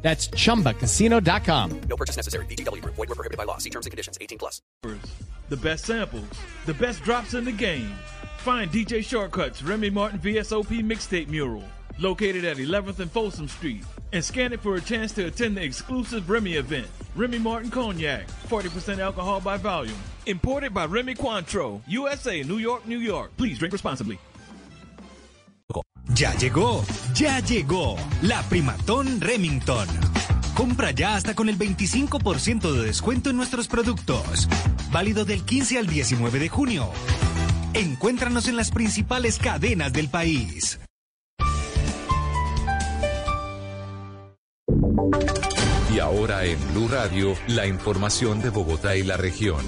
That's chumbacasino.com. No purchase necessary. BGW. Void were prohibited by law. See terms and conditions. 18 plus. The best samples, the best drops in the game. Find DJ Shortcuts Remy Martin VSOP mixtape mural located at 11th and Folsom Street and scan it for a chance to attend the exclusive Remy event. Remy Martin Cognac, 40% alcohol by volume. Imported by Remy Cointreau, USA, New York, New York. Please drink responsibly. Ya llegó, ya llegó la Primatón Remington. Compra ya hasta con el 25% de descuento en nuestros productos. Válido del 15 al 19 de junio. Encuéntranos en las principales cadenas del país. Y ahora en Blue Radio, la información de Bogotá y la región.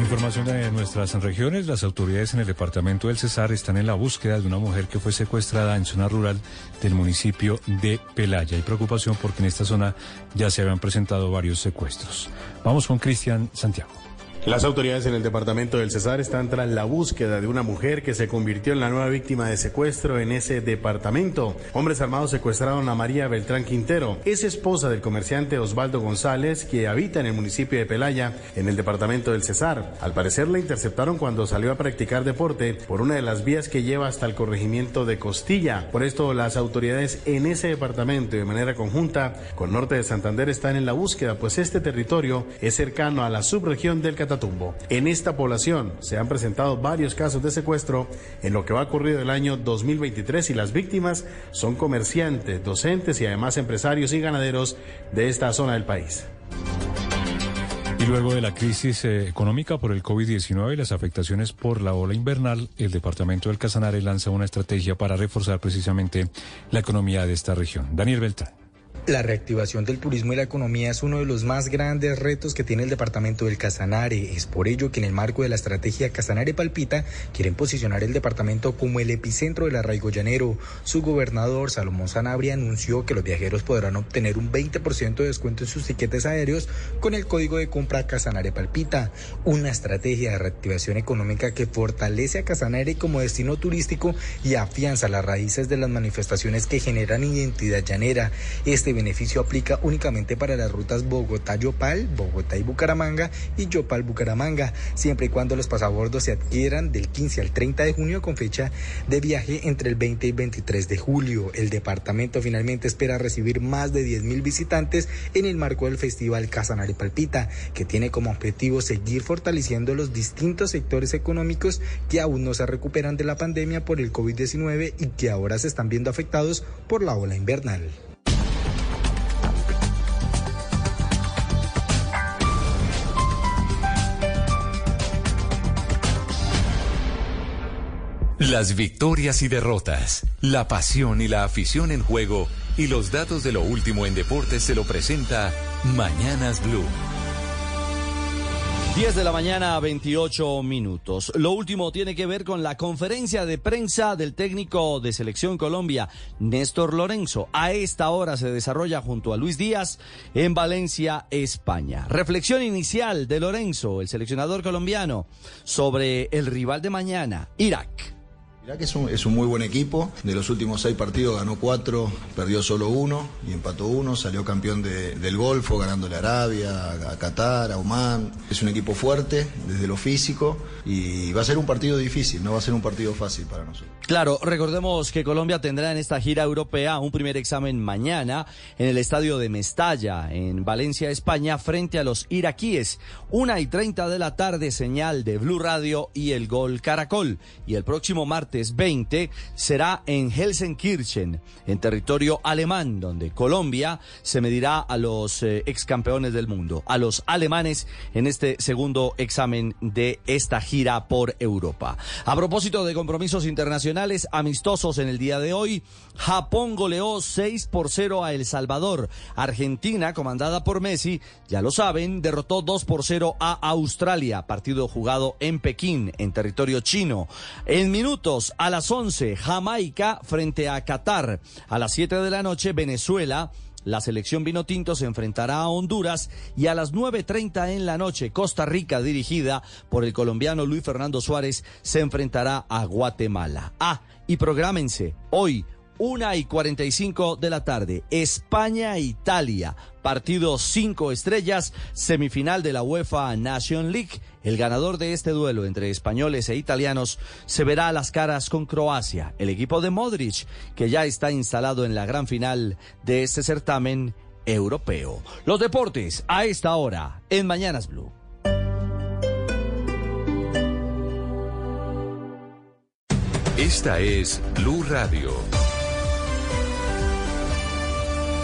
Información de nuestras regiones. Las autoridades en el departamento del Cesar están en la búsqueda de una mujer que fue secuestrada en zona rural del municipio de Pelaya. Hay preocupación porque en esta zona ya se habían presentado varios secuestros. Vamos con Cristian Santiago. Las autoridades en el departamento del Cesar están tras la búsqueda de una mujer que se convirtió en la nueva víctima de secuestro en ese departamento. Hombres armados secuestraron a María Beltrán Quintero, es esposa del comerciante Osvaldo González, que habita en el municipio de Pelaya, en el departamento del Cesar. Al parecer la interceptaron cuando salió a practicar deporte por una de las vías que lleva hasta el corregimiento de Costilla. Por esto las autoridades en ese departamento de manera conjunta con Norte de Santander están en la búsqueda, pues este territorio es cercano a la subregión del Catatumbo. En esta población se han presentado varios casos de secuestro en lo que va ocurrido el año 2023 y las víctimas son comerciantes, docentes y además empresarios y ganaderos de esta zona del país. Y luego de la crisis eh, económica por el COVID-19 y las afectaciones por la ola invernal, el departamento del Casanare lanza una estrategia para reforzar precisamente la economía de esta región. Daniel Beltrán. La reactivación del turismo y la economía es uno de los más grandes retos que tiene el departamento del Casanare. Es por ello que en el marco de la estrategia Casanare Palpita quieren posicionar el departamento como el epicentro del arraigo llanero. Su gobernador, Salomón Sanabria, anunció que los viajeros podrán obtener un 20% de descuento en sus tiquetes aéreos con el código de compra Casanare Palpita. Una estrategia de reactivación económica que fortalece a Casanare como destino turístico y afianza las raíces de las manifestaciones que generan identidad llanera. Este beneficio aplica únicamente para las rutas Bogotá-Yopal, Bogotá y Bucaramanga y Yopal-Bucaramanga, siempre y cuando los pasabordos se adquieran del 15 al 30 de junio con fecha de viaje entre el 20 y 23 de julio. El departamento finalmente espera recibir más de 10 mil visitantes en el marco del Festival Casanare Palpita, que tiene como objetivo seguir fortaleciendo los distintos sectores económicos que aún no se recuperan de la pandemia por el COVID-19 y que ahora se están viendo afectados por la ola invernal. Las victorias y derrotas, la pasión y la afición en juego y los datos de lo último en deportes se lo presenta Mañanas Blue. 10 de la mañana, 28 minutos. Lo último tiene que ver con la conferencia de prensa del técnico de Selección Colombia, Néstor Lorenzo. A esta hora se desarrolla junto a Luis Díaz en Valencia, España. Reflexión inicial de Lorenzo, el seleccionador colombiano, sobre el rival de mañana, Irak. Irak es un, muy buen equipo. De los últimos seis partidos ganó cuatro, perdió solo uno y empató uno. Salió campeón de- del Golfo, ganándole a Arabia, a Qatar, a Oman. Es un equipo fuerte desde lo físico y va a ser un partido difícil, no va a ser un partido fácil para nosotros. Claro, recordemos que Colombia tendrá en esta gira europea un primer examen mañana en el estadio de Mestalla, en Valencia, España, frente a los iraquíes. Una y treinta de la tarde, señal de Blue Radio y el Gol Caracol. Y el próximo martes martes 20 será en Helsenkirchen, en territorio alemán, donde Colombia se medirá a los eh, ex campeones del mundo, a los alemanes en este segundo examen de esta gira por Europa. A propósito de compromisos internacionales amistosos en el día de hoy, Japón goleó 6 por 0 a El Salvador. Argentina, comandada por Messi, ya lo saben, derrotó 2 por 0 a Australia, partido jugado en Pekín, en territorio chino. En minutos, a las 11, Jamaica frente a Qatar. A las 7 de la noche, Venezuela. La selección vino tinto se enfrentará a Honduras y a las 9.30 en la noche Costa Rica, dirigida por el colombiano Luis Fernando Suárez, se enfrentará a Guatemala. Ah, y prográmense, hoy una y 45 de la tarde. España-Italia. Partido 5 estrellas. Semifinal de la UEFA Nation League. El ganador de este duelo entre españoles e italianos se verá a las caras con Croacia. El equipo de Modric, que ya está instalado en la gran final de este certamen europeo. Los deportes a esta hora en Mañanas Blue. Esta es Blue Radio.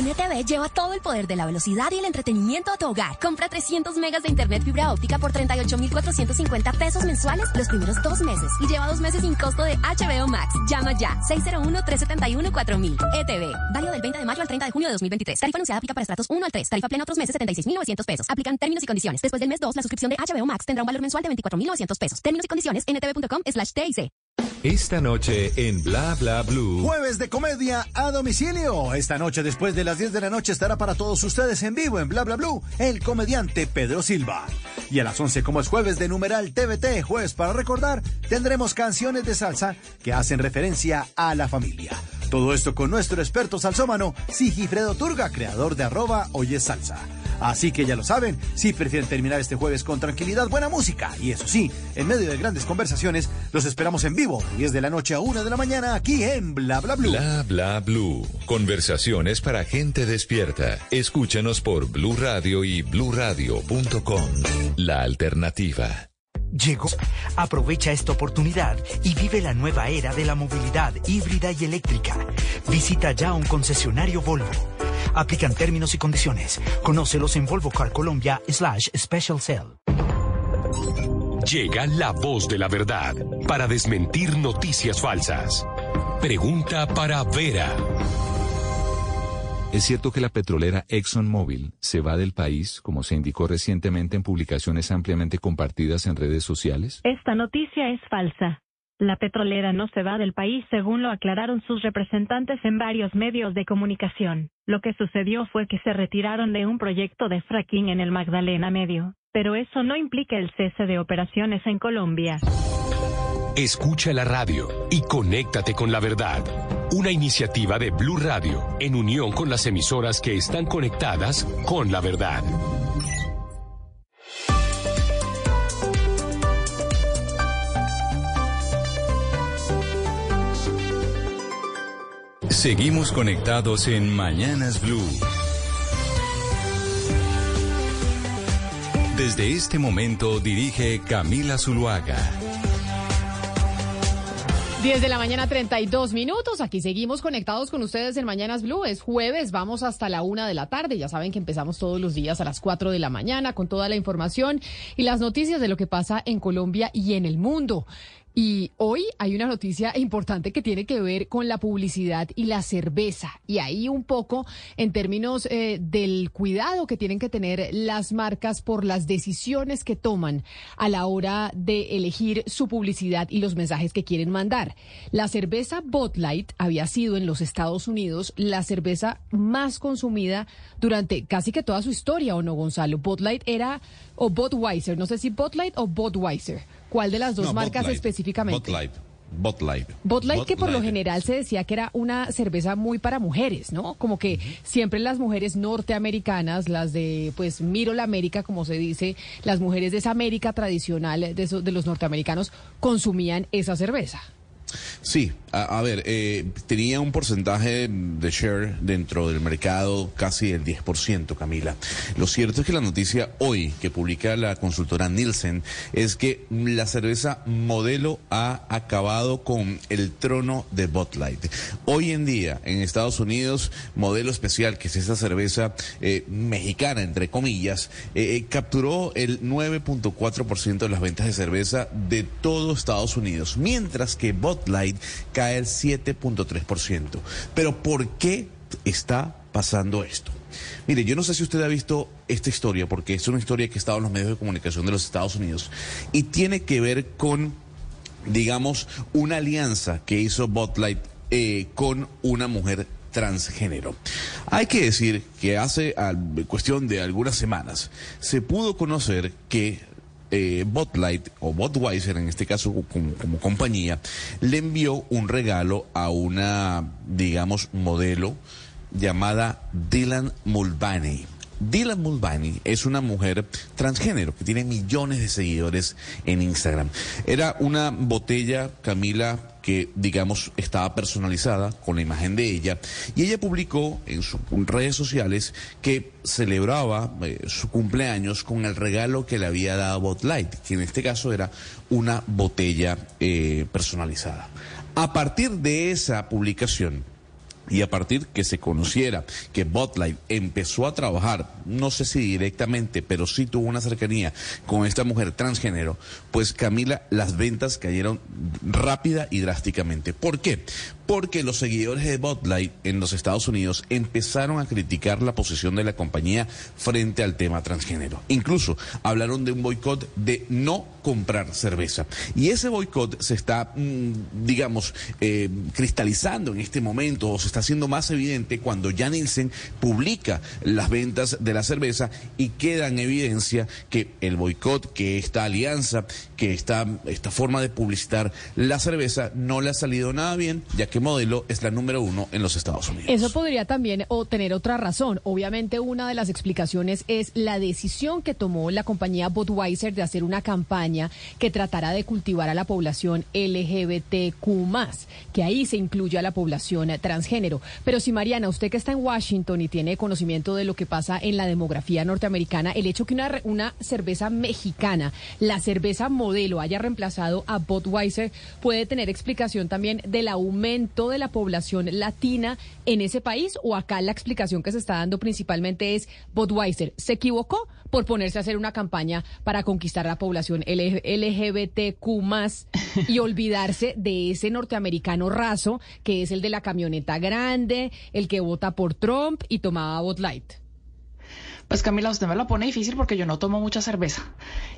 Con ETV lleva todo el poder de la velocidad y el entretenimiento a tu hogar. Compra 300 megas de internet fibra óptica por 38,450 pesos mensuales los primeros dos meses y lleva dos meses sin costo de HBO Max. Llama ya 601-371-4000. ETV. Válido del 20 de mayo al 30 de junio de 2023. Tarifa anunciada aplica para estratos 1 al 3. Tarifa plena otros meses 76,900 pesos. Aplican términos y condiciones. Después del mes 2, la suscripción de HBO Max tendrá un valor mensual de 24,900 pesos. Términos y condiciones en etv.com slash TIC. Esta noche en Bla Bla Blue. Jueves de comedia a domicilio. Esta noche, después de las 10 de la noche, estará para todos ustedes en vivo en Bla Bla Blue el comediante Pedro Silva. Y a las 11, como es jueves de numeral TVT, jueves para recordar, tendremos canciones de salsa que hacen referencia a la familia. Todo esto con nuestro experto salsómano, Sigifredo Turga, creador de arroba Oye Salsa. Así que ya lo saben, si prefieren terminar este jueves con tranquilidad, buena música y eso sí, en medio de grandes conversaciones, los esperamos en vivo, 10 de la noche a 1 de la mañana aquí en Bla Bla Blue. Bla Bla Blue. Conversaciones para gente despierta. Escúchanos por Blue Radio y bluradio.com. La alternativa. Llegó. Aprovecha esta oportunidad y vive la nueva era de la movilidad híbrida y eléctrica. Visita ya un concesionario Volvo. Aplican términos y condiciones. Conócelos en Volvo Car Colombia slash Special Sale. Llega la voz de la verdad para desmentir noticias falsas. Pregunta para Vera. ¿Es cierto que la petrolera ExxonMobil se va del país, como se indicó recientemente en publicaciones ampliamente compartidas en redes sociales? Esta noticia es falsa. La petrolera no se va del país, según lo aclararon sus representantes en varios medios de comunicación. Lo que sucedió fue que se retiraron de un proyecto de fracking en el Magdalena Medio. Pero eso no implica el cese de operaciones en Colombia. Escucha la radio y conéctate con la verdad. Una iniciativa de Blue Radio en unión con las emisoras que están conectadas con la verdad. Seguimos conectados en Mañanas Blue. Desde este momento dirige Camila Zuluaga. 10 de la mañana, 32 minutos. Aquí seguimos conectados con ustedes en Mañanas Blue. Es jueves, vamos hasta la una de la tarde. Ya saben que empezamos todos los días a las 4 de la mañana con toda la información y las noticias de lo que pasa en Colombia y en el mundo. Y hoy hay una noticia importante que tiene que ver con la publicidad y la cerveza. Y ahí un poco en términos eh, del cuidado que tienen que tener las marcas por las decisiones que toman a la hora de elegir su publicidad y los mensajes que quieren mandar. La cerveza Bud Light había sido en los Estados Unidos la cerveza más consumida durante casi que toda su historia, ¿o no, Gonzalo? Bud Light era, o Budweiser, no sé si Bud Light o Budweiser. ¿Cuál de las dos No, marcas Light. específicamente? Bud Light. Bud Light que por lo general se decía que era una cerveza muy para mujeres, ¿no? Como que siempre las mujeres norteamericanas, las de pues Miro la América, como se dice, las mujeres de esa América tradicional de, esos- de los norteamericanos consumían esa cerveza. Sí, A, ver, eh, tenía un porcentaje de share dentro del mercado casi del 10%, Camila. Lo cierto es que la noticia hoy que publica la consultora Nielsen es que la cerveza modelo ha acabado con el trono de Bud Light. Hoy en día en Estados Unidos, modelo especial, que es esta cerveza eh, mexicana, entre comillas, eh, eh, capturó el 9.4% de las ventas de cerveza de todo Estados Unidos, mientras que Bud Light cae el 7.3%. Pero ¿por qué está pasando esto? Mire, yo no sé si usted ha visto esta historia, porque es una historia que ha estado en los medios de comunicación de los Estados Unidos y tiene que ver con, digamos, una alianza que hizo Bud Light eh, con una mujer transgénero. Hay que decir que hace cuestión de algunas semanas se pudo conocer que eh, Bud Light o Budweiser en este caso como, como compañía le envió un regalo a una digamos modelo llamada Dylan Mulvaney. Dylan Mulvaney es una mujer transgénero que tiene millones de seguidores en Instagram. Era una botella, Camila, que digamos estaba personalizada con la imagen de ella y ella publicó en sus redes sociales que celebraba eh, su cumpleaños con el regalo que le había dado Bud Light, que en este caso era una botella eh, personalizada. A partir de esa publicación, y a partir que se conociera que Botlight empezó a trabajar, no sé si directamente, pero sí tuvo una cercanía con esta mujer transgénero, pues Camila, las ventas cayeron rápida y drásticamente. ¿Por qué? Porque los seguidores de Botlight en los Estados Unidos empezaron a criticar la posición de la compañía frente al tema transgénero. Incluso hablaron de un boicot de no comprar cerveza. Y ese boicot se está, mm, digamos, eh, cristalizando en este momento o se está haciendo más evidente cuando ya Nielsen publica las ventas de la cerveza y queda en evidencia que el boicot, que esta alianza, que esta, esta forma de publicitar la cerveza no le ha salido nada bien, ya que Modelo es la número uno en los Estados Unidos. Eso podría también o tener otra razón. Obviamente una de las explicaciones es la decisión que tomó la compañía Budweiser de hacer una campaña que tratara de cultivar a la población LGBTQ+, que ahí se incluye a la población transgénero. Pero si Mariana, usted que está en Washington y tiene conocimiento de lo que pasa en la demografía norteamericana, el hecho que una, una cerveza mexicana, la cerveza modelo, haya reemplazado a Budweiser puede tener explicación también del aumento de la población latina en ese país o acá la explicación que se está dando principalmente es Budweiser se equivocó por ponerse a hacer una campaña para conquistar la población LGBTQ y olvidarse de ese norteamericano raso que es el de la camioneta grande, el que vota por Trump y tomaba Bud Light. Pues Camila, usted me la pone difícil porque yo no tomo mucha cerveza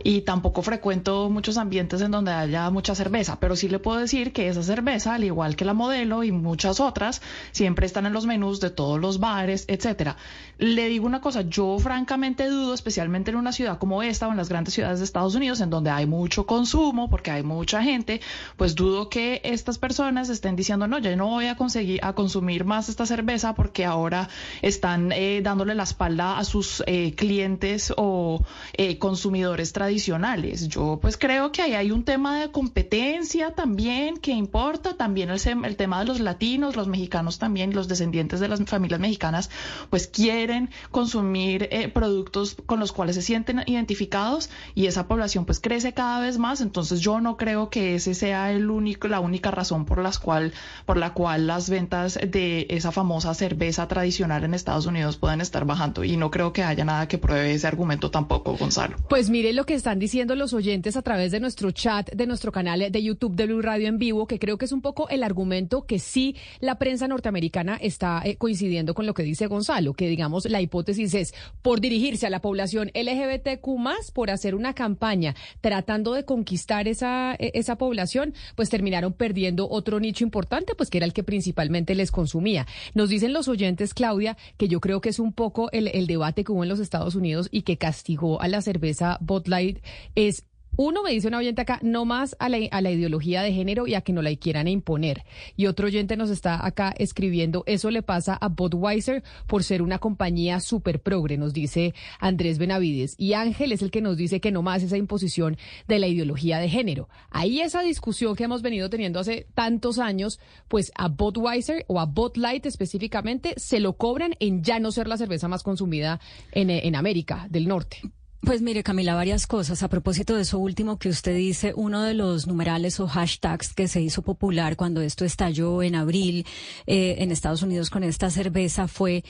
y tampoco frecuento muchos ambientes en donde haya mucha cerveza, pero sí le puedo decir que esa cerveza, al igual que la modelo y muchas otras, siempre están en los menús de todos los bares, etcétera. Le digo una cosa, yo francamente dudo, especialmente en una ciudad como esta o en las grandes ciudades de Estados Unidos, en donde hay mucho consumo, porque hay mucha gente, pues dudo que estas personas estén diciendo, no, yo no voy a conseguir a consumir más esta cerveza porque ahora están eh, dándole la espalda a sus eh, clientes o eh, consumidores tradicionales. Yo pues creo que ahí hay un tema de competencia también que importa, también el, tema de los latinos, los mexicanos también, los descendientes de las familias mexicanas, pues quieren consumir eh, productos con los cuales se sienten identificados y esa población pues crece cada vez más, entonces yo no creo que ese sea el único, la única razón por las cual, por la cual las ventas de esa famosa cerveza tradicional en Estados Unidos pueden estar bajando y no creo que haya nada que pruebe ese argumento tampoco, Gonzalo. Pues mire lo que están diciendo los oyentes a través de nuestro chat, de nuestro canal de YouTube de Blue Radio en vivo, que creo que es un poco el argumento que sí la prensa norteamericana está eh, coincidiendo con lo que dice Gonzalo, que digamos la hipótesis es por dirigirse a la población LGBTQ más, por hacer una campaña tratando de conquistar esa, eh, esa población, pues terminaron perdiendo otro nicho importante, pues que era el que principalmente les consumía. Nos dicen los oyentes, Claudia, que yo creo que es un poco el, el debate que hubo en los Estados Unidos y que castigó a la cerveza Bud Light es Uno me dice un oyente acá, no más a la, a la ideología de género y a que no la quieran imponer. Y otro oyente nos está acá escribiendo, eso le pasa a Budweiser por ser una compañía súper progre, nos dice Andrés Benavides. Y Ángel es el que nos dice que no más esa imposición de la ideología de género. Ahí esa discusión que hemos venido teniendo hace tantos años, pues a Budweiser o a Bud Light específicamente se lo cobran en ya no ser la cerveza más consumida en, en América del Norte. Pues mire, Camila, varias cosas. A propósito de eso último que usted dice, uno de los numerales o hashtags que se hizo popular cuando esto estalló en abril eh, en Estados Unidos con esta cerveza fue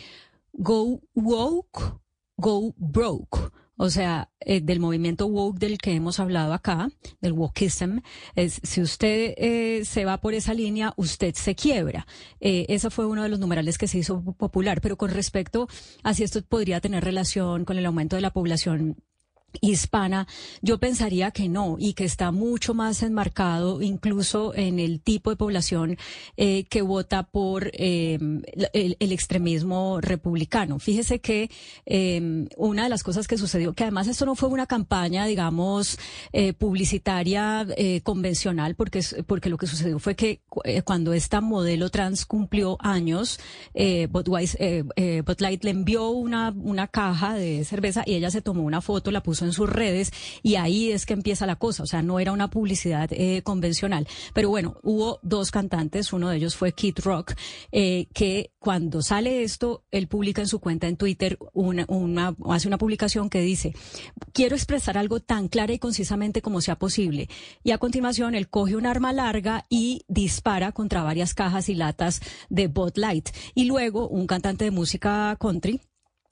Go Woke, Go Broke. O sea, eh, del movimiento woke del que hemos hablado acá, del wokeism, es, si usted eh, se va por esa línea, usted se quiebra. Eh, ese fue uno de los numerales que se hizo popular. Pero con respecto a si esto podría tener relación con el aumento de la población hispana, yo pensaría que no y que está mucho más enmarcado incluso en el tipo de población eh, que vota por eh, el, extremismo republicano. Fíjese que eh, una de las cosas que sucedió, que además esto no fue una campaña, digamos, eh, publicitaria eh, convencional, porque, porque lo que sucedió fue que eh, cuando esta modelo trans cumplió años, eh, Bud Light le envió una, una caja de cerveza y ella se tomó una foto, la puso en sus redes y ahí es que empieza la cosa, o sea, no era una publicidad eh, convencional. Pero bueno, hubo dos cantantes, uno de ellos fue Kid Rock, eh, que cuando sale esto, él publica en su cuenta en Twitter una, hace una publicación que dice, quiero expresar algo tan clara y concisamente como sea posible. Y a continuación, él coge un arma larga y dispara contra varias cajas y latas de Bud Light. Y luego, un cantante de música country,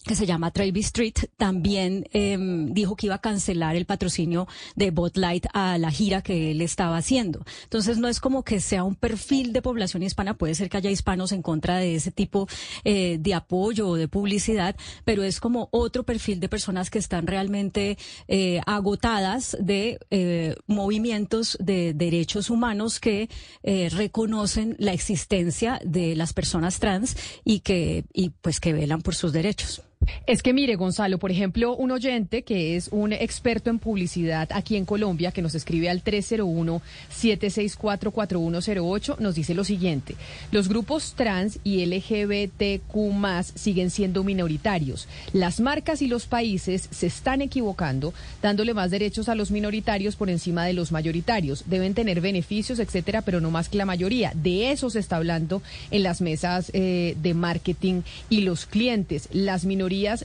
que se llama Travis Street, también eh, dijo que iba a cancelar el patrocinio de Bot Light a la gira que él estaba haciendo. Entonces no es como que sea un perfil de población hispana, puede ser que haya hispanos en contra de ese tipo eh, de apoyo o de publicidad, pero es como otro perfil de personas que están realmente eh, agotadas de eh, movimientos de derechos humanos que eh, reconocen la existencia de las personas trans y que y pues que velan por sus derechos. Es que mire, Gonzalo, por ejemplo, un oyente que es un experto en publicidad aquí en Colombia, que nos escribe al 301-764-4108, nos dice lo siguiente. Los grupos trans y LGBTQ siguen siendo minoritarios. Las marcas y los países se están equivocando, dándole más derechos a los minoritarios por encima de los mayoritarios. Deben tener beneficios, etcétera, pero no más que la mayoría. De eso se está hablando en las mesas eh, de marketing y los clientes. Las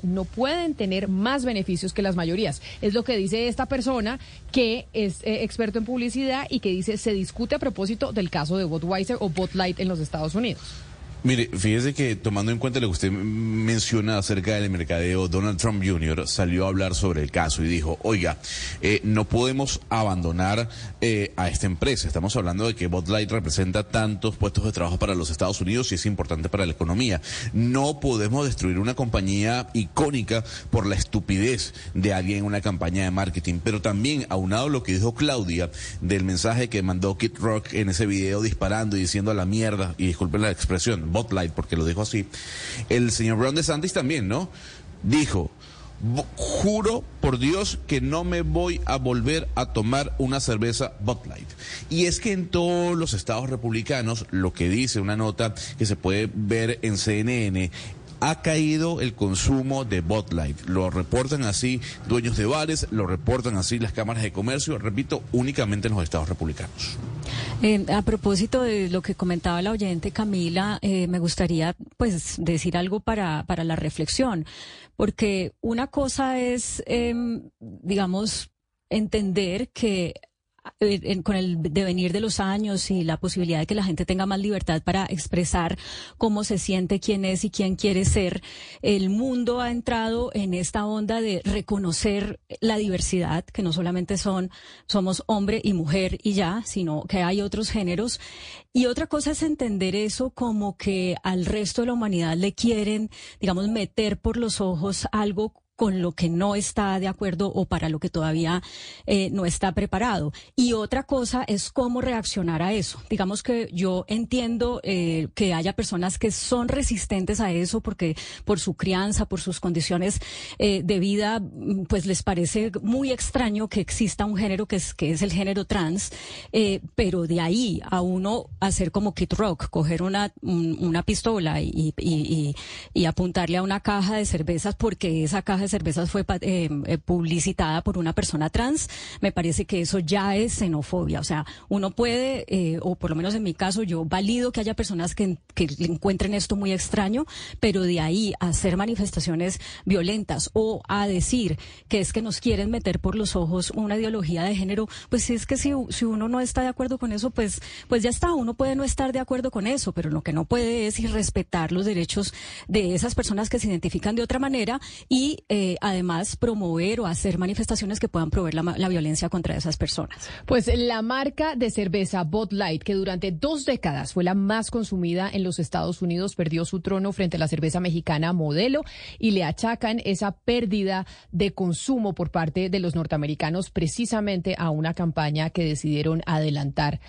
no pueden tener más beneficios que las mayorías. Es lo que dice esta persona que es eh, experto en publicidad y que dice se discute a propósito del caso de Budweiser o Bud Light en los Estados Unidos. Mire, fíjese que tomando en cuenta lo que usted menciona acerca del mercadeo, Donald Trump Jr. salió a hablar sobre el caso y dijo, oiga, eh, no podemos abandonar eh, a esta empresa. Estamos hablando de que Bud Light representa tantos puestos de trabajo para los Estados Unidos y es importante para la economía. No podemos destruir una compañía icónica por la estupidez de alguien en una campaña de marketing. Pero también, aunado a lo que dijo Claudia del mensaje que mandó Kid Rock en ese video disparando y diciendo a la mierda, y disculpen la expresión, Botlight, porque lo dijo así, el señor Brown de Santis también, ¿no? Dijo, juro por Dios que no me voy a volver a tomar una cerveza Botlight. Y es que en todos los estados republicanos, lo que dice una nota que se puede ver en CNN, ha caído el consumo de Bud Light. Lo reportan así dueños de bares, lo reportan así las cámaras de comercio, repito, únicamente en los estados republicanos. Eh, a propósito de lo que comentaba la oyente Camila, eh, me gustaría pues decir algo para, para la reflexión, porque una cosa es, eh, digamos, entender que en, con el devenir de los años y la posibilidad de que la gente tenga más libertad para expresar cómo se siente, quién es y quién quiere ser, el mundo ha entrado en esta onda de reconocer la diversidad, que no solamente son, somos hombre y mujer y ya, sino que hay otros géneros. Y otra cosa es entender eso como que al resto de la humanidad le quieren, digamos, meter por los ojos algo con lo que no está de acuerdo o para lo que todavía eh, no está preparado. Y otra cosa es cómo reaccionar a eso. Digamos que yo entiendo eh, que haya personas que son resistentes a eso porque por su crianza, por sus condiciones eh, de vida, pues les parece muy extraño que exista un género que es, que es el género trans, pero de ahí a uno hacer como Kid Rock, coger una, una pistola y, y apuntarle a una caja de cervezas porque esa caja de cervezas fue eh, eh, publicitada por una persona trans, me parece que eso ya es xenofobia. O sea, uno puede, eh, o por lo menos en mi caso, yo valido que haya personas que, que encuentren esto muy extraño, pero de ahí a hacer manifestaciones violentas o a decir que es que nos quieren meter por los ojos una ideología de género, pues es que si, si uno no está de acuerdo con eso, pues, pues ya está, uno puede no estar de acuerdo con eso, pero lo que no puede es irrespetar los derechos de esas personas que se identifican de otra manera y eh, además promover o hacer manifestaciones que puedan promover la, violencia contra esas personas. Pues la marca de cerveza Bud Light, que durante dos décadas fue la más consumida en los Estados Unidos, perdió su trono frente a la cerveza mexicana Modelo y le achacan esa pérdida de consumo por parte de los norteamericanos precisamente a una campaña que decidieron adelantar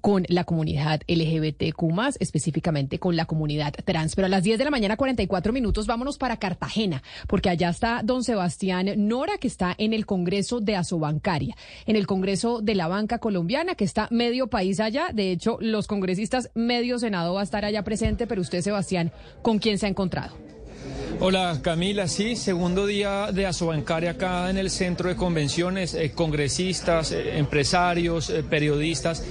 con la comunidad LGBTQ+, específicamente con la comunidad trans. Pero a las 10 de la mañana, 44 minutos, vámonos para Cartagena, porque allá está don Sebastián Nora, que está en el Congreso de Asobancaria, en el Congreso de la Banca Colombiana, que está medio país allá. De hecho, los congresistas, medio Senado va a estar allá presente, pero usted, Sebastián, ¿con quién se ha encontrado? Hola Camila, sí, segundo día de Asobancaria acá en el centro de convenciones, eh, congresistas, eh, empresarios, eh, periodistas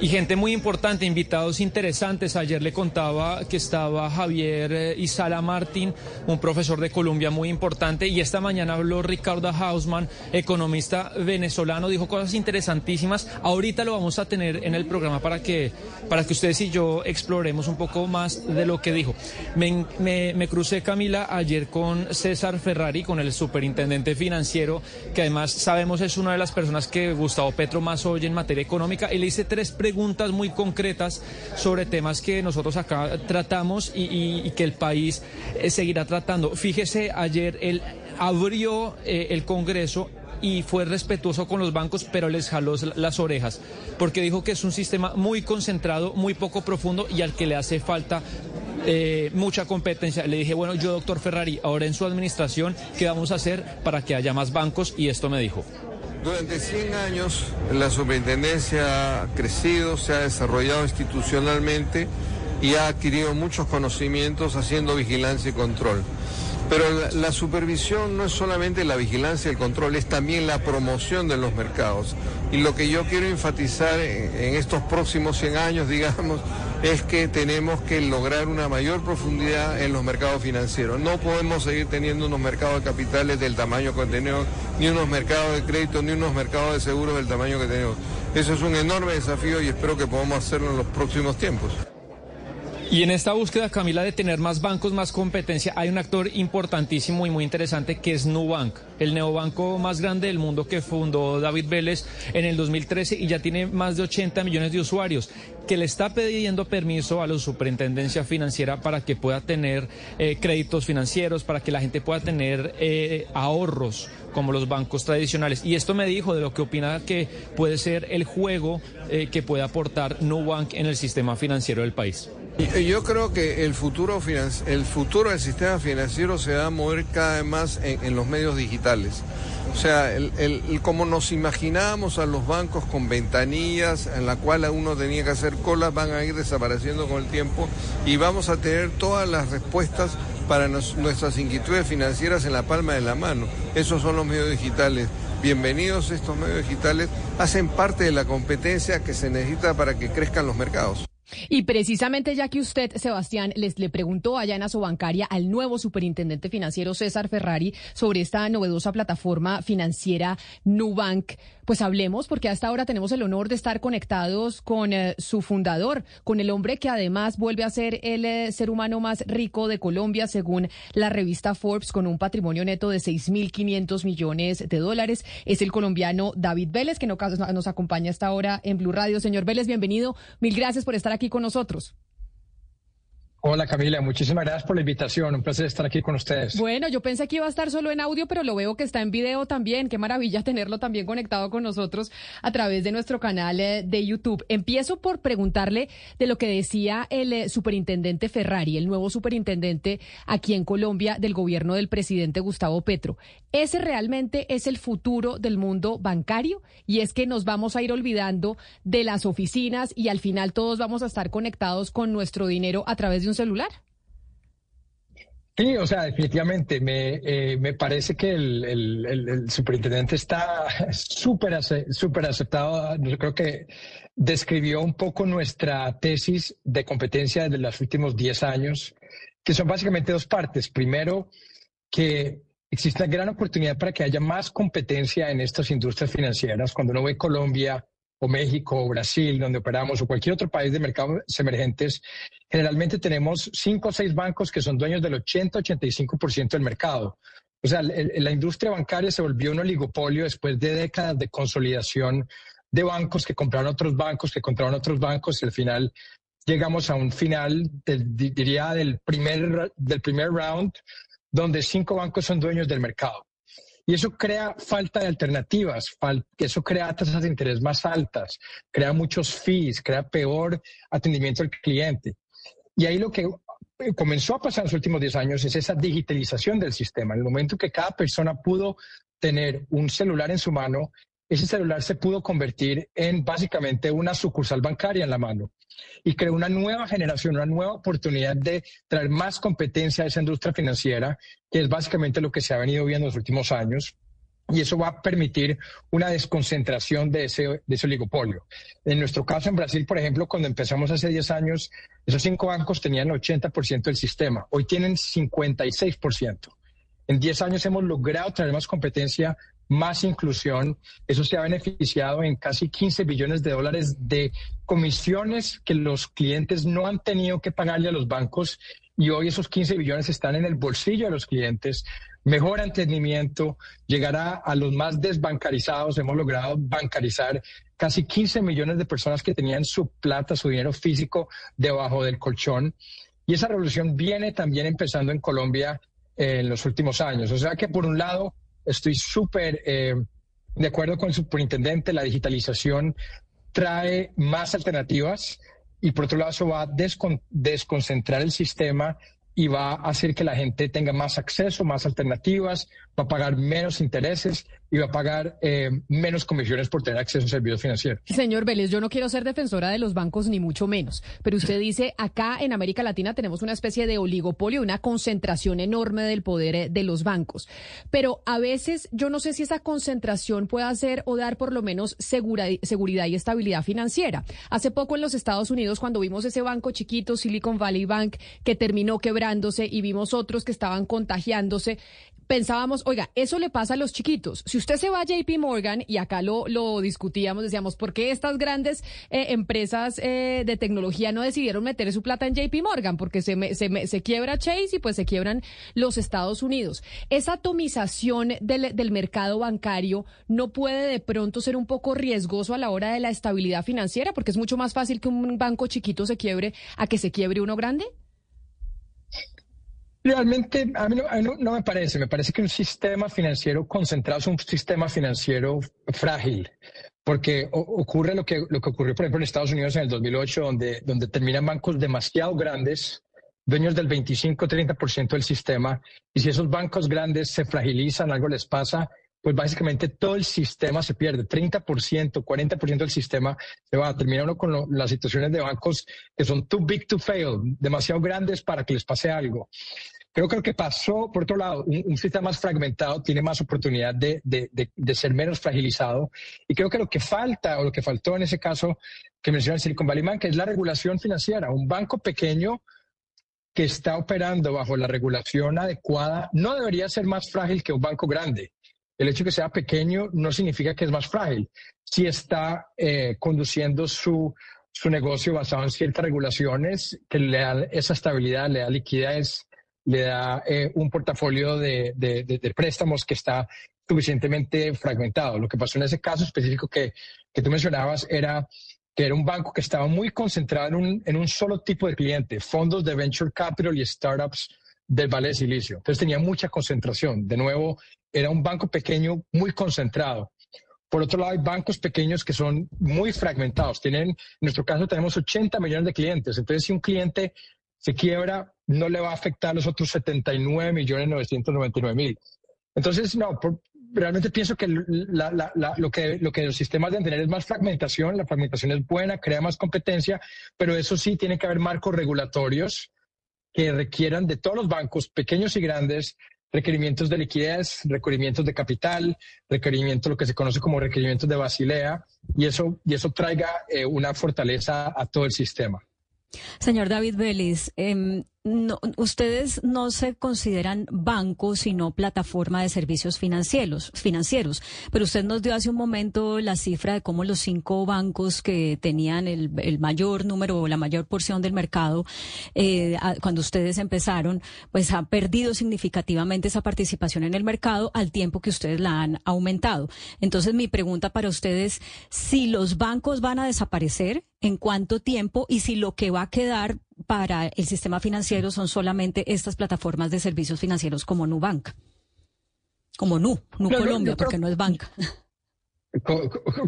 y gente muy importante, invitados interesantes. Ayer le contaba que estaba Javier Isala Martín, un profesor de Colombia muy importante, y esta mañana habló Ricardo Hausman, economista venezolano, dijo cosas interesantísimas. Ahorita lo vamos a tener en el programa para que, para que ustedes y yo exploremos un poco más de lo que dijo. Me, me, me crucé, Camila, ayer con César Ferrari, con el superintendente financiero, que además sabemos es una de las personas que Gustavo Petro más oye en materia económica, y le hice tres preguntas muy concretas sobre temas que nosotros acá tratamos y, que el país eh, seguirá tratando. Fíjese, ayer él abrió eh, el Congreso y fue respetuoso con los bancos, pero les jaló las orejas, porque dijo que es un sistema muy concentrado, muy poco profundo y al que le hace falta eh, mucha competencia. Le dije, bueno, yo, doctor Ferrari, ahora en su administración, ¿qué vamos a hacer para que haya más bancos? Y esto me dijo. Durante 100 años la superintendencia ha crecido, se ha desarrollado institucionalmente y ha adquirido muchos conocimientos haciendo vigilancia y control. Pero la, supervisión no es solamente la vigilancia y el control, es también la promoción de los mercados. Y lo que yo quiero enfatizar en, estos próximos 100 años, digamos, es que tenemos que lograr una mayor profundidad en los mercados financieros. No podemos seguir teniendo unos mercados de capitales del tamaño que tenemos, ni unos mercados de crédito, ni unos mercados de seguros del tamaño que tenemos. Eso es un enorme desafío y espero que podamos hacerlo en los próximos tiempos. Y en esta búsqueda, Camila, de tener más bancos, más competencia, hay un actor importantísimo y muy interesante que es Nubank, el neobanco más grande del mundo que fundó David Vélez en el 2013 y ya tiene más de 80 millones de usuarios, que le está pidiendo permiso a la superintendencia financiera para que pueda tener eh, créditos financieros, para que la gente pueda tener eh, ahorros como los bancos tradicionales. Y esto me dijo de lo que opina que puede ser el juego eh, que puede aportar Nubank en el sistema financiero del país. Yo creo que el futuro, el futuro del sistema financiero se va a mover cada vez más en, los medios digitales. O sea, el, como nos imaginábamos a los bancos con ventanillas en la cual uno tenía que hacer colas, van a ir desapareciendo con el tiempo y vamos a tener todas las respuestas para nuestras inquietudes financieras en la palma de la mano. Esos son los medios digitales. Bienvenidos estos medios digitales, hacen parte de la competencia que se necesita para que crezcan los mercados. Y precisamente ya que usted, Sebastián, les le preguntó allá en Asobancaria al nuevo superintendente financiero César Ferrari sobre esta novedosa plataforma financiera Nubank, pues hablemos porque hasta ahora tenemos el honor de estar conectados con eh, su fundador, con el hombre que además vuelve a ser el eh, ser humano más rico de Colombia según la revista Forbes con un patrimonio neto de 6.500 millones de dólares. Es el colombiano David Vélez que nos acompaña hasta ahora en Blue Radio. Señor Vélez, bienvenido. Mil gracias por estar aquí con nosotros. Hola Camila, muchísimas gracias por la invitación. Un placer estar aquí con ustedes. Bueno, yo pensé que iba a estar solo en audio, pero lo veo que está en video también. Qué maravilla tenerlo también conectado con nosotros a través de nuestro canal eh, de YouTube. Empiezo por preguntarle de lo que decía el eh, superintendente Ferrari, el nuevo superintendente aquí en Colombia del gobierno del presidente Gustavo Petro. ¿Ese realmente es el futuro del mundo bancario? Y es que nos vamos a ir olvidando de las oficinas y al final todos vamos a estar conectados con nuestro dinero a través de un celular. Sí, o sea, definitivamente me, eh, me parece que el, superintendente está súper súper aceptado. Creo que describió un poco nuestra tesis de competencia de los últimos 10 años, que son básicamente dos partes. Primero, que existe una gran oportunidad para que haya más competencia en estas industrias financieras. Cuando uno ve Colombia, o México Brasil, donde operamos, o cualquier otro país de mercados emergentes, generalmente tenemos cinco o seis bancos que son dueños del 80-85% del mercado. O sea, la industria bancaria se volvió un oligopolio después de décadas de consolidación de bancos que compraron otros bancos, que compraron otros bancos, y al final llegamos a un final, diría, del primer, del primer round, donde cinco bancos son dueños del mercado. Y eso crea falta de alternativas, eso crea tasas de interés más altas, crea muchos fees, crea peor atendimiento al cliente. Y ahí lo que comenzó a pasar en los últimos 10 años es esa digitalización del sistema. En el momento que cada persona pudo tener un celular en su mano, ese celular se pudo convertir en básicamente una sucursal bancaria en la mano y creó una nueva generación, una nueva oportunidad de traer más competencia a esa industria financiera, que es básicamente lo que se ha venido viendo en los últimos años. Y eso va a permitir una desconcentración de ese, de ese oligopolio. En nuestro caso, en Brasil, por ejemplo, cuando empezamos hace 10 años, esos cinco bancos tenían 80% del sistema. Hoy tienen 56%. En 10 años hemos logrado traer más competencia más inclusión. Eso se ha beneficiado en casi 15 billones de dólares de comisiones que los clientes no han tenido que pagarle a los bancos y hoy esos 15 billones están en el bolsillo de los clientes. Mejor entendimiento, llegará a los más desbancarizados. Hemos logrado bancarizar casi 15 millones de personas que tenían su plata, su dinero físico debajo del colchón. Y esa revolución viene también empezando en Colombia en los últimos años. O sea que por un lado Estoy súper eh, de acuerdo con el superintendente, la digitalización trae más alternativas y por otro lado eso va a desconcentrar el sistema y va a hacer que la gente tenga más acceso, más alternativas, va a pagar menos intereses y va a pagar eh, menos comisiones por tener acceso a servicios financieros. Señor Vélez, yo no quiero ser defensora de los bancos ni mucho menos, pero usted dice acá en América Latina tenemos una especie de oligopolio, una concentración enorme del poder eh, de los bancos, pero a veces yo no sé si esa concentración puede hacer o dar por lo menos seguridad y estabilidad financiera. Hace poco en los Estados Unidos cuando vimos ese banco chiquito, Silicon Valley Bank, que terminó quebrándose y vimos otros que estaban contagiándose, pensábamos, oiga, eso le pasa a los chiquitos. Si usted se va a JP Morgan, y acá lo, lo discutíamos, decíamos, ¿por qué estas grandes eh, empresas eh, de tecnología no decidieron meter su plata en JP Morgan? Porque se, se, se, quiebra Chase y pues se quiebran los Estados Unidos. Esa atomización del, del mercado bancario no puede de pronto ser un poco riesgoso a la hora de la estabilidad financiera, porque es mucho más fácil que un banco chiquito se quiebre a que se quiebre uno grande. Realmente a mí, no, me parece, me parece que un sistema financiero concentrado es un sistema financiero frágil, porque ocurre lo que, lo que ocurrió, por ejemplo, en Estados Unidos en el 2008, donde, donde terminan bancos demasiado grandes, dueños del 25-30% del sistema, y si esos bancos grandes se fragilizan, algo les pasa, pues básicamente todo el sistema se pierde, 30%, 40% del sistema se va, a terminar uno con las situaciones de bancos que son too big to fail, demasiado grandes para que les pase algo. Creo que lo que pasó, por otro lado, un, sistema más fragmentado tiene más oportunidad de, ser menos fragilizado. Y creo que lo que falta, o lo que faltó en ese caso que menciona Silicon Valley Bank, es la regulación financiera. Un banco pequeño que está operando bajo la regulación adecuada no debería ser más frágil que un banco grande. El hecho de que sea pequeño no significa que es más frágil. Si está eh, conduciendo su, su negocio basado en ciertas regulaciones que le dan esa estabilidad, le da liquidez, le da eh, un portafolio de, de, préstamos que está suficientemente fragmentado. Lo que pasó en ese caso específico que, que tú mencionabas era que era un banco que estaba muy concentrado en un, en un solo tipo de cliente, fondos de venture capital y startups del Valle de Silicio. Entonces tenía mucha concentración. De nuevo, era un banco pequeño muy concentrado. Por otro lado, hay bancos pequeños que son muy fragmentados. Tienen, en nuestro caso tenemos 80 millones de clientes. Entonces, si un cliente se quiebra, no le va a afectar a los otros 79 millones 999 mil. Entonces, no, realmente pienso que, lo que lo que los sistemas deben tener es más fragmentación. La fragmentación es buena, crea más competencia, pero eso sí, tiene que haber marcos regulatorios que requieran de todos los bancos, pequeños y grandes, requerimientos de liquidez, requerimientos de capital, requerimientos, lo que se conoce como requerimientos de Basilea, y eso, y eso traiga eh, una fortaleza a todo el sistema. Señor David Vélez, eh, no, ustedes no se consideran bancos, sino plataforma de servicios financieros, financieros. Pero usted nos dio hace un momento la cifra de cómo los cinco bancos que tenían el, mayor número o la mayor porción del mercado eh, cuando ustedes empezaron, pues ha perdido significativamente esa participación en el mercado al tiempo que ustedes la han aumentado. Entonces, mi pregunta para ustedes, si los bancos van a desaparecer, ¿en cuánto tiempo? Y si lo que va a quedar para el sistema financiero son solamente estas plataformas de servicios financieros como Nubank. Como Nu, Nu Colombia, porque no es banca.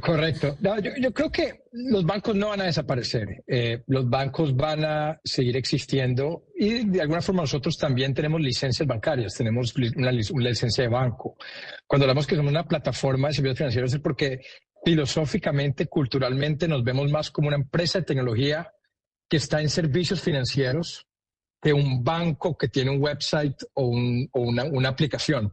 correcto. yo, creo que los bancos no van a desaparecer. Eh, los bancos van a seguir existiendo y de alguna forma nosotros también tenemos licencias bancarias, tenemos una, una licencia de banco. Cuando hablamos que somos una plataforma de servicios financieros es porque filosóficamente, culturalmente nos vemos más como una empresa de tecnología que está en servicios financieros que un banco que tiene un website o, una, aplicación.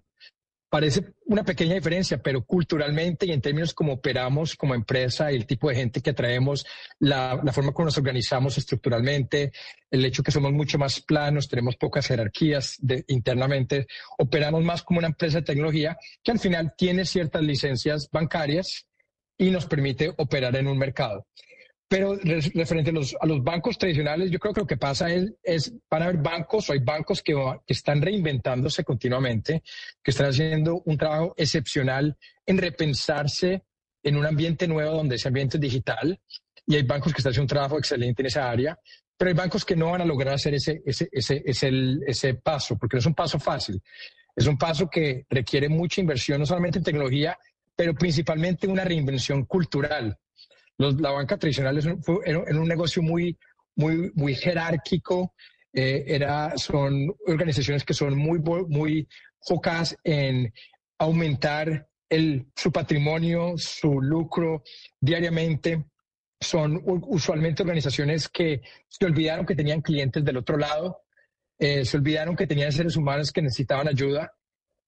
Parece una pequeña diferencia, pero culturalmente y en términos como operamos como empresa el tipo de gente que atraemos, la, forma como nos organizamos estructuralmente, el hecho que somos mucho más planos, tenemos pocas jerarquías internamente, operamos más como una empresa de tecnología que al final tiene ciertas licencias bancarias y nos permite operar en un mercado. Pero referente a los, bancos tradicionales, yo creo que lo que pasa es, es van a haber bancos o hay bancos que, que, están reinventándose continuamente, que están haciendo un trabajo excepcional en repensarse en un ambiente nuevo donde ese ambiente es digital. Y hay bancos que están haciendo un trabajo excelente en esa área, pero hay bancos que no van a lograr hacer ese, ese, ese, ese, ese paso, porque no es un paso fácil. Es un paso que requiere mucha inversión, no solamente en tecnología, pero principalmente una reinvención cultural la banca tradicional es un, era, un negocio muy, muy, muy jerárquico. Eh, era, son organizaciones que son muy, muy focas en aumentar el, su patrimonio, su lucro diariamente. Son usualmente organizaciones que se olvidaron que tenían clientes del otro lado, eh, se olvidaron que tenían seres humanos que necesitaban ayuda.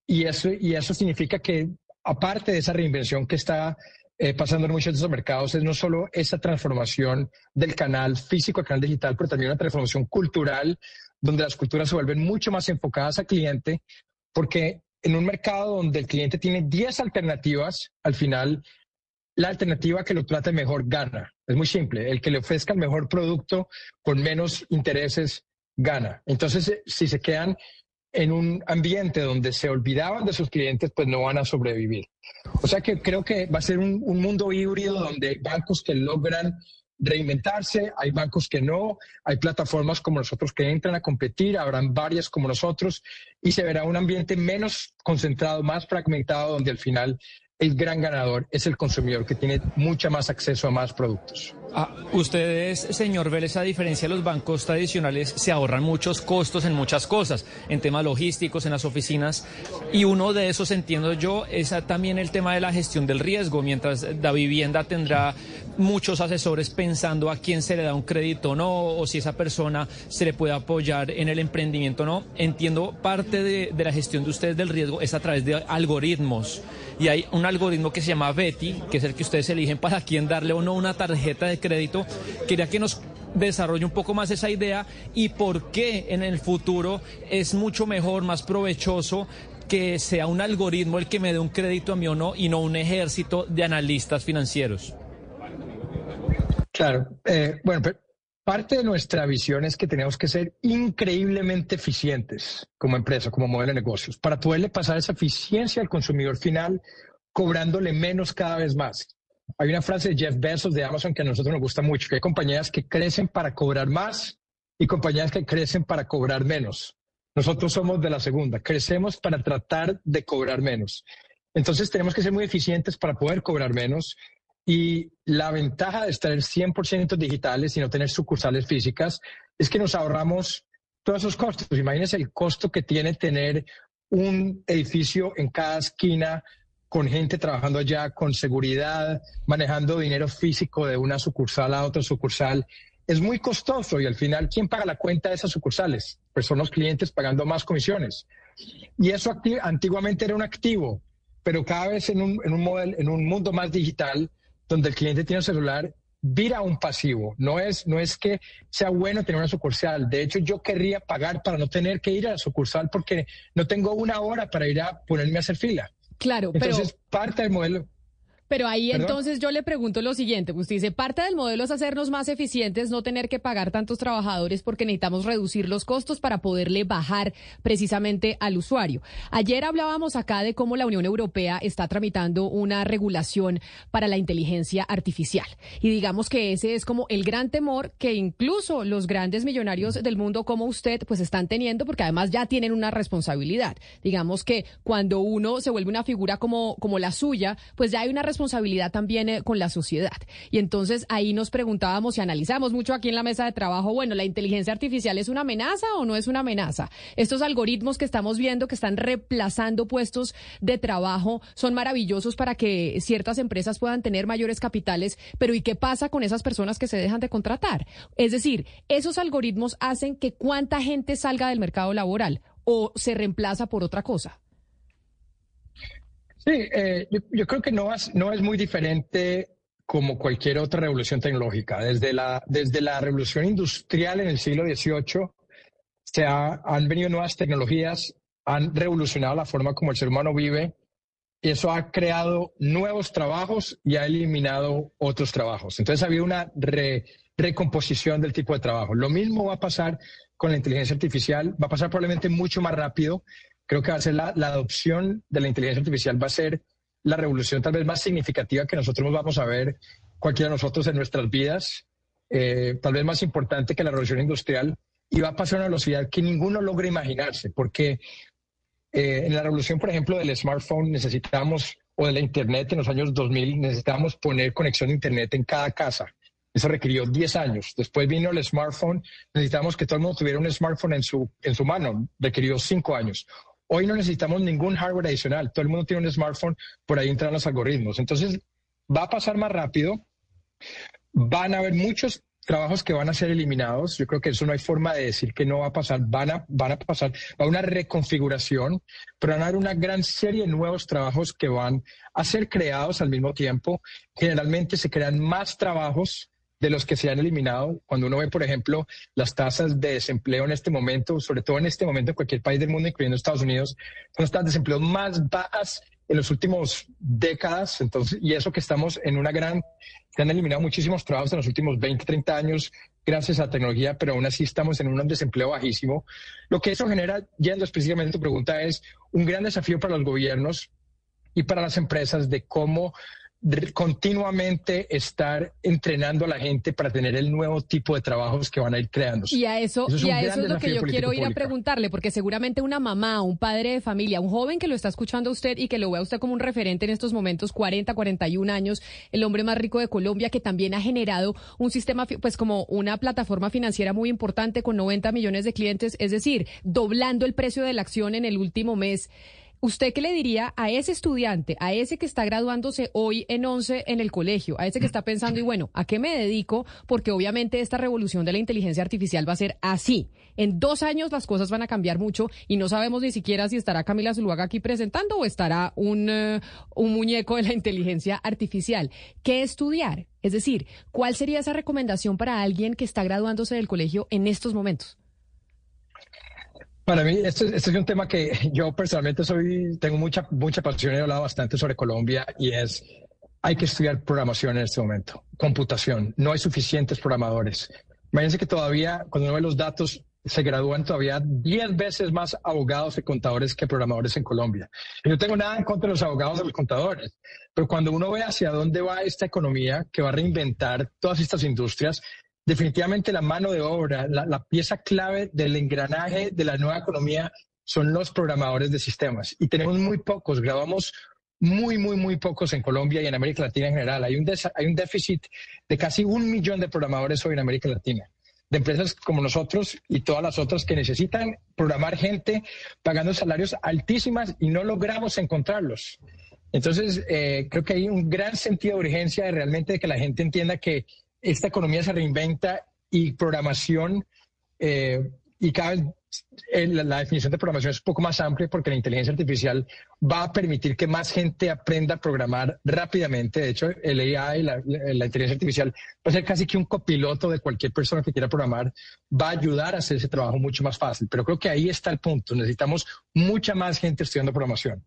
Y eso, y eso significa que, aparte de esa reinvención que está eh, pasando en muchos de esos mercados es no solo esa transformación del canal físico al canal digital, pero también una transformación cultural, donde las culturas se vuelven mucho más enfocadas al cliente, porque en un mercado donde el cliente tiene 10 alternativas, al final la alternativa que lo trate mejor gana. Es muy simple, el que le ofrezca el mejor producto con menos intereses gana. Entonces, si se quedan en un ambiente donde se olvidaban de sus clientes, pues no van a sobrevivir. O sea que creo que va a ser un, mundo híbrido donde hay bancos que logran reinventarse, hay bancos que no, hay plataformas como nosotros que entran a competir, habrán varias como nosotros y se verá un ambiente menos concentrado, más fragmentado, donde al final el gran ganador es el consumidor que tiene mucha más acceso a más productos. Ah, ustedes, señor Vélez, a diferencia de los bancos tradicionales, se ahorran muchos costos en muchas cosas, en temas logísticos, en las oficinas, y uno de esos, entiendo yo, es también el tema de la gestión del riesgo, mientras la vivienda tendrá muchos asesores pensando a quién se le da un crédito o no, o si esa persona se le puede apoyar en el emprendimiento o no. Entiendo, parte de, la gestión de ustedes del riesgo es a través de algoritmos, y hay un algoritmo que se llama Betty, que es el que ustedes eligen para quién darle o no una tarjeta de crédito. Quería que nos desarrolle un poco más esa idea y por qué en el futuro es mucho mejor, más provechoso que sea un algoritmo el que me dé un crédito a mí o no y no un ejército de analistas financieros. Claro, eh, bueno, parte de nuestra visión es que tenemos que ser increíblemente eficientes como empresa, como modelo de negocios, para poderle pasar esa eficiencia al consumidor final, cobrándole menos cada vez más. hay una frase de Jeff Bezos de Amazon que a nosotros nos gusta mucho, que hay compañías que crecen para cobrar más y compañías que crecen para cobrar menos. Nosotros somos de la segunda, crecemos para tratar de cobrar menos. Entonces tenemos que ser muy eficientes para poder cobrar menos y la ventaja de estar 100% digitales y no tener sucursales físicas es que nos ahorramos todos esos costos. Imagínense el costo que tiene tener un edificio en cada esquina con gente trabajando allá, con seguridad, manejando dinero físico de una sucursal a otra sucursal es muy costoso y al final, ¿quién paga la cuenta de esas sucursales? Pues son los clientes pagando más comisiones. Y eso antiguamente era un activo, pero cada vez en un, en un, model, en un mundo más digital, donde el cliente tiene un celular, vira un pasivo. No es, no es que sea bueno tener una sucursal. De hecho, yo querría pagar para no tener que ir a la sucursal porque no tengo una hora para ir a ponerme a hacer fila. Claro, Entonces, parte del modelo. Pero ahí entonces yo le pregunto lo siguiente, usted dice, parte del modelo es hacernos más eficientes, no tener que pagar tantos trabajadores porque necesitamos reducir los costos para poderle bajar precisamente al usuario. Ayer hablábamos acá de cómo la Unión Europea está tramitando una regulación para la inteligencia artificial. Y digamos que ese es como el gran temor que incluso los grandes millonarios del mundo como usted pues están teniendo porque además ya tienen una responsabilidad. Digamos que cuando uno se vuelve una figura como, como la suya, pues ya hay una responsabilidad responsabilidad también eh, con la sociedad. Y entonces ahí nos preguntábamos y analizamos mucho aquí en la mesa de trabajo, bueno, ¿la inteligencia artificial es una amenaza o no es una amenaza? Estos algoritmos que estamos viendo que están reemplazando puestos de trabajo son maravillosos para que ciertas empresas puedan tener mayores capitales, pero ¿y qué pasa con esas personas que se dejan de contratar? Es decir, esos algoritmos hacen que cuánta gente salga del mercado laboral o se reemplaza por otra cosa. Sí, eh, yo, creo que no es, no es muy diferente como cualquier otra revolución tecnológica. Desde la, desde la revolución industrial en el siglo XVIII se han venido nuevas tecnologías, han revolucionado la forma como el ser humano vive y eso ha creado nuevos trabajos y ha eliminado otros trabajos. Entonces ha habido una recomposición del tipo de trabajo. Lo mismo va a pasar con la inteligencia artificial, va a pasar probablemente mucho más rápido creo que va a ser la, adopción de la inteligencia artificial, va a ser la revolución tal vez más significativa que nosotros vamos a ver cualquiera de nosotros en nuestras vidas, eh, tal vez más importante que la revolución industrial, y va a pasar a una velocidad que ninguno logra imaginarse, porque eh, en la revolución, por ejemplo, del smartphone necesitamos, o de la Internet en los años 2000, necesitábamos poner conexión a Internet en cada casa. Eso requirió 10 años. Después vino el smartphone, necesitamos que todo el mundo tuviera un smartphone en su, en su mano, requirió 5 años. Hoy no necesitamos ningún hardware adicional. Todo el mundo tiene un smartphone, por ahí entran los algoritmos. Entonces, va a pasar más rápido. Van a haber muchos trabajos que van a ser eliminados. Yo creo que eso no hay forma de decir que no va a pasar. Van a, van a pasar a una reconfiguración, pero van a haber una gran serie de nuevos trabajos que van a ser creados al mismo tiempo. Generalmente se crean más trabajos de los que se han eliminado. Cuando uno ve, por ejemplo, las tasas de desempleo en este momento, sobre todo en este momento en cualquier país del mundo, incluyendo Estados Unidos, son las tasas de desempleo más bajas en los últimos décadas. Entonces, y eso que estamos en una gran, se han eliminado muchísimos trabajos en los últimos 20, 30 años gracias a la tecnología, pero aún así estamos en un desempleo bajísimo. Lo que eso genera, yendo específicamente a tu pregunta, es un gran desafío para los gobiernos y para las empresas de cómo continuamente estar entrenando a la gente para tener el nuevo tipo de trabajos que van a ir creando. Y a eso, y a eso es lo que yo quiero ir a preguntarle, porque seguramente una mamá, un padre de familia, un joven que lo está escuchando a usted y que lo ve a usted como un referente en estos momentos, 40, 41 años, el hombre más rico de Colombia, que también ha generado un sistema, pues como una plataforma financiera muy importante con 90 millones de clientes, es decir, doblando el precio de la acción en el último mes. ¿Usted qué le diría a ese estudiante, a ese que está graduándose hoy en 11 en el colegio, a ese que está pensando, y bueno, ¿a qué me dedico? Porque obviamente esta revolución de la inteligencia artificial va a ser así. En dos años las cosas van a cambiar mucho y no sabemos ni siquiera si estará Camila Zuluaga aquí presentando o estará un, eh, un muñeco de la inteligencia artificial. ¿Qué estudiar? Es decir, ¿cuál sería esa recomendación para alguien que está graduándose del colegio en estos momentos? Para mí, este, este, es un tema que yo personalmente soy, tengo mucha, mucha pasión, he hablado bastante sobre Colombia y es, hay que estudiar programación en este momento, computación. No hay suficientes programadores. Imagínense que todavía, cuando uno ve los datos, se gradúan todavía 10 veces más abogados y contadores que programadores en Colombia. Y no tengo nada en contra de los abogados y los contadores, pero cuando uno ve hacia dónde va esta economía que va a reinventar todas estas industrias, definitivamente la mano de obra, la, pieza clave del engranaje de la nueva economía son los programadores de sistemas. Y tenemos muy pocos, grabamos muy, muy, muy pocos en Colombia y en América Latina en general. Hay un, hay un déficit de casi un millón de programadores hoy en América Latina de empresas como nosotros y todas las otras que necesitan programar gente pagando salarios altísimas y no logramos encontrarlos. Entonces, eh, creo que hay un gran sentido de urgencia de realmente que la gente entienda que esta economía se reinventa y programación eh, y cada vez la, definición de programación es un poco más amplia porque la inteligencia artificial va a permitir que más gente aprenda a programar rápidamente. De hecho, el AI, la, la inteligencia artificial, va a ser casi que un copiloto de cualquier persona que quiera programar, va a ayudar a hacer ese trabajo mucho más fácil. Pero creo que ahí está el punto. Necesitamos mucha más gente estudiando programación.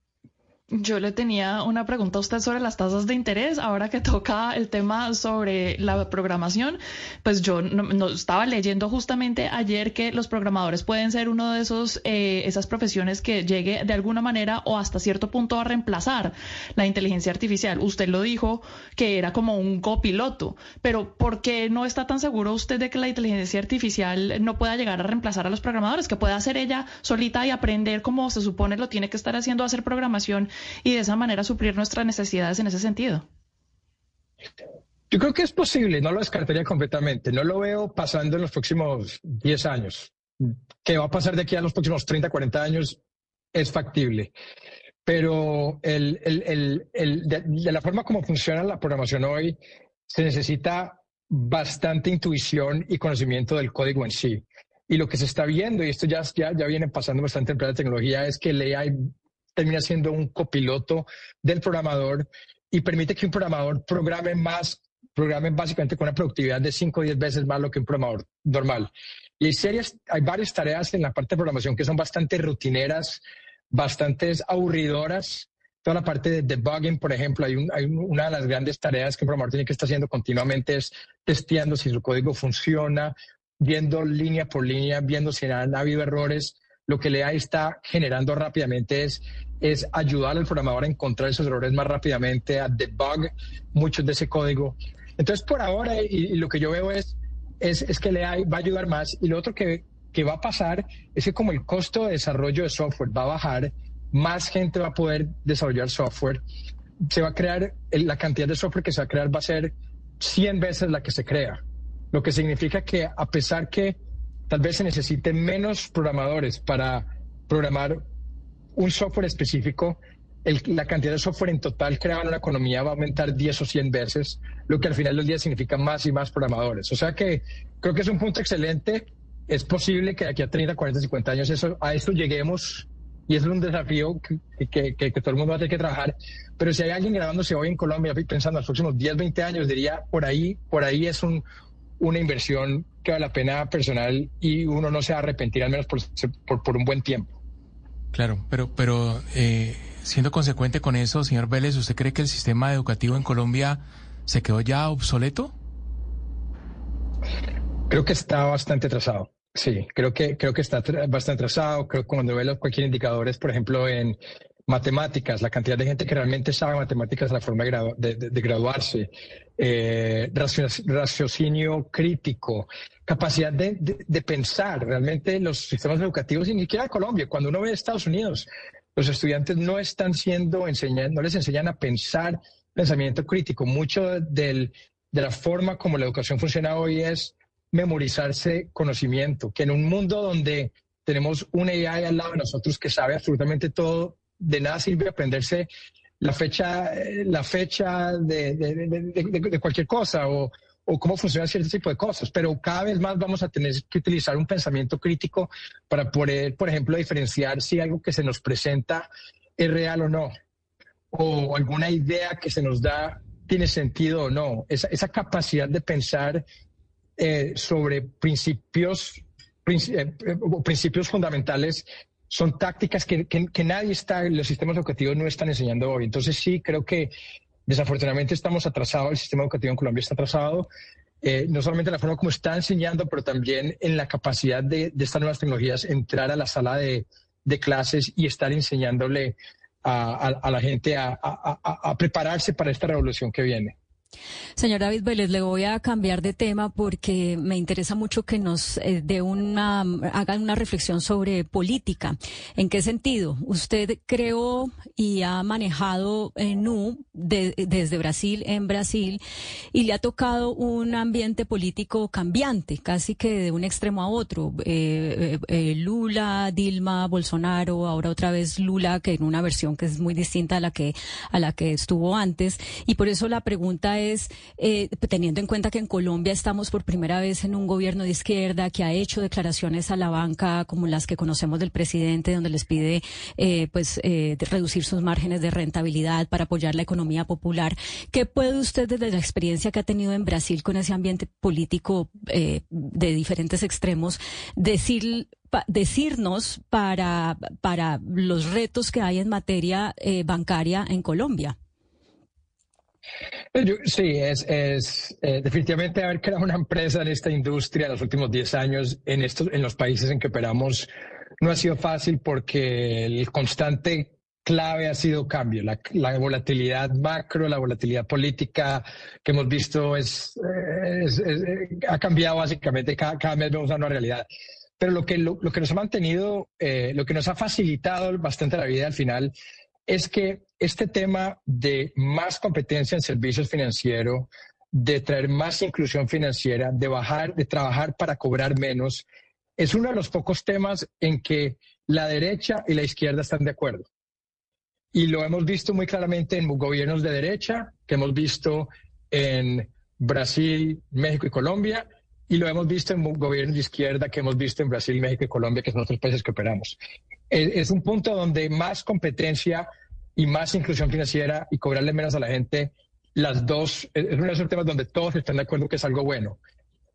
Yo le tenía una pregunta a usted sobre las tasas de interés. Ahora que toca el tema sobre la programación, pues yo no, estaba leyendo justamente ayer que los programadores pueden ser uno de esos eh, esas profesiones que llegue de alguna manera o hasta cierto punto a reemplazar la inteligencia artificial. Usted lo dijo que era como un copiloto, pero ¿por qué no está tan seguro usted de que la inteligencia artificial no pueda llegar a reemplazar a los programadores, que pueda hacer ella solita y aprender como se supone lo tiene que estar haciendo hacer programación? Y de esa manera suplir nuestras necesidades en ese sentido? Yo creo que es posible, no lo descartaría completamente, no lo veo pasando en los próximos 10 años. ¿Qué va a pasar de aquí a los próximos 30, 40 años? Es factible. Pero el, el, el, de, la forma como funciona la programación hoy, se necesita bastante intuición y conocimiento del código en sí. Y lo que se está viendo, y esto ya, ya, ya viene pasando bastante en la tecnología, es que el AI termina siendo un copiloto del programador y permite que un programador programe más, programe básicamente con una productividad de 5 o 10 veces más lo que un programador normal. Y hay, hay varias tareas en la parte de programación que son bastante rutineras, bastante aburridoras. Toda la parte de debugging, por ejemplo, hay, hay una de las grandes tareas que un programador tiene que estar haciendo continuamente es testeando si su código funciona, viendo línea por línea, viendo si han habido errores. Lo que le está generando rápidamente es es ayudar al programador a encontrar esos errores más rápidamente, a debug muchos de ese código. Entonces, por ahora, y, lo que yo veo es, es, es, que le va a ayudar más. Y lo otro que, que va a pasar es que como el costo de desarrollo de software va a bajar, más gente va a poder desarrollar software. Se va a crear, la cantidad de software que se va a crear va a ser 100 veces la que se crea. Lo que significa que a pesar que tal vez se necesite menos programadores para programar un software específico, la cantidad de software en total creado en una economía va a aumentar 10 o 100 veces, lo que al final del día significa más y más programadores. O sea que creo que es un punto excelente. Es posible que aquí a 30, 40, 50 años a esto lleguemos y es un desafío que, que, todo el mundo va a tener que trabajar. Pero si hay alguien grabándose hoy en Colombia pensando en los próximos 10, 20 años, diría, por ahí, por ahí es un, una inversión que vale la pena personal y uno no se va a arrepentir al menos por un buen tiempo. Claro, pero, pero eh, siendo consecuente con eso, señor Vélez, ¿usted cree que el sistema educativo en Colombia se quedó ya obsoleto? Creo que está bastante atrasado. Sí, creo que, creo que está bastante atrasado. Creo que cuando veo cualquier indicador es, por ejemplo, en matemáticas, la cantidad de gente que realmente sabe matemáticas, la forma de, de, graduarse, eh, raciocinio crítico, capacidad de, pensar. Realmente los sistemas educativos, y ni siquiera Colombia, cuando uno ve Estados Unidos, los estudiantes no están siendo enseñados, no les enseñan a pensar pensamiento crítico. Mucho del, de la forma como la educación funciona hoy es memorizarse conocimiento, que en un mundo donde tenemos un AI al lado de nosotros que sabe absolutamente todo, de nada sirve aprenderse la fecha, la fecha de, cualquier cosa o, o, cómo funciona cierto tipo de cosas, pero cada vez más vamos a tener que utilizar un pensamiento crítico para poder, por ejemplo, diferenciar si algo que se nos presenta es real o no, o alguna idea que se nos da tiene sentido o no. Esa, esa capacidad de pensar eh, sobre principios, eh, principios fundamentales son tácticas que, que, nadie está, los sistemas educativos no están enseñando hoy. Entonces sí, creo que desafortunadamente estamos atrasados, el sistema educativo en Colombia está atrasado eh, no solamente en la forma como está enseñando, pero también en la capacidad de, estas nuevas tecnologías entrar a la sala de, clases y estar enseñándole a, la gente a prepararse para esta revolución que viene. Señor David Vélez, le voy a cambiar de tema porque me interesa mucho que nos eh, dé una, hagan una reflexión sobre política. ¿En qué sentido? Usted creó y ha manejado NU desde Brasil, en Brasil, y le ha tocado un ambiente político cambiante, casi que de un extremo a otro. Eh, eh, Lula, Dilma, Bolsonaro, ahora otra vez Lula, que en una versión que es muy distinta a la que, a la que estuvo antes. Y por eso la pregunta es, eh, teniendo en cuenta que en Colombia estamos por primera vez en un gobierno de izquierda que ha hecho declaraciones a la banca como las que conocemos del presidente, donde les pide eh, pues eh, reducir sus márgenes de rentabilidad para apoyar la economía popular. ¿Qué puede usted desde la experiencia que ha tenido en Brasil con ese ambiente político de diferentes extremos decir decirnos para, para los retos que hay en materia bancaria en Colombia? Sí, es, es eh, definitivamente haber creado una empresa en esta industria en los últimos 10 años en, estos, en los países en que operamos no ha sido fácil porque el constante clave ha sido cambio. La, volatilidad macro, la volatilidad política que hemos visto es, ha cambiado básicamente, cada, cada, vez vemos una realidad. Pero lo que, lo, que nos ha mantenido, eh, lo que nos ha facilitado bastante la vida al final es que este tema de más competencia en servicios financieros, de traer más inclusión financiera, de bajar, de trabajar para cobrar menos, es uno de los pocos temas en que la derecha y la izquierda están de acuerdo. Y lo hemos visto muy claramente en gobiernos de derecha, que hemos visto en Brasil, México y Colombia, y lo hemos visto en gobiernos de izquierda que hemos visto en Brasil, México y Colombia, que son otros países que operamos. Es un punto donde más competencia y más inclusión financiera y cobrarle menos a la gente, las dos, es uno de esos temas donde todos están de acuerdo que es algo bueno.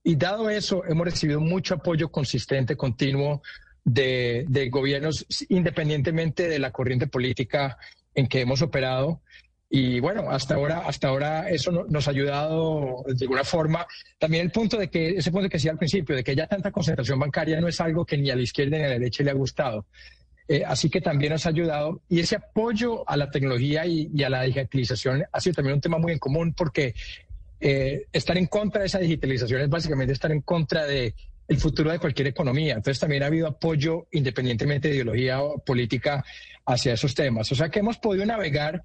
Y dado eso, hemos recibido mucho apoyo consistente, continuo de, de gobiernos, independientemente de la corriente política en que hemos operado. Y bueno, hasta ahora, hasta ahora eso nos ha ayudado de alguna forma. También el punto de que, ese punto que decía al principio, de que ya tanta concentración bancaria no es algo que ni a la izquierda ni a la derecha le ha gustado. Eh, así que también nos ha ayudado. Y ese apoyo a la tecnología y, a la digitalización ha sido también un tema muy en común porque eh, estar en contra de esa digitalización es básicamente estar en contra de el futuro de cualquier economía. Entonces también ha habido apoyo independientemente de ideología política hacia esos temas. O sea que hemos podido navegar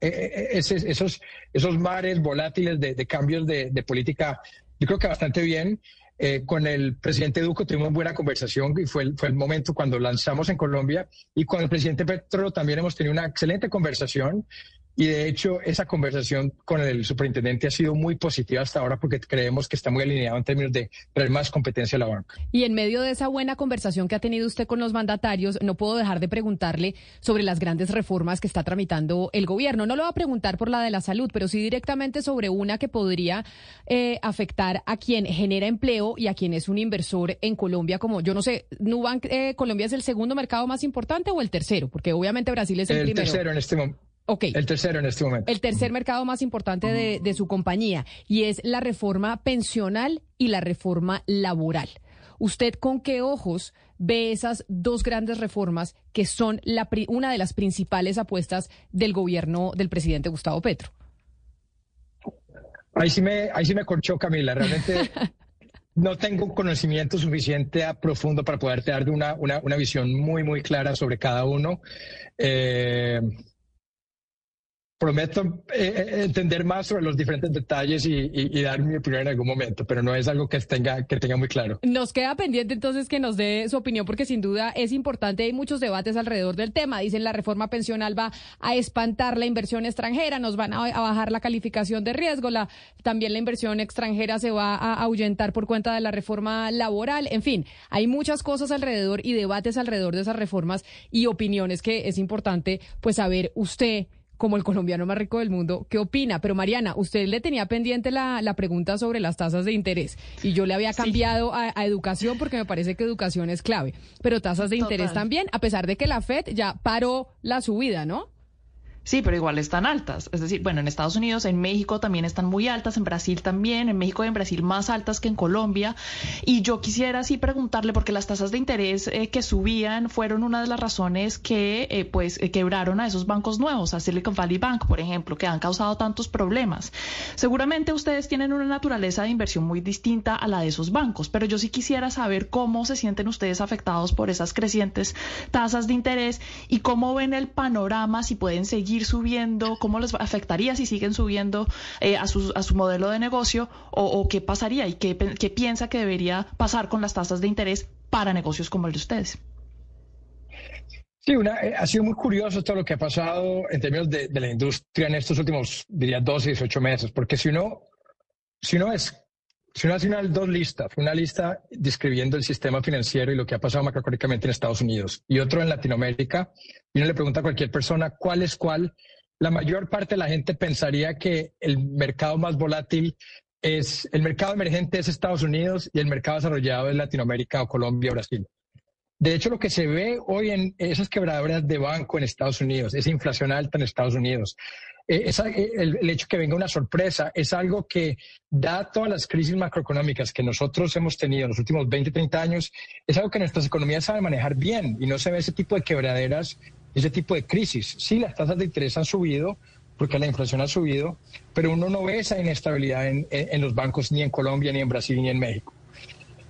eh, esos, esos mares volátiles de, cambios de, de política, yo creo que bastante bien. Eh, con el presidente Duco tuvimos buena conversación y fue el, fue el momento cuando lanzamos en Colombia. Y con el presidente Petro también hemos tenido una excelente conversación y de hecho, esa conversación con el superintendente ha sido muy positiva hasta ahora porque creemos que está muy alineado en términos de traer más competencia a la banca. Y en medio de esa buena conversación que ha tenido usted con los mandatarios, no puedo dejar de preguntarle sobre las grandes reformas que está tramitando el gobierno. No lo va a preguntar por la de la salud, pero sí directamente sobre una que podría eh, afectar a quien genera empleo y a quien es un inversor en Colombia, como yo no sé, Nubank eh, Colombia es el segundo mercado más importante o el tercero, porque obviamente Brasil es el, el primero. tercero en este momento. Okay. El tercero en este momento. El tercer mercado más importante de, su compañía y es la reforma pensional y la reforma laboral. ¿Usted con qué ojos ve esas dos grandes reformas que son la, una de las principales apuestas del gobierno del presidente Gustavo Petro? Ahí sí me, ahí sí me corchó, Camila. Realmente no tengo un conocimiento suficiente a profundo para poderte dar una, una, una visión muy, muy clara sobre cada uno. Eh, prometo eh, eh, entender más sobre los diferentes detalles y, dar mi opinión en algún momento, pero no es algo que tenga, que tenga muy claro. Nos queda pendiente entonces que nos dé su opinión, porque sin duda es importante. Hay muchos debates alrededor del tema. Dicen la reforma pensional va a espantar la inversión extranjera, nos van a, bajar la calificación de riesgo, la, también la inversión extranjera se va a ahuyentar por cuenta de la reforma laboral. En fin, hay muchas cosas alrededor y debates alrededor de esas reformas y opiniones que es importante pues saber usted como el colombiano más rico del mundo, ¿qué opina? Pero Mariana, usted le tenía pendiente la, pregunta sobre las tasas de interés y yo le había cambiado a, educación porque me parece que educación es clave, pero tasas de interés también, a pesar de que la Fed ya paró la subida, ¿no? Sí, pero igual están altas. Es decir, bueno, en Estados Unidos, en México también están muy altas, en Brasil también, en México y en Brasil más altas que en Colombia. Y yo quisiera así preguntarle, porque las tasas de interés eh, que subían fueron una de las razones que eh, pues eh, quebraron a esos bancos nuevos, a Silicon Valley Bank, por ejemplo, que han causado tantos problemas. Seguramente ustedes tienen una naturaleza de inversión muy distinta a la de esos bancos, pero yo sí quisiera saber cómo se sienten ustedes afectados por esas crecientes tasas de interés y cómo ven el panorama, si pueden seguir subiendo? ¿Cómo les afectaría si siguen subiendo eh, a, su, a su modelo de negocio? ¿O, qué pasaría y qué, piensa que debería pasar con las tasas de interés para negocios como el de ustedes? Sí, una, eh, ha sido muy curioso todo lo que ha pasado en términos de, la industria en estos últimos, diría, 12, 18 meses, porque si uno, si uno es si uno hace una, dos listas, una lista describiendo el sistema financiero y lo que ha pasado macroeconómicamente en Estados Unidos y otro en Latinoamérica, y uno le pregunta a cualquier persona cuál es cuál, la mayor parte de la gente pensaría que el mercado más volátil es, el mercado emergente es Estados Unidos y el mercado desarrollado es Latinoamérica o Colombia o Brasil. De hecho, lo que se ve hoy en esas quebraduras de banco en Estados Unidos, esa inflación alta en Estados Unidos, eh, eh, el, hecho que venga una sorpresa es algo que, da todas las crisis macroeconómicas que nosotros hemos tenido en los últimos 20, 30 años, es algo que nuestras economías saben manejar bien y no se ve ese tipo de quebraderas, ese tipo de crisis. Sí, las tasas de interés han subido porque la inflación ha subido, pero uno no ve esa inestabilidad en los bancos ni en Colombia, ni en Brasil, ni en México.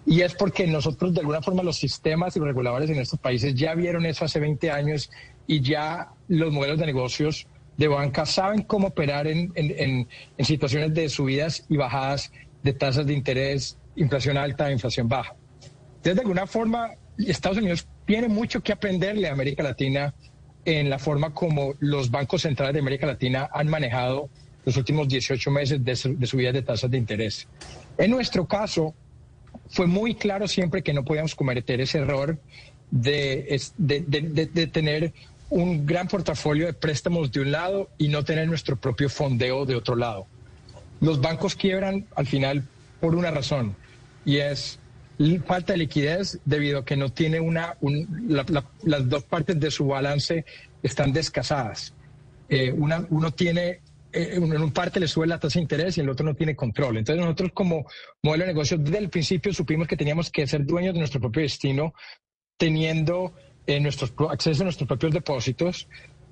Y es porque nosotros, de alguna forma, los sistemas y los reguladores en estos países ya vieron eso hace 20 años y ya los modelos de negocios de banca saben cómo operar en, en, en, situaciones de subidas y bajadas de tasas de interés, inflación alta, inflación baja. Entonces, de alguna forma, Estados Unidos tiene mucho que aprenderle a América Latina en la forma como los bancos centrales de América Latina han manejado los últimos 18 meses de, de subidas de tasas de interés. En nuestro caso, fue muy claro siempre que no podíamos cometer ese error de, de, de, tener un gran portafolio de préstamos de un lado y no tener nuestro propio fondeo de otro lado. Los bancos quiebran al final por una razón y es falta de liquidez debido a que no tiene una, las dos partes de su balance están descasadas. Eh, uno tiene, en un parte le sube la tasa de interés y el otro no tiene control. Entonces nosotros como modelo de negocio desde el principio supimos que teníamos que ser dueños de nuestro propio destino teniendo en nuestros, acceso a nuestros propios depósitos.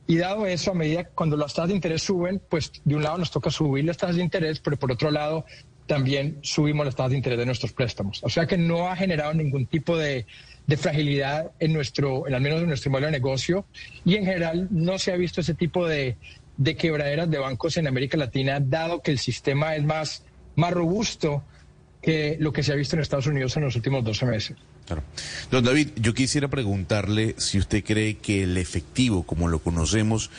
Y dado eso, a medida cuando las tasas de interés suben, pues de un lado nos toca subir las tasas de interés, pero por otro lado también subimos las tasas de interés de nuestros préstamos. O sea que no ha generado ningún tipo de, de fragilidad en nuestro, en al menos en nuestro modelo de negocio. Y en general no se ha visto ese tipo de, de quebraderas de bancos en América Latina, dado que el sistema es más, más robusto que lo que se ha visto en Estados Unidos en los últimos 12 meses. Claro. Don David, yo quisiera preguntarle si usted cree que el efectivo, como lo conocemos,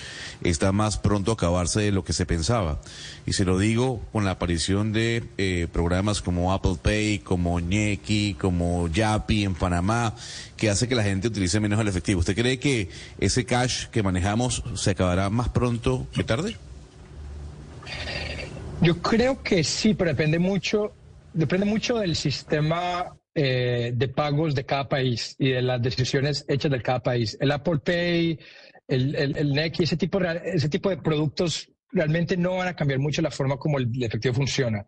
está más pronto a acabarse de lo que se pensaba. Y se lo digo con la aparición de eh, programas como Apple Pay, como Ñequi, como Yapi en Panamá, que hace que la gente utilice menos el efectivo. ¿Usted cree que ese cash que manejamos se acabará más pronto que tarde? Yo creo que sí, pero depende mucho depende mucho del sistema eh, de pagos de cada país y de las decisiones hechas de cada país. El Apple Pay, el, el, el NEC ese tipo, ese tipo de productos realmente no van a cambiar mucho la forma como el, efectivo funciona.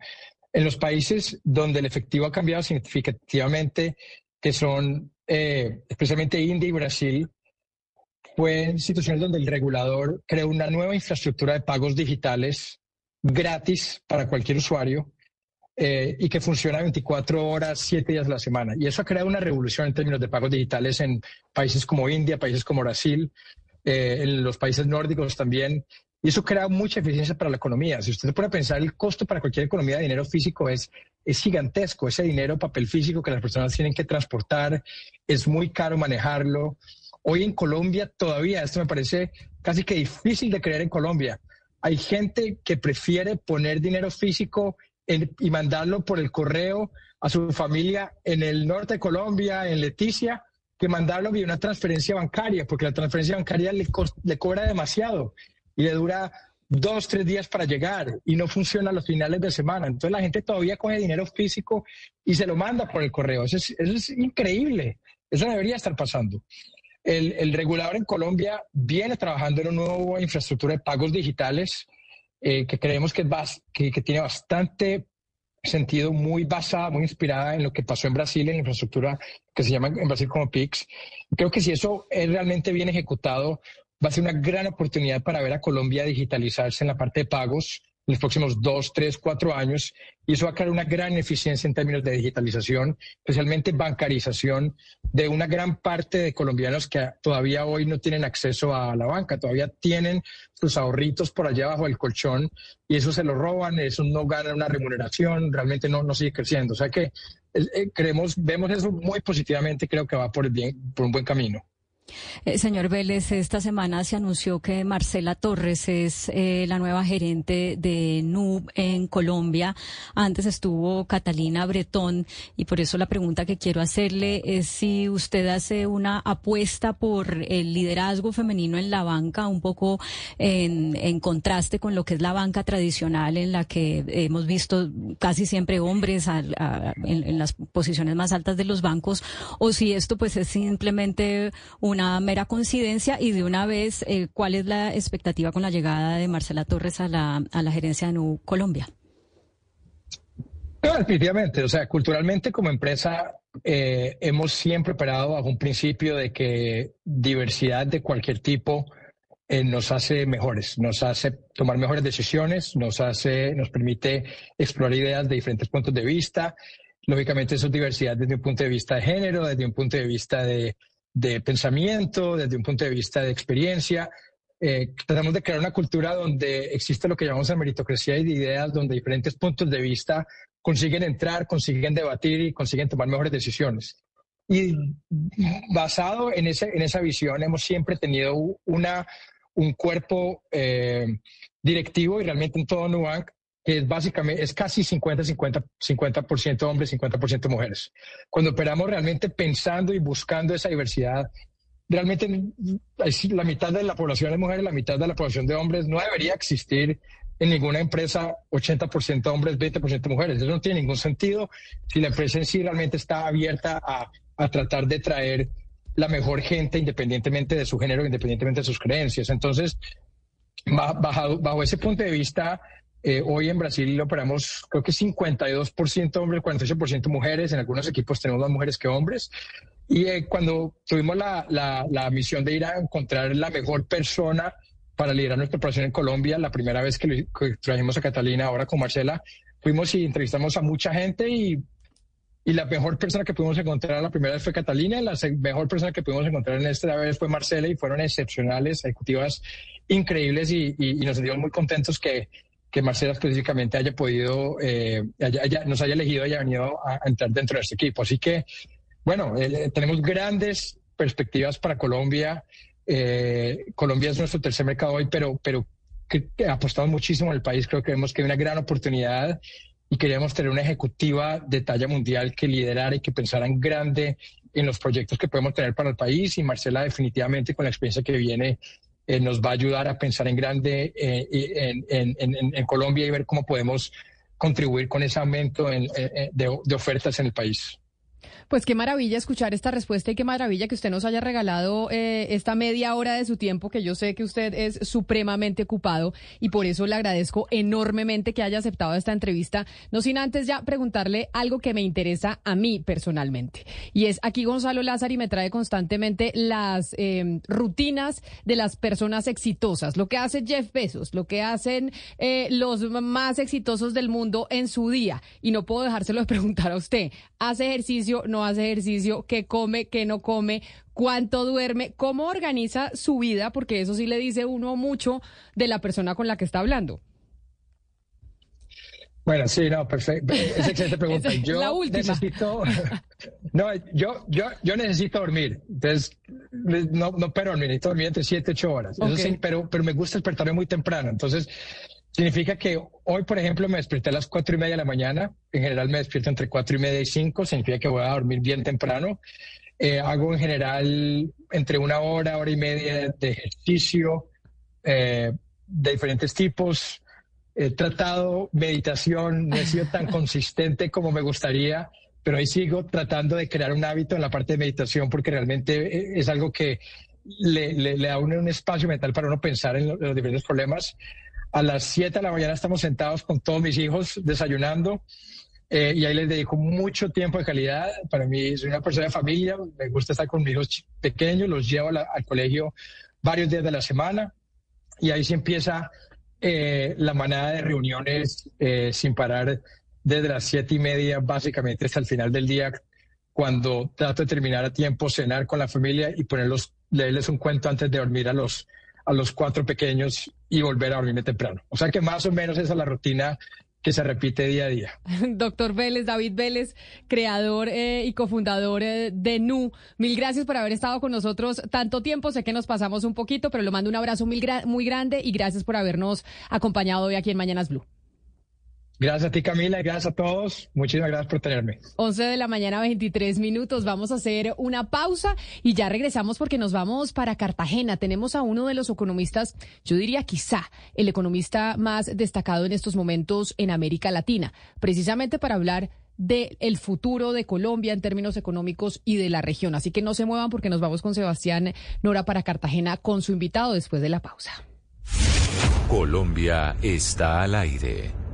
En los países donde el efectivo ha cambiado significativamente, que son eh, especialmente India y Brasil, fue en situaciones donde el regulador creó una nueva infraestructura de pagos digitales gratis para cualquier usuario eh, y que funciona 24 horas, 7 días a la semana. Y eso ha creado una revolución en términos de pagos digitales en países como India, países como Brasil, eh, en los países nórdicos también. Y eso crea mucha eficiencia para la economía. Si usted puede pensar, el costo para cualquier economía de dinero físico es, es gigantesco. Ese dinero, papel físico que las personas tienen que transportar, es muy caro manejarlo. Hoy en Colombia todavía, esto me parece casi que difícil de creer en Colombia. Hay gente que prefiere poner dinero físico y mandarlo por el correo a su familia en el norte de Colombia, en Leticia, que mandarlo vía una transferencia bancaria, porque la transferencia bancaria le, le cobra demasiado y le dura dos, tres días para llegar y no funciona a los finales de semana. Entonces la gente todavía coge dinero físico y se lo manda por el correo. Eso es, eso es increíble. Eso debería estar pasando. El, el, regulador en Colombia viene trabajando en una nueva infraestructura de pagos digitales eh, que creemos que, es que, que, tiene bastante sentido, muy basada, muy inspirada en lo que pasó en Brasil, en la infraestructura que se llama en Brasil como PIX. Creo que si eso es realmente bien ejecutado, va a ser una gran oportunidad para ver a Colombia digitalizarse en la parte de pagos en los próximos dos, tres, cuatro años y eso va a crear una gran eficiencia en términos de digitalización, especialmente bancarización de una gran parte de colombianos que todavía hoy no tienen acceso a la banca, todavía tienen sus ahorritos por allá bajo el colchón y eso se lo roban, eso no gana una remuneración, realmente no, no sigue creciendo. O sea que eh, creemos, vemos eso muy positivamente, creo que va por, el bien, por un buen camino. Eh, señor Vélez, esta semana se anunció que Marcela Torres es eh, la nueva gerente de NUB en Colombia. Antes estuvo Catalina Bretón y por eso la pregunta que quiero hacerle es si usted hace una apuesta por el liderazgo femenino en la banca, un poco en, contraste con lo que es la banca tradicional en la que hemos visto casi siempre hombres en, en las posiciones más altas de los bancos, o si esto pues es simplemente un una mera coincidencia y de una vez, eh, ¿cuál es la expectativa con la llegada de Marcela Torres a la, a la gerencia de NU Colombia? No. O sea, culturalmente como empresa eh, hemos siempre operado bajo un principio de que diversidad de cualquier tipo eh, nos hace mejores, nos hace tomar mejores decisiones, nos hace, nos permite explorar ideas de diferentes puntos de vista. Lógicamente eso es diversidad desde un punto de vista de género, desde un punto de vista de de pensamiento, desde un punto de vista de experiencia. Eh, tratamos de crear una cultura donde existe lo que llamamos la meritocracia y de ideas, donde diferentes puntos de vista consiguen entrar, consiguen debatir y consiguen tomar mejores decisiones. Y basado en, ese, en esa visión, hemos siempre tenido una, un cuerpo eh, directivo y realmente en todo Nubank que es básicamente, es casi 50, 50, 50% hombres, 50% mujeres. Cuando operamos realmente pensando y buscando esa diversidad, realmente la mitad de la población de mujeres, la mitad de la población de hombres, no debería existir en ninguna empresa 80% hombres, 20% mujeres. Eso no tiene ningún sentido si la empresa en sí realmente está abierta a, a tratar de traer la mejor gente independientemente de su género, independientemente de sus creencias. Entonces, bajo ese punto de vista, eh, hoy en Brasil operamos creo que 52% hombres, 48% mujeres. En algunos equipos tenemos más mujeres que hombres. Y eh, cuando tuvimos la, la, misión de ir a encontrar la mejor persona para liderar nuestra operación en Colombia, la primera vez que, trajimos a Catalina, ahora con Marcela, fuimos y entrevistamos a mucha gente y, y la mejor persona que pudimos encontrar la primera vez fue Catalina, la mejor persona que pudimos encontrar en esta vez fue Marcela y fueron excepcionales, ejecutivas increíbles y, y nos sentimos muy contentos que que Marcela específicamente haya podido, eh, nos haya elegido, haya venido a, entrar dentro de este equipo. Así que, bueno, eh, tenemos grandes perspectivas para Colombia. Eh, Colombia es nuestro tercer mercado hoy, pero, pero que, apostamos muchísimo en el país. Creo que vemos que hay una gran oportunidad y queríamos tener una ejecutiva de talla mundial que liderara y que pensara en grande en los proyectos que podemos tener para el país. Y Marcela definitivamente con la experiencia que viene eh, nos va a ayudar a pensar en grande eh, en, Colombia y ver cómo podemos contribuir con ese aumento de ofertas en el país. Pues qué maravilla escuchar esta respuesta y qué maravilla que usted nos haya regalado eh, esta media hora de su tiempo, que yo sé que usted es supremamente ocupado y por eso le agradezco enormemente que haya aceptado esta entrevista. No sin antes ya preguntarle algo que me interesa a mí personalmente. Y es aquí Gonzalo Lázaro me trae constantemente las em, rutinas de las personas exitosas, lo que hace Jeff Bezos, lo que hacen eh, los más exitosos del mundo en su día. Y no puedo dejárselo de preguntar a usted. ¿Hace ejercicio? ¿No hace ejercicio? ¿Qué come? ¿Qué no come? ¿Cuánto duerme? ¿Cómo organiza su vida? Porque eso sí le dice uno mucho de la persona con la que está hablando. Bueno, sí, no, perfecto. Es excelente pregunta. Yo la última. necesito, no, yo, yo, yo necesito dormir. Entonces, no, no pero dormir, necesito dormir entre 7 y 8 horas. Eso sí, pero, pero me gusta despertarme muy temprano. Entonces, Significa que hoy, por ejemplo, me desperté a las cuatro y media de la mañana. En general me despierto entre cuatro y media y cinco. Significa que voy a dormir bien temprano. Eh, hago en general entre una hora, hora y media de ejercicio eh, de diferentes tipos. He tratado meditación, no he sido tan consistente como me gustaría, pero ahí sigo tratando de crear un hábito en la parte de meditación porque realmente eh, es algo que le, le, da uno un espacio mental para uno pensar en, los diferentes problemas. A las 7 de la mañana estamos sentados con todos mis hijos desayunando. Eh, y ahí les dedico mucho tiempo de calidad. Para mí soy una persona de familia, me gusta estar con mis hijos pequeños, los llevo al colegio varios días de la semana y ahí se empieza eh, la manada de reuniones eh, sin parar desde las siete y media básicamente hasta el final del día cuando trato de terminar a tiempo, cenar con la familia y ponerlos, leerles un cuento antes de dormir a los, a los cuatro pequeños y volver a dormirme temprano. O sea que más o menos esa es la rutina que se repite día a día. Doctor Vélez, David Vélez, creador eh, y cofundador eh, de NU, mil gracias por haber estado con nosotros tanto tiempo. Sé que nos pasamos un poquito, pero le mando un abrazo muy, muy grande y gracias por habernos acompañado hoy aquí en Mañanas Blue. Gracias a ti, Camila, y gracias a todos. Muchísimas gracias por tenerme. 11 de la mañana, 23 minutos. Vamos a hacer una pausa y ya regresamos porque nos vamos para Cartagena. Tenemos a uno de los economistas, yo diría quizá el economista más destacado en estos momentos en América Latina, precisamente para hablar del el futuro de Colombia en términos económicos y de la región. Así que no se muevan porque nos vamos con Sebastián Nora para Cartagena con su invitado después de la pausa. Colombia está al aire.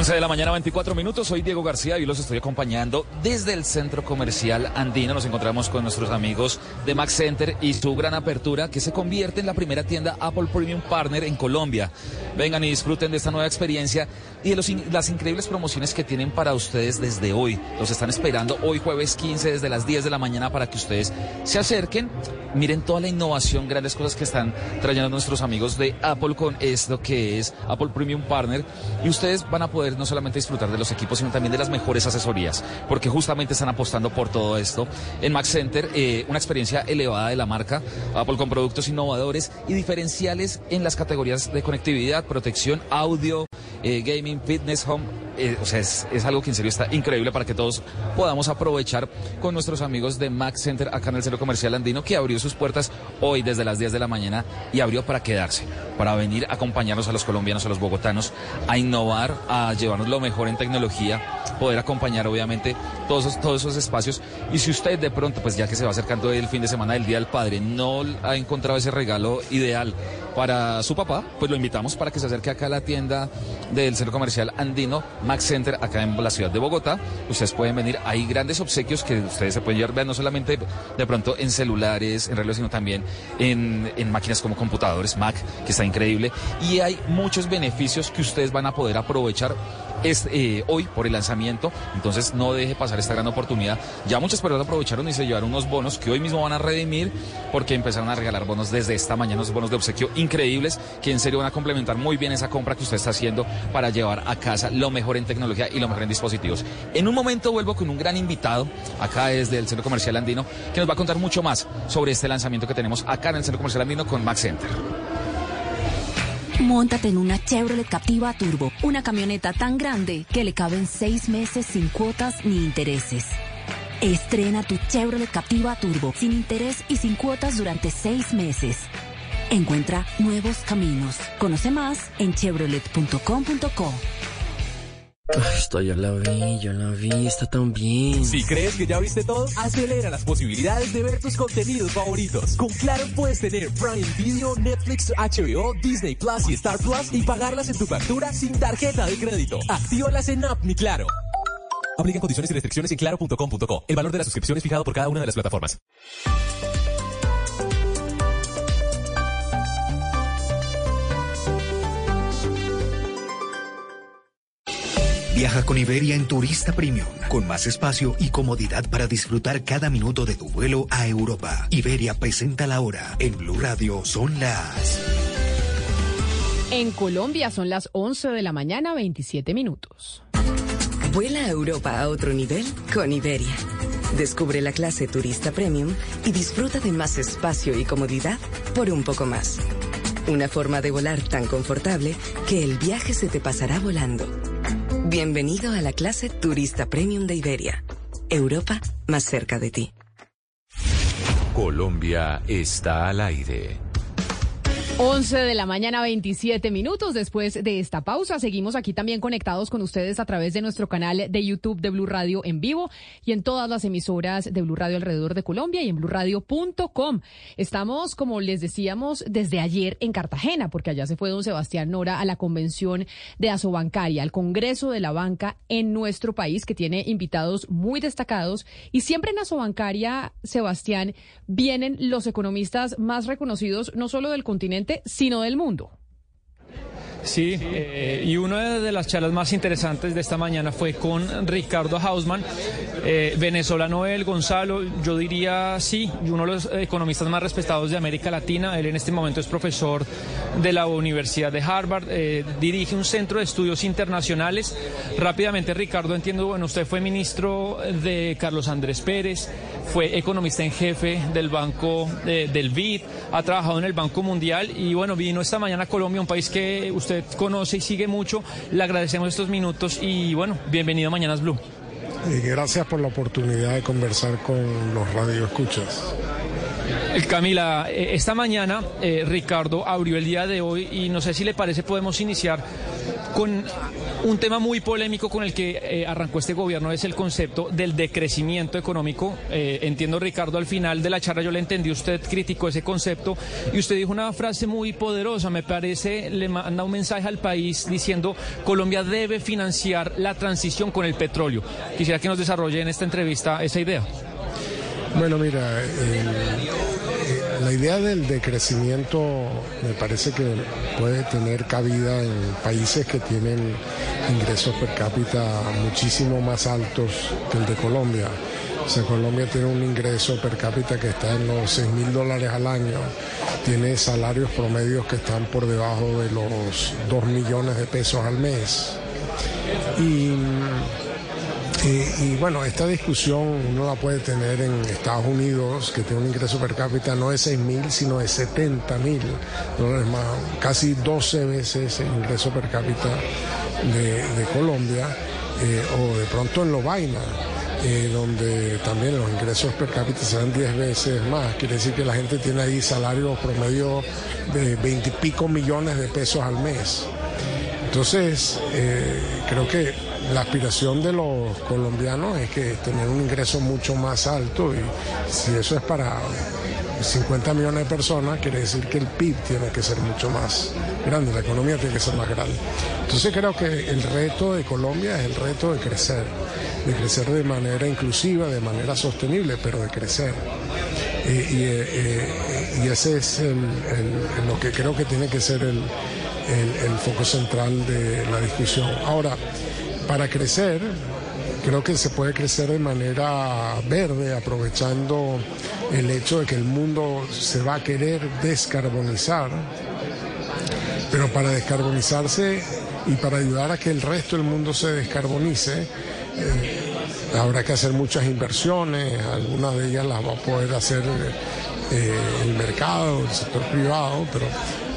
11 de la mañana, 24 minutos. Soy Diego García y los estoy acompañando desde el centro comercial andino. Nos encontramos con nuestros amigos de Max Center y su gran apertura que se convierte en la primera tienda Apple Premium Partner en Colombia. Vengan y disfruten de esta nueva experiencia y de los, las increíbles promociones que tienen para ustedes desde hoy. Los están esperando hoy jueves 15 desde las 10 de la mañana para que ustedes se acerquen. Miren toda la innovación, grandes cosas que están trayendo nuestros amigos de Apple con esto que es Apple Premium Partner y ustedes van a poder no solamente disfrutar de los equipos, sino también de las mejores asesorías, porque justamente están apostando por todo esto. En Max Center, eh, una experiencia elevada de la marca, Apple con productos innovadores y diferenciales en las categorías de conectividad, protección, audio, Eh, gaming, fitness, home. Eh, o sea, es, es, algo que en serio está increíble para que todos podamos aprovechar con nuestros amigos de Max Center acá en el Centro Comercial Andino, que abrió sus puertas hoy desde las 10 de la mañana y abrió para quedarse, para venir a acompañarnos a los colombianos, a los bogotanos, a innovar, a llevarnos lo mejor en tecnología, poder acompañar obviamente todos esos, todos esos espacios. Y si usted de pronto, pues ya que se va acercando el fin de semana del Día del Padre, no ha encontrado ese regalo ideal para su papá, pues lo invitamos para que se acerque acá a la tienda del centro comercial andino Max Center, acá en la ciudad de Bogotá. Ustedes pueden venir, hay grandes obsequios que ustedes se pueden llevar, no solamente de pronto en celulares, en relojes, sino también en, en máquinas como computadores, Mac, que está increíble. Y hay muchos beneficios que ustedes van a poder aprovechar es, eh, hoy por el lanzamiento. Entonces no deje pasar esta gran oportunidad. Ya muchas personas aprovecharon y se llevaron unos bonos que hoy mismo van a redimir porque empezaron a regalar bonos desde esta mañana, unos bonos de obsequio increíbles que en serio van a complementar muy bien esa compra que usted está haciendo para llevar a casa lo mejor en tecnología y lo mejor en dispositivos. En un momento vuelvo con un gran invitado acá desde el Centro Comercial Andino que nos va a contar mucho más sobre este lanzamiento que tenemos acá en el Centro Comercial Andino con Max Center. Móntate en una Chevrolet Captiva Turbo, una camioneta tan grande que le caben seis meses sin cuotas ni intereses. Estrena tu Chevrolet Captiva Turbo sin interés y sin cuotas durante seis meses. Encuentra nuevos caminos. Conoce más en chevrolet.com.co. Esto ya la vi, yo la vi, está tan bien. Si crees que ya viste todo, acelera las posibilidades de ver tus contenidos favoritos. Con Claro puedes tener Prime Video, Netflix, HBO, Disney Plus y Star Plus y pagarlas en tu factura sin tarjeta de crédito. Actívalas en App Mi Claro. Aplican condiciones y restricciones en claro.com.co. El valor de la suscripción es fijado por cada una de las plataformas. Viaja con Iberia en Turista Premium, con más espacio y comodidad para disfrutar cada minuto de tu vuelo a Europa. Iberia presenta la hora. En Blue Radio son las... En Colombia son las 11 de la mañana, 27 minutos. Vuela a Europa a otro nivel con Iberia. Descubre la clase Turista Premium y disfruta de más espacio y comodidad por un poco más. Una forma de volar tan confortable que el viaje se te pasará volando. Bienvenido a la clase Turista Premium de Iberia. Europa más cerca de ti. Colombia está al aire. 11 de la mañana, 27 minutos después de esta pausa. Seguimos aquí también conectados con ustedes a través de nuestro canal de YouTube de Blue Radio en vivo y en todas las emisoras de Blue Radio alrededor de Colombia y en bluradio.com. Estamos, como les decíamos, desde ayer en Cartagena, porque allá se fue don Sebastián Nora a la convención de Asobancaria, al Congreso de la Banca en nuestro país, que tiene invitados muy destacados. Y siempre en Asobancaria, Sebastián, vienen los economistas más reconocidos, no solo del continente, sino del mundo. Sí, eh, y una de las charlas más interesantes de esta mañana fue con Ricardo Hausman, eh, venezolano él, Gonzalo, yo diría sí, uno de los economistas más respetados de América Latina. Él en este momento es profesor de la Universidad de Harvard, eh, dirige un centro de estudios internacionales. Rápidamente, Ricardo, entiendo, bueno, usted fue ministro de Carlos Andrés Pérez, fue economista en jefe del Banco del BID, ha trabajado en el Banco Mundial y bueno, vino esta mañana a Colombia, un país que usted conoce y sigue mucho. Le agradecemos estos minutos y bueno, bienvenido a Mañanas Blue. Y gracias por la oportunidad de conversar con los radioescuchas. Eh, Camila, eh, esta mañana eh, Ricardo abrió el día de hoy y no sé si le parece podemos iniciar con un tema muy polémico con el que arrancó este gobierno es el concepto del decrecimiento económico. entiendo, Ricardo, al final de la charla yo le entendí, usted criticó ese concepto y usted dijo una frase muy poderosa, me parece, le manda un mensaje al país diciendo Colombia debe financiar la transición con el petróleo. Quisiera que nos desarrolle en esta entrevista esa idea. Bueno, mira, la idea del decrecimiento me parece que puede tener cabida en países que tienen ingresos per cápita muchísimo más altos que el de Colombia. O Colombia tiene un ingreso per cápita que está en los 6 mil dólares al año, tiene salarios promedios que están por debajo de los 2 millones de pesos al mes. Y y, bueno, esta discusión uno la puede tener en Estados Unidos, que tiene un ingreso per cápita no de 6 mil, sino de 70 mil dólares más, casi 12 veces el ingreso per cápita de, Colombia, eh, o de pronto en Lovaina. Eh, donde también los ingresos per cápita serán 10 veces más. Quiere decir que la gente tiene ahí salarios promedio de 20 y pico millones de pesos al mes. Entonces, eh, creo que la aspiración de los colombianos es que tener un ingreso mucho más alto y si eso es para 50 millones de personas, quiere decir que el PIB tiene que ser mucho más grande, la economía tiene que ser más grande. Entonces creo que el reto de Colombia es el reto de crecer, de crecer de manera inclusiva, de manera sostenible, pero de crecer. y, eh, ese es lo que creo que tiene que ser el, el foco central de la discusión. Ahora, para crecer, creo que se puede crecer de manera verde, aprovechando el hecho de que el mundo se va a querer descarbonizar. Pero para descarbonizarse y para ayudar a que el resto del mundo se descarbonice, eh, habrá que hacer muchas inversiones, algunas de ellas las va a poder hacer eh, el mercado, el sector privado, pero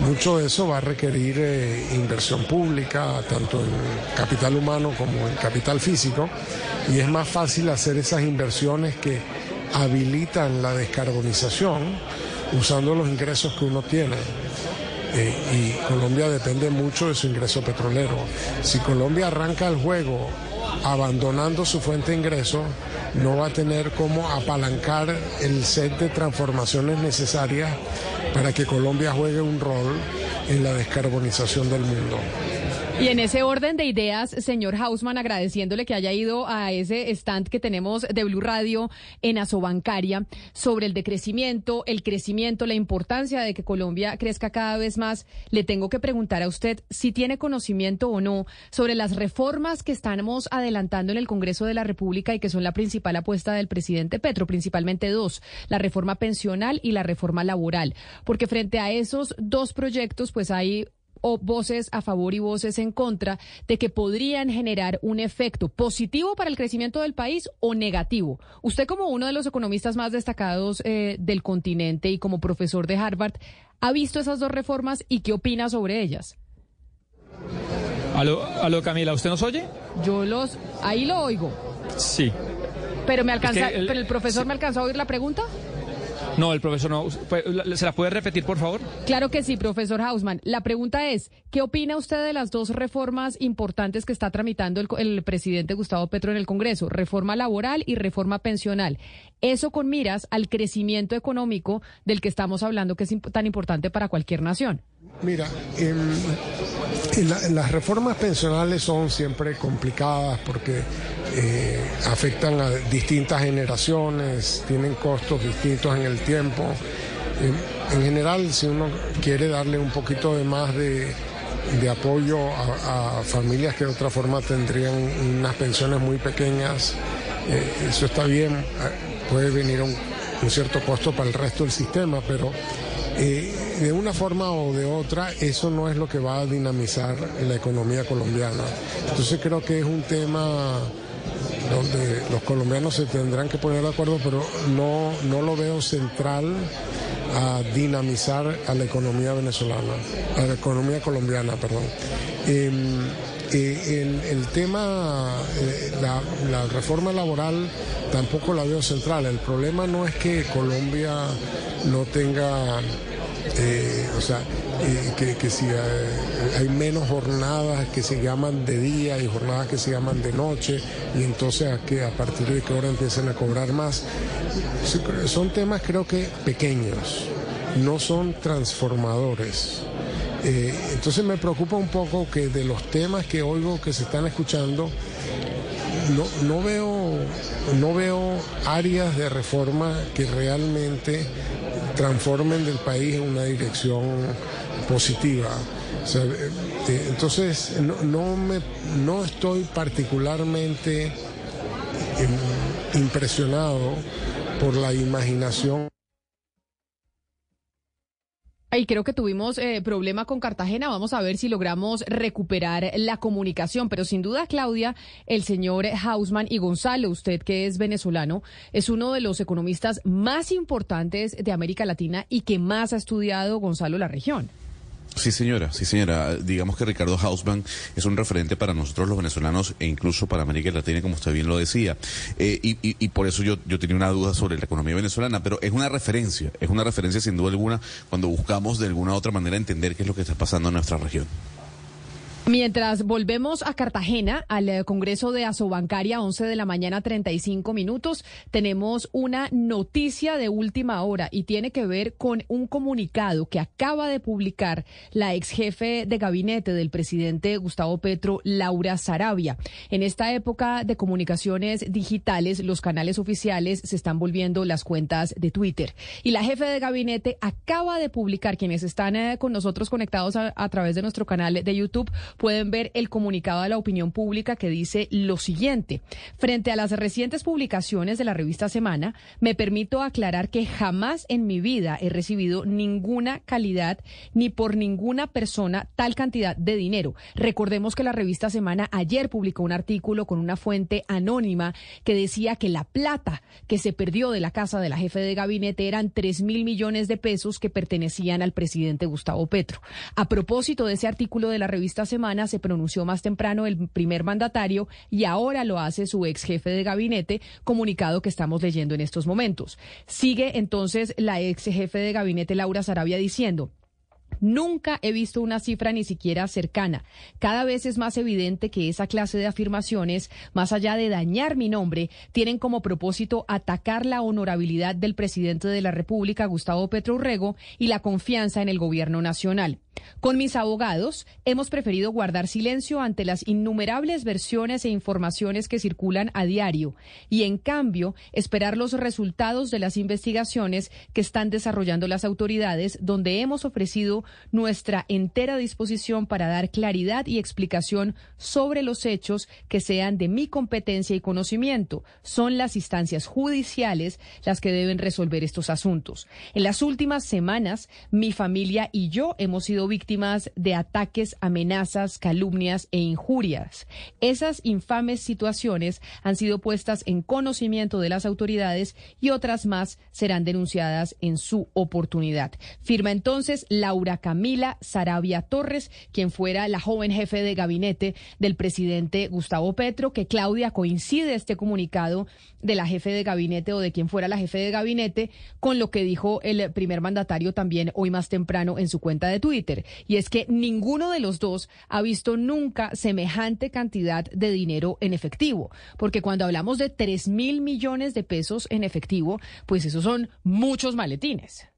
mucho de eso va a requerir eh, inversión pública, tanto en capital humano como en capital físico, y es más fácil hacer esas inversiones que habilitan la descarbonización usando los ingresos que uno tiene. Eh, y Colombia depende mucho de su ingreso petrolero. Si Colombia arranca el juego abandonando su fuente de ingreso, no va a tener cómo apalancar el set de transformaciones necesarias para que Colombia juegue un rol en la descarbonización del mundo. Y en ese orden de ideas, señor Hausman, agradeciéndole que haya ido a ese stand que tenemos de Blue Radio en Asobancaria sobre el decrecimiento, el crecimiento, la importancia de que Colombia crezca cada vez más, le tengo que preguntar a usted si tiene conocimiento o no sobre las reformas que estamos adelantando en el Congreso de la República y que son la principal apuesta del presidente Petro, principalmente dos, la reforma pensional y la reforma laboral, porque frente a esos dos proyectos, pues hay o voces a favor y voces en contra de que podrían generar un efecto positivo para el crecimiento del país o negativo. Usted como uno de los economistas más destacados eh, del continente y como profesor de Harvard, ¿ha visto esas dos reformas y qué opina sobre ellas? Aló, aló Camila, ¿usted nos oye? Yo los, ahí lo oigo. Sí. Pero me alcanza, el, pero el profesor me alcanzó a oír la pregunta. No, el profesor no. ¿Se la puede repetir, por favor? Claro que sí, profesor Hausman. La pregunta es, ¿qué opina usted de las dos reformas importantes que está tramitando el, el presidente Gustavo Petro en el Congreso? Reforma laboral y reforma pensional. Eso con miras al crecimiento económico del que estamos hablando, que es tan importante para cualquier nación. Mira, las reformas pensionales son siempre complicadas porque eh, afectan a distintas generaciones, tienen costos distintos en el tiempo. En, general, si uno quiere darle un poquito de más de, apoyo a, familias que de otra forma tendrían unas pensiones muy pequeñas, eh, eso está bien, eh, puede venir un, un cierto costo para el resto del sistema, pero eh, de una forma o de otra, eso no es lo que va a dinamizar la economía colombiana. Entonces creo que es un tema donde los colombianos se tendrán que poner de acuerdo, pero no, no lo veo central a dinamizar a la economía venezolana, a la economía colombiana, perdón. Em, eh, el, tema, eh, la, la reforma laboral tampoco la veo central. El problema no es que Colombia no tenga, eh, o sea, eh, que, si hay, menos jornadas que se llaman de día y jornadas que se llaman de noche, y entonces a, que a partir de qué hora empiezan a cobrar más. Son temas creo que pequeños, no son transformadores. Eh, entonces me preocupa un poco que de los temas que oigo que se están escuchando, no, no, veo, no veo áreas de reforma que realmente transformen del país en una dirección positiva. Eh, eh, entonces, no, me, no estoy particularmente em, impresionado por la imaginación. Y creo que tuvimos eh, problema con Cartagena. Vamos a ver si logramos recuperar la comunicación. Pero sin duda, Claudia, el señor Hausman y Gonzalo, usted que es venezolano, es uno de los economistas más importantes de América Latina y que más ha estudiado, Gonzalo, la región. Sí, señora, sí, señora. Digamos que Ricardo Hausman es un referente para nosotros los venezolanos e incluso para América Latina, como usted bien lo decía. Eh, y, por eso yo, yo tenía una duda sobre la economía venezolana, pero es una referencia, es una referencia sin duda alguna cuando buscamos de alguna u otra manera entender qué es lo que está pasando en nuestra región. Mientras volvemos a Cartagena, al eh, Congreso de Asobancaria, 11 de la mañana, 35 minutos, tenemos una noticia de última hora y tiene que ver con un comunicado que acaba de publicar la ex jefe de gabinete del presidente Gustavo Petro, Laura Sarabia. En esta época de comunicaciones digitales, los canales oficiales se están volviendo las cuentas de Twitter. Y la jefe de gabinete acaba de publicar, quienes están eh, con nosotros conectados a, a través de nuestro canal de YouTube, pueden ver el comunicado a la opinión pública que dice lo siguiente. Frente a las recientes publicaciones de la revista Semana, me permito aclarar que jamás en mi vida he recibido ninguna calidad ni por ninguna persona tal cantidad de dinero. Recordemos que la revista Semana ayer publicó un artículo con una fuente anónima que decía que la plata que se perdió de la casa de la jefe de gabinete eran 3 mil millones de pesos que pertenecían al presidente Gustavo Petro. A propósito de ese artículo de la revista Semana, se pronunció más temprano el primer mandatario y ahora lo hace su ex jefe de gabinete, comunicado que estamos leyendo en estos momentos. Sigue entonces la ex jefe de gabinete Laura Sarabia diciendo, Nunca he visto una cifra ni siquiera cercana. Cada vez es más evidente que esa clase de afirmaciones, más allá de dañar mi nombre, tienen como propósito atacar la honorabilidad del presidente de la República, Gustavo Petro Urrego, y la confianza en el gobierno nacional. Con mis abogados hemos preferido guardar silencio ante las innumerables versiones e informaciones que circulan a diario y, en cambio, esperar los resultados de las investigaciones que están desarrollando las autoridades, donde hemos ofrecido nuestra entera disposición para dar claridad y explicación sobre los hechos que sean de mi competencia y conocimiento. Son las instancias judiciales las que deben resolver estos asuntos. En las últimas semanas, mi familia y yo hemos sido víctimas de ataques, amenazas, calumnias e injurias. Esas infames situaciones han sido puestas en conocimiento de las autoridades y otras más serán denunciadas en su oportunidad. Firma entonces Laura Camila Sarabia Torres, quien fuera la joven jefe de gabinete del presidente Gustavo Petro, que Claudia coincide este comunicado de la jefe de gabinete o de quien fuera la jefe de gabinete con lo que dijo el primer mandatario también hoy más temprano en su cuenta de Twitter. Y es que ninguno de los dos ha visto nunca semejante cantidad de dinero en efectivo, porque cuando hablamos de 3 mil millones de pesos en efectivo, pues esos son muchos maletines.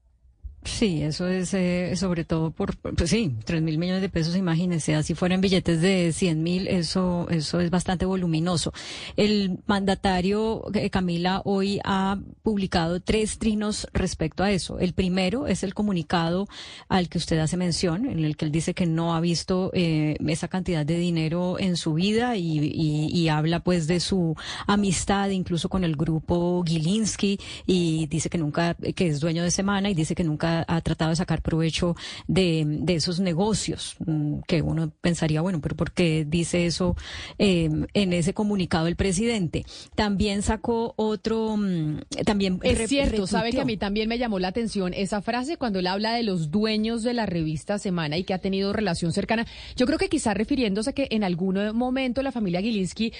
Sí, eso es eh, sobre todo por, pues sí, tres mil millones de pesos, imagínense, así fueran billetes de cien mil, eso, eso es bastante voluminoso. El mandatario eh, Camila hoy ha publicado tres trinos respecto a eso. El primero es el comunicado al que usted hace mención, en el que él dice que no ha visto eh, esa cantidad de dinero en su vida y, y, habla pues de su amistad incluso con el grupo Gilinski y dice que nunca, que es dueño de Semana y dice que nunca ha, tratado de sacar provecho de, esos negocios, mm, que uno pensaría, bueno, pero ¿por qué dice eso em, en ese comunicado el presidente? También sacó otro, mm, también... Es cierto, sabe que a mí también me llamó la atención esa frase cuando él habla de los dueños de la revista Semana y que ha tenido relación cercana. Yo creo que quizá refiriéndose a que en algún momento la familia Gilinski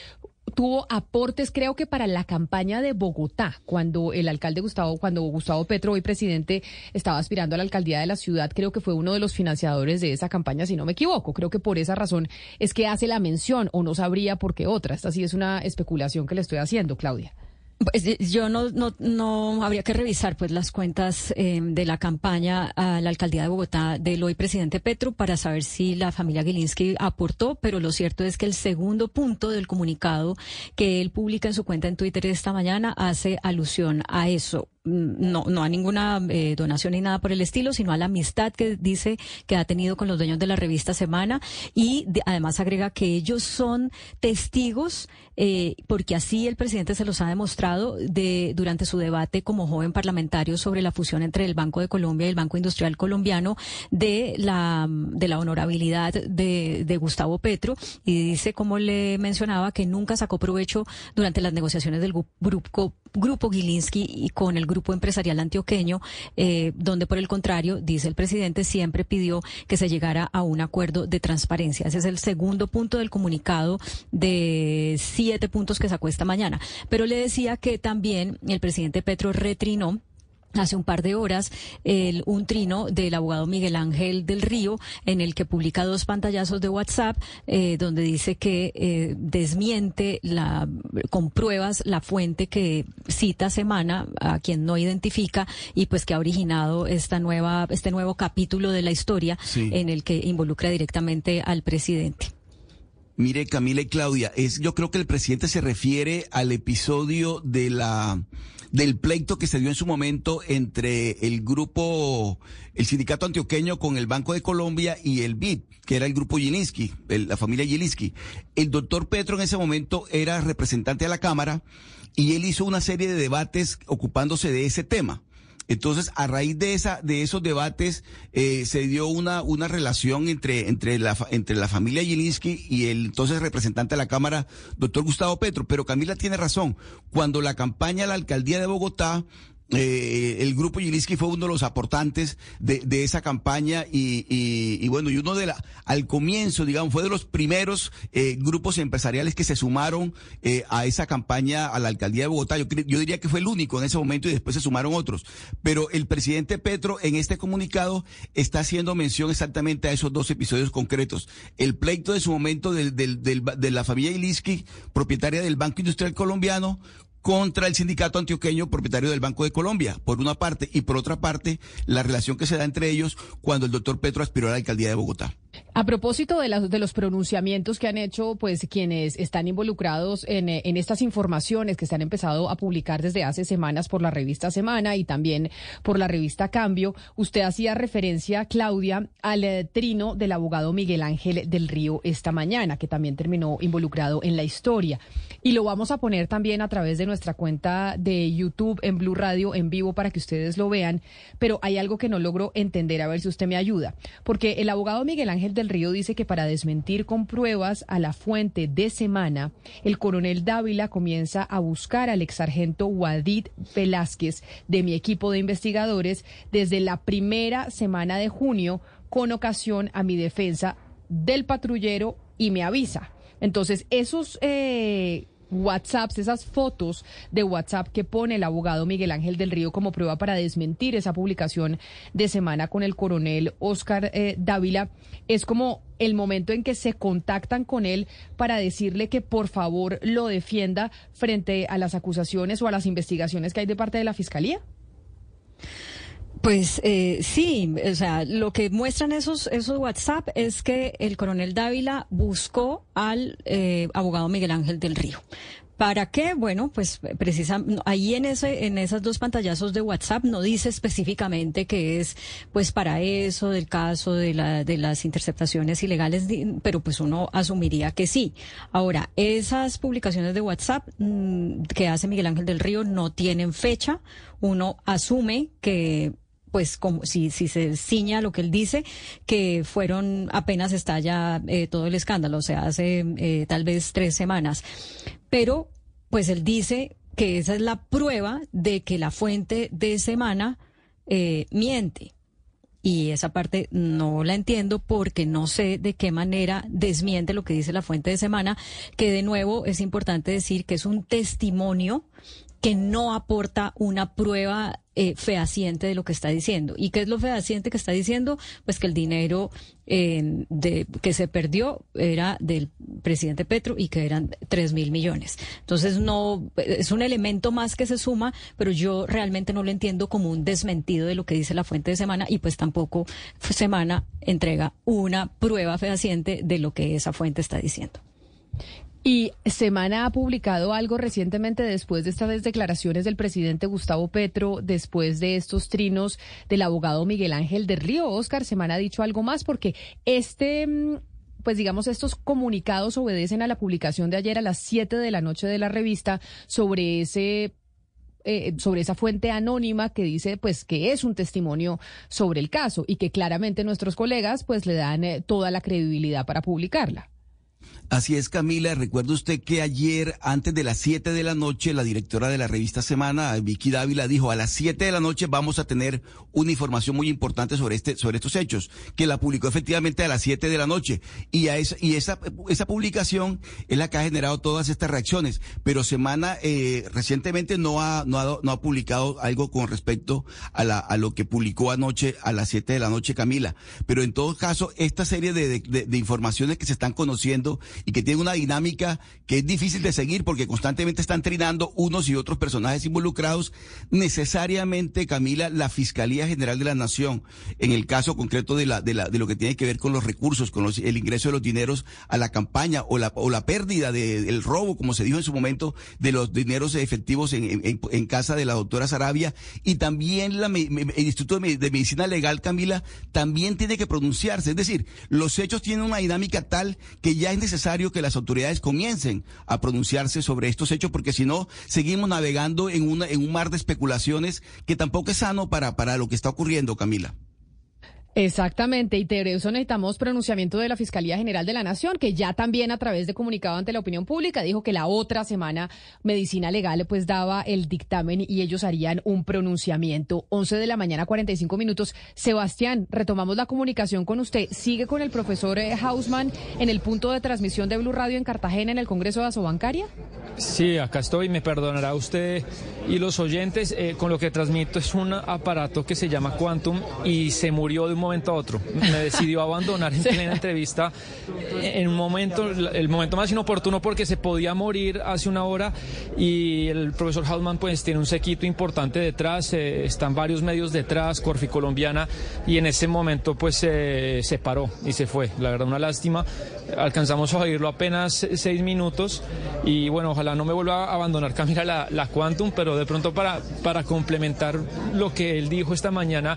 tuvo aportes, creo que para la campaña de Bogotá, cuando el alcalde Gustavo, cuando Gustavo Petro, hoy presidente, estaba aspirando a la alcaldía de la ciudad, creo que fue uno de los financiadores de esa campaña, si no me equivoco. Creo que por esa razón es que hace la mención, o no sabría por qué otra. Esta sí es una especulación que le estoy haciendo, Claudia. Pues eh, yo no, no, no habría que revisar pues las cuentas eh, de la campaña a la alcaldía de Bogotá del hoy presidente Petro para saber si la familia Gilinski aportó, pero lo cierto es que el segundo punto del comunicado que él publica en su cuenta en Twitter esta mañana hace alusión a eso no, no a ninguna eh, donación ni nada por el estilo, sino a la amistad que dice que ha tenido con los dueños de la revista Semana. Y además agrega que ellos son testigos, eh, porque así el presidente se los ha demostrado de, durante su debate como joven parlamentario sobre la fusión entre el Banco de Colombia y el Banco Industrial Colombiano de la, de la honorabilidad de, de Gustavo Petro. Y dice, como le mencionaba, que nunca sacó provecho durante las negociaciones del grupo, grupo Gilinski y con el grupo empresarial antioqueño, eh, donde por el contrario, dice el presidente, siempre pidió que se llegara a un acuerdo de transparencia. Ese es el segundo punto del comunicado de siete puntos que sacó esta mañana. Pero le decía que también el presidente Petro retrinó hace un par de horas el, un trino del abogado Miguel Ángel del Río en el que publica dos pantallazos de WhatsApp eh, donde dice que eh, desmiente la, con pruebas la fuente que cita Semana a quien no identifica y pues que ha originado esta nueva este nuevo capítulo de la historia en el que involucra directamente al presidente. Mire, Camila y Claudia, es, yo creo que el presidente se refiere al episodio de la del pleito que se dio en su momento entre el grupo, el sindicato antioqueño con el Banco de Colombia y el BID, que era el grupo Gilinski, la familia Gilinski. El doctor Petro en ese momento era representante de la Cámara y él hizo una serie de debates ocupándose de ese tema. Entonces, a raíz de esa, de esos debates, eh, se dio una, una relación entre, entre la, entre la familia Gilinski y el entonces representante de la Cámara, doctor Gustavo Petro. Pero Camila tiene razón. Cuando la campaña a la alcaldía de Bogotá eh, el grupo Yiliski fue uno de los aportantes de, de esa campaña y, y, y, bueno, y uno de la, al comienzo, digamos, fue de los primeros eh, grupos empresariales que se sumaron eh, a esa campaña a la alcaldía de Bogotá. Yo, diría que fue el único en ese momento y después se sumaron otros. Pero el presidente Petro en este comunicado está haciendo mención exactamente a esos dos episodios concretos. El pleito de su momento del, del, del, de la familia Yiliski, propietaria del Banco Industrial Colombiano, contra el sindicato antioqueño propietario del Banco de Colombia, por una parte, y por otra parte, la relación que se da entre ellos cuando el doctor Petro aspiró a la alcaldía de Bogotá. A propósito de, de los pronunciamientos que han hecho pues quienes están involucrados en, en, estas informaciones que se han empezado a publicar desde hace semanas por la revista Semana y también por la revista Cambio, usted hacía referencia, Claudia, al eh, trino del abogado Miguel Ángel del Río esta mañana, que también terminó involucrado en la historia. Y lo vamos a poner también a través de nuestra cuenta de YouTube en Blue Radio en vivo para que ustedes lo vean. Pero hay algo que no logro entender, a ver si usted me ayuda. Porque el abogado Miguel Ángel del Río dice que para desmentir con pruebas a la fuente de semana, el coronel Dávila comienza a buscar al exsargento Wadid Velázquez de mi equipo de investigadores desde la primera semana de junio con ocasión a mi defensa del patrullero y me avisa. Entonces, esos eh, WhatsApps, esas fotos de WhatsApp que pone el abogado Miguel Ángel del Río como prueba para desmentir esa publicación de semana con el coronel Oscar eh, Dávila, es como el momento en que se contactan con él para decirle que por favor lo defienda frente a las acusaciones o a las investigaciones que hay de parte de la Fiscalía. Pues eh, sí, o sea, lo que muestran esos, esos WhatsApp es que el coronel Dávila buscó al eh, abogado Miguel Ángel del Río. ¿Para qué? Bueno, pues precisamente ahí en ese, en esas dos pantallazos de WhatsApp no dice específicamente que es pues para eso del caso de la, de las interceptaciones ilegales, pero pues uno asumiría que sí. Ahora, esas publicaciones de WhatsApp mm, que hace Miguel Ángel del Río no tienen fecha. Uno asume que pues como si, si se ciña lo que él dice, que fueron apenas estalla eh, todo el escándalo, o sea, hace eh, tal vez tres semanas. Pero, pues él dice que esa es la prueba de que la fuente de semana eh, miente. Y esa parte no la entiendo porque no sé de qué manera desmiente lo que dice la fuente de semana, que de nuevo es importante decir que es un testimonio que no aporta una prueba eh, fehaciente de lo que está diciendo. ¿Y qué es lo fehaciente que está diciendo? Pues que el dinero eh, que se perdió era del presidente Petro y que eran tres mil millones. Entonces no es un elemento más que se suma, pero yo realmente no lo entiendo como un desmentido de lo que dice la fuente de semana y pues tampoco semana entrega una prueba fehaciente de lo que esa fuente está diciendo. Y Semana ha publicado algo recientemente después de estas declaraciones del presidente Gustavo Petro, después de estos trinos del abogado Miguel Ángel de Río. Oscar, Semana ha dicho algo más porque este mm, pues digamos, estos comunicados obedecen a la publicación de ayer a las 7 de la noche de la revista sobre ese eh, sobre esa fuente anónima que dice pues que es un testimonio sobre el caso y que claramente nuestros colegas pues le dan eh, toda la credibilidad para publicarla. Así es, Camila. Recuerda usted que ayer, antes de las 7 de la noche, la directora de la revista Semana, Vicky Dávila, dijo, a las 7 de la noche vamos a tener una información muy importante sobre este, sobre estos hechos, que la publicó efectivamente a las 7 de la noche. Y a esa, y esa, publicación es la que ha generado todas estas reacciones. Pero Semana, eh, recientemente no ha, publicado algo con respecto a la, lo que publicó anoche a las 7 de la noche, Camila. Pero en todo caso, esta serie de informaciones que se están conociendo, y que tiene una dinámica que es difícil de seguir porque constantemente están trinando unos y otros personajes involucrados. Necesariamente, Camila, la Fiscalía General de la Nación, en el caso concreto de la, de la, de lo que tiene que ver con los recursos, con el ingreso de los dineros a la campaña o la, o la pérdida del robo, como se dijo en su momento, de los dineros efectivos en, en, casa de la doctora Sarabia y también la, el Instituto de Medicina Legal, Camila, también tiene que pronunciarse. Es decir, los hechos tienen una dinámica tal que ya es necesario que las autoridades comiencen a pronunciarse sobre estos hechos, porque si no, seguimos navegando en, una, en un mar de especulaciones que tampoco es sano para, para lo que está ocurriendo, Camila. Exactamente, y de eso necesitamos pronunciamiento de la Fiscalía General de la Nación, que ya también a través de comunicado ante la opinión pública dijo que la otra semana Medicina Legal pues daba el dictamen y ellos harían un pronunciamiento. 11 de la mañana, 45 minutos. Sebastián, retomamos la comunicación con usted. ¿Sigue con el profesor eh, Hausman en el punto de transmisión de Blue Radio en Cartagena en el Congreso de Asobancaria? Sí, acá estoy, me perdonará usted y los oyentes. Eh, con lo que transmito es un aparato que se llama Quantum y se murió de un momento a otro. Me decidió abandonar en plena entrevista en un momento, el momento más inoportuno porque se podía morir hace una hora y el profesor Hausman pues tiene un sequito importante detrás, eh, están varios medios detrás, Corfi Colombiana y en ese momento pues se paró y se fue. La verdad una lástima. Alcanzamos a oírlo apenas seis minutos y bueno, ojalá no me vuelva a abandonar Camila la, la Quantum, pero de pronto para, para complementar lo que él dijo esta mañana,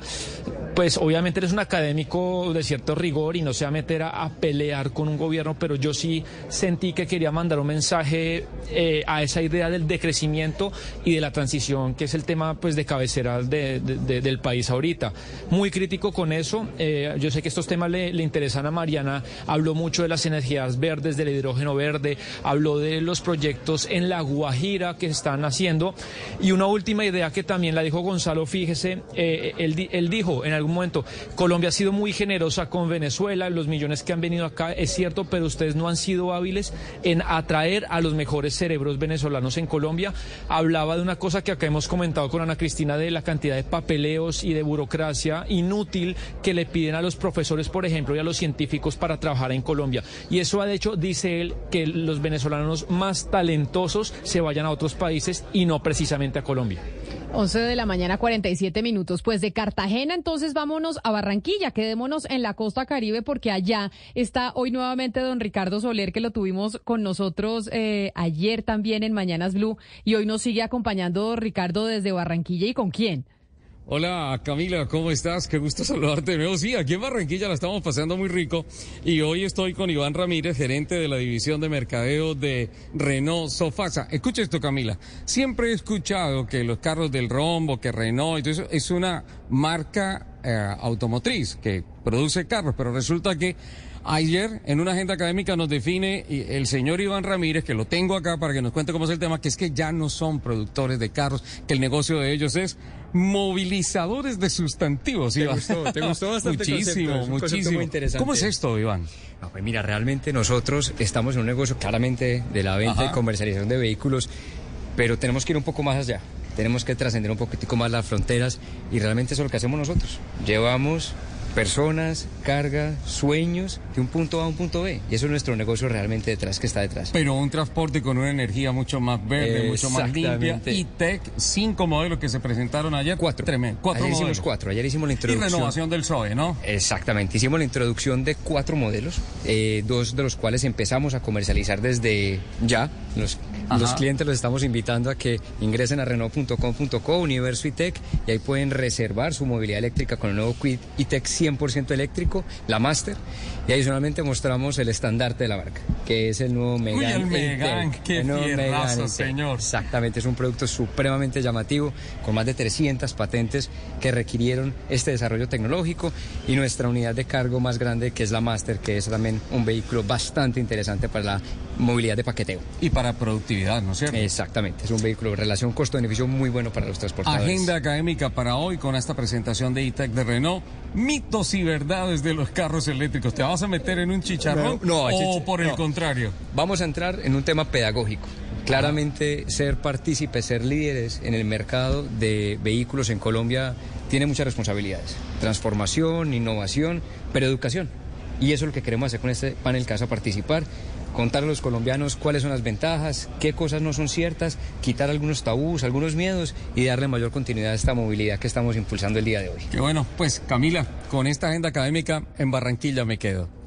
pues obviamente eres académico de cierto rigor y no se va a meter a, pelear con un gobierno, pero yo sí sentí que quería mandar un mensaje eh, a esa idea del decrecimiento y de la transición, que es el tema pues de cabecera del país ahorita. Muy crítico con eso. Eh, yo sé que estos temas le, interesan a Mariana. Habló mucho de las energías verdes, del hidrógeno verde, habló de los proyectos en La Guajira que están haciendo. Y una última idea que también la dijo Gonzalo, fíjese, eh, él, dijo en algún momento. Colombia ha sido muy generosa con Venezuela, los millones que han venido acá, es cierto, pero ustedes no han sido hábiles en atraer a los mejores cerebros venezolanos en Colombia. Hablaba de una cosa que acá hemos comentado con Ana Cristina de la cantidad de papeleos y de burocracia inútil que le piden a los profesores, por ejemplo, y a los científicos para trabajar en Colombia. Y eso ha hecho, dice él, que los venezolanos más talentosos se vayan a otros países y no precisamente a Colombia. 11 de la mañana, 47 minutos. Pues de Cartagena, entonces vámonos a Barranquilla. Quedémonos en la costa caribe porque allá está hoy nuevamente don Ricardo Soler, que lo tuvimos con nosotros eh, ayer también en Mañanas Blue. Y hoy nos sigue acompañando Ricardo desde Barranquilla. ¿Y con quién? Hola Camila, ¿cómo estás? Qué gusto saludarte de nuevo. Sí, aquí en Barranquilla la estamos pasando muy rico y hoy estoy con Iván Ramírez, gerente de la división de mercadeo de Renault Sofasa. Escucha esto Camila, siempre he escuchado que los carros del rombo, que Renault, eso es una marca eh, automotriz que produce carros, pero resulta que Ayer, en una agenda académica, nos define el señor Iván Ramírez, que lo tengo acá para que nos cuente cómo es el tema, que es que ya no son productores de carros, que el negocio de ellos es movilizadores de sustantivos. Iván. Te gustó, te gustó bastante. muchísimo, muchísimo. Muy interesante. ¿Cómo es esto, Iván? pues mira, realmente nosotros estamos en un negocio claramente de la venta y comercialización de vehículos, pero tenemos que ir un poco más allá. Tenemos que trascender un poquitico más las fronteras y realmente eso es lo que hacemos nosotros. Llevamos personas, carga, sueños de un punto A a un punto B. Y eso es nuestro negocio realmente detrás, que está detrás. Pero un transporte con una energía mucho más verde, mucho más limpia. Y Tech, cinco modelos que se presentaron ayer. Cuatro. Tremendo. Cuatro ayer hicimos cuatro. Ayer hicimos la introducción. Y renovación del SOE, ¿no? Exactamente. Hicimos la introducción de cuatro modelos, eh, dos de los cuales empezamos a comercializar desde ya. Los, los clientes los estamos invitando a que ingresen a Renault.com.co, Universo y Tech, y ahí pueden reservar su movilidad eléctrica con el nuevo Quid y Tech 100% eléctrico, la Master, y adicionalmente mostramos el estandarte de la marca, que es el nuevo Megane. Uy, el Megane, qué el señor. Exactamente, es un producto supremamente llamativo, con más de 300 patentes que requirieron este desarrollo tecnológico y nuestra unidad de cargo más grande, que es la Master, que es también un vehículo bastante interesante para la movilidad de paqueteo. Y para productividad, ¿no es cierto? Exactamente, es un vehículo de relación costo-beneficio muy bueno para los transportadores. Agenda académica para hoy con esta presentación de E-Tech de Renault mitos y verdades de los carros eléctricos. ¿Te vas a meter en un chicharrón no, o por el contrario? Vamos a entrar en un tema pedagógico. Claramente ser partícipes, ser líderes en el mercado de vehículos en Colombia tiene muchas responsabilidades. Transformación, innovación, pero educación. Y eso es lo que queremos hacer con este panel que vas a participar contar a los colombianos cuáles son las ventajas, qué cosas no son ciertas, quitar algunos tabús, algunos miedos y darle mayor continuidad a esta movilidad que estamos impulsando el día de hoy. Qué bueno, pues Camila, con esta agenda académica en Barranquilla me quedo.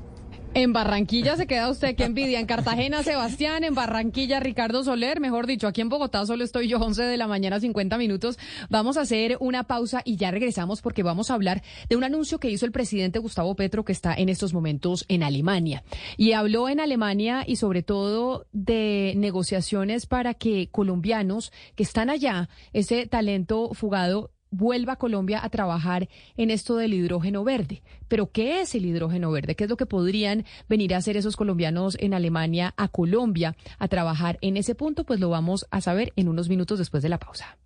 En Barranquilla se queda usted, qué envidia. En Cartagena, Sebastián, en Barranquilla, Ricardo Soler, mejor dicho, aquí en Bogotá solo estoy yo, 11 de la mañana, 50 minutos. Vamos a hacer una pausa y ya regresamos porque vamos a hablar de un anuncio que hizo el presidente Gustavo Petro que está en estos momentos en Alemania. Y habló en Alemania y sobre todo de negociaciones para que colombianos que están allá, ese talento fugado, vuelva a Colombia a trabajar en esto del hidrógeno verde. Pero ¿qué es el hidrógeno verde? ¿Qué es lo que podrían venir a hacer esos colombianos en Alemania a Colombia a trabajar en ese punto? Pues lo vamos a saber en unos minutos después de la pausa.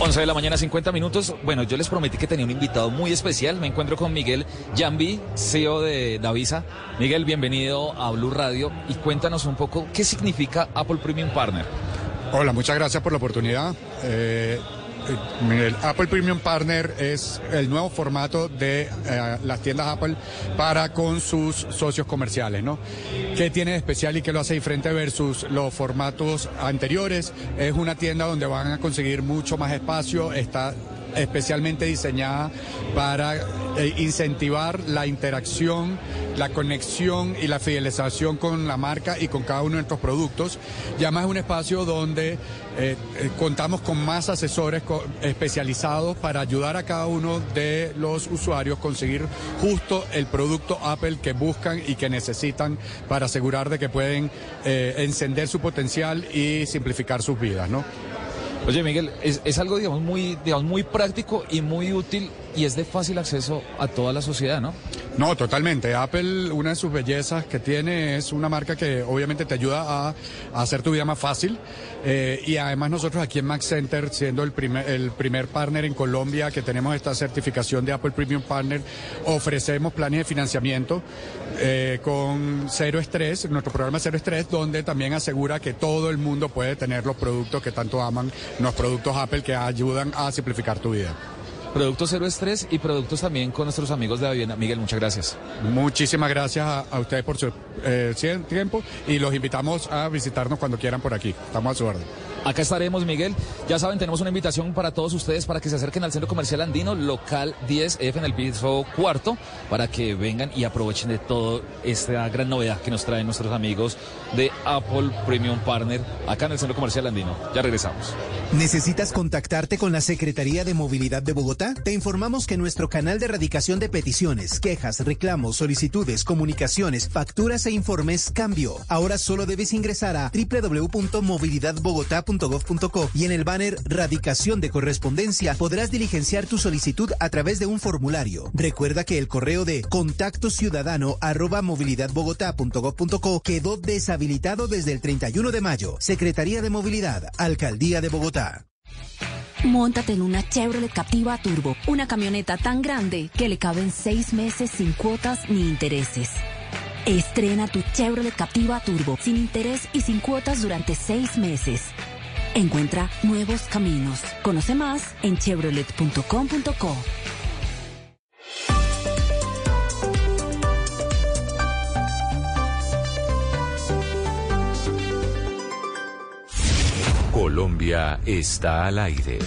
11 de la mañana, 50 minutos. Bueno, yo les prometí que tenía un invitado muy especial. Me encuentro con Miguel Jambi, CEO de Davisa. Miguel, bienvenido a Blue Radio y cuéntanos un poco qué significa Apple Premium Partner. Hola, muchas gracias por la oportunidad. Eh, el Apple Premium Partner es el nuevo formato de eh, las tiendas Apple para con sus socios comerciales, ¿no? ¿Qué tiene de especial y qué lo hace diferente versus los formatos anteriores? Es una tienda donde van a conseguir mucho más espacio, está especialmente diseñada para eh, incentivar la interacción, la conexión y la fidelización con la marca y con cada uno de nuestros productos. Y además es un espacio donde eh, eh, contamos con más asesores especializados para ayudar a cada uno de los usuarios a conseguir justo el producto Apple que buscan y que necesitan para asegurar de que pueden encender su potencial y simplificar sus vidas, ¿no? Oye, Miguel, es, algo, digamos, muy, digamos, muy práctico y muy útil y es de fácil acceso a toda la sociedad, ¿no? No, totalmente. Apple, una de sus bellezas que tiene es una marca que obviamente te ayuda a, hacer tu vida más fácil. Eh, y además nosotros aquí en Mac Center, siendo el primer, el primer partner en Colombia que tenemos esta certificación de Apple Premium Partner, ofrecemos planes de financiamiento eh, con cero estrés, nuestro programa Cero Estrés, donde también asegura que todo el mundo puede tener los productos que tanto aman, los productos Apple que ayudan a simplificar tu vida. Productos cero estrés y productos también con nuestros amigos de Aviena. Miguel, muchas gracias. Muchísimas gracias a, a ustedes por su eh, tiempo y los invitamos a visitarnos cuando quieran por aquí. Estamos a su orden. Acá estaremos, Miguel. Ya saben, tenemos una invitación para todos ustedes para que se acerquen al Centro Comercial Andino, local 10F en el piso cuarto, para que vengan y aprovechen de toda esta gran novedad que nos traen nuestros amigos de Apple Premium Partner acá en el Centro Comercial Andino. Ya regresamos. ¿Necesitas contactarte con la Secretaría de Movilidad de Bogotá? Te informamos que nuestro canal de erradicación de peticiones, quejas, reclamos, solicitudes, comunicaciones, facturas e informes cambió. Ahora solo debes ingresar a y en el banner Radicación de correspondencia podrás diligenciar tu solicitud a través de un formulario. Recuerda que el correo de contacto ciudadano arroba movilidadbogotá.gov.co quedó deshabilitado desde el 31 de mayo. Secretaría de Movilidad, Alcaldía de Bogotá. Móntate en una Chevrolet Captiva Turbo, una camioneta tan grande que le caben seis meses sin cuotas ni intereses. Estrena tu Chevrolet Captiva Turbo sin interés y sin cuotas durante seis meses. Encuentra nuevos caminos. Conoce más en chevrolet.com.co. Colombia está al aire.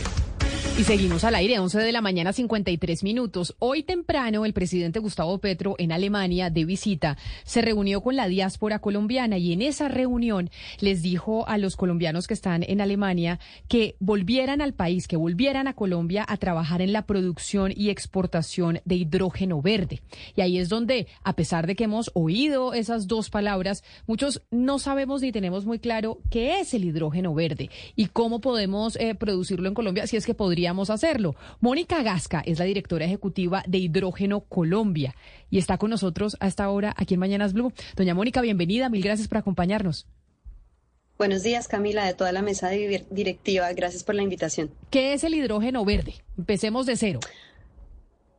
Y seguimos al aire, 11 de la mañana, 53 minutos. Hoy temprano, el presidente Gustavo Petro, en Alemania, de visita, se reunió con la diáspora colombiana y en esa reunión les dijo a los colombianos que están en Alemania que volvieran al país, que volvieran a Colombia a trabajar en la producción y exportación de hidrógeno verde. Y ahí es donde, a pesar de que hemos oído esas dos palabras, muchos no sabemos ni tenemos muy claro qué es el hidrógeno verde y cómo podemos eh, producirlo en Colombia, si es que podría hacerlo. Mónica Gasca es la directora ejecutiva de Hidrógeno Colombia y está con nosotros a esta hora aquí en Mañanas Blue. Doña Mónica, bienvenida, mil gracias por acompañarnos. Buenos días, Camila, de toda la mesa directiva. Gracias por la invitación. ¿Qué es el hidrógeno verde? Empecemos de cero.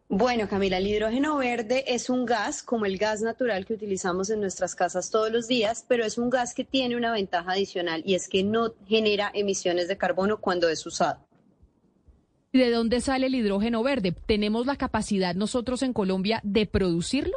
Bueno, Camila, el hidrógeno verde es un gas como el gas natural que utilizamos en nuestras casas todos los días, pero es un gas que tiene una ventaja adicional y es que no genera emisiones de carbono cuando es usado. ¿De dónde sale el hidrógeno verde? ¿Tenemos la capacidad nosotros en Colombia de producirlo?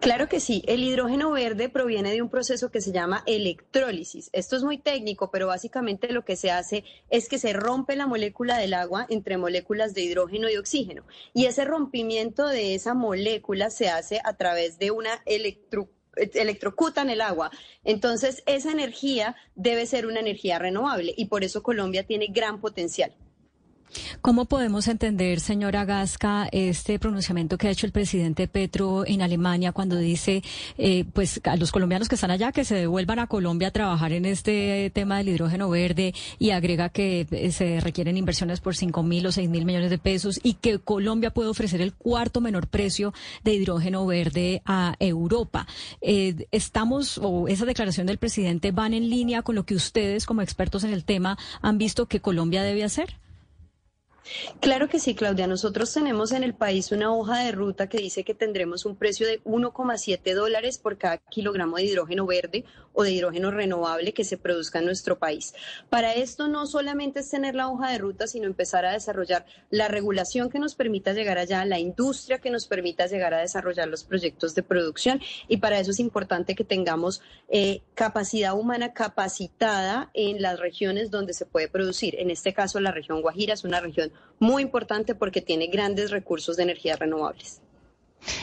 Claro que sí, el hidrógeno verde proviene de un proceso que se llama electrólisis. Esto es muy técnico, pero básicamente lo que se hace es que se rompe la molécula del agua entre moléculas de hidrógeno y oxígeno. Y ese rompimiento de esa molécula se hace a través de una electro electrocutan el agua. Entonces, esa energía debe ser una energía renovable y por eso Colombia tiene gran potencial. ¿Cómo podemos entender, señora Gasca, este pronunciamiento que ha hecho el presidente Petro en Alemania cuando dice, eh, pues, a los colombianos que están allá que se devuelvan a Colombia a trabajar en este tema del hidrógeno verde y agrega que eh, se requieren inversiones por cinco mil o seis mil millones de pesos y que Colombia puede ofrecer el cuarto menor precio de hidrógeno verde a Europa? Eh, ¿Estamos, o esa declaración del presidente van en línea con lo que ustedes, como expertos en el tema, han visto que Colombia debe hacer? Claro que sí, Claudia. Nosotros tenemos en el país una hoja de ruta que dice que tendremos un precio de 1,7 dólares por cada kilogramo de hidrógeno verde o de hidrógeno renovable que se produzca en nuestro país. Para esto no solamente es tener la hoja de ruta, sino empezar a desarrollar la regulación que nos permita llegar allá, la industria que nos permita llegar a desarrollar los proyectos de producción y para eso es importante que tengamos eh, capacidad humana capacitada en las regiones donde se puede producir. En este caso, la región Guajira es una región muy importante porque tiene grandes recursos de energías renovables.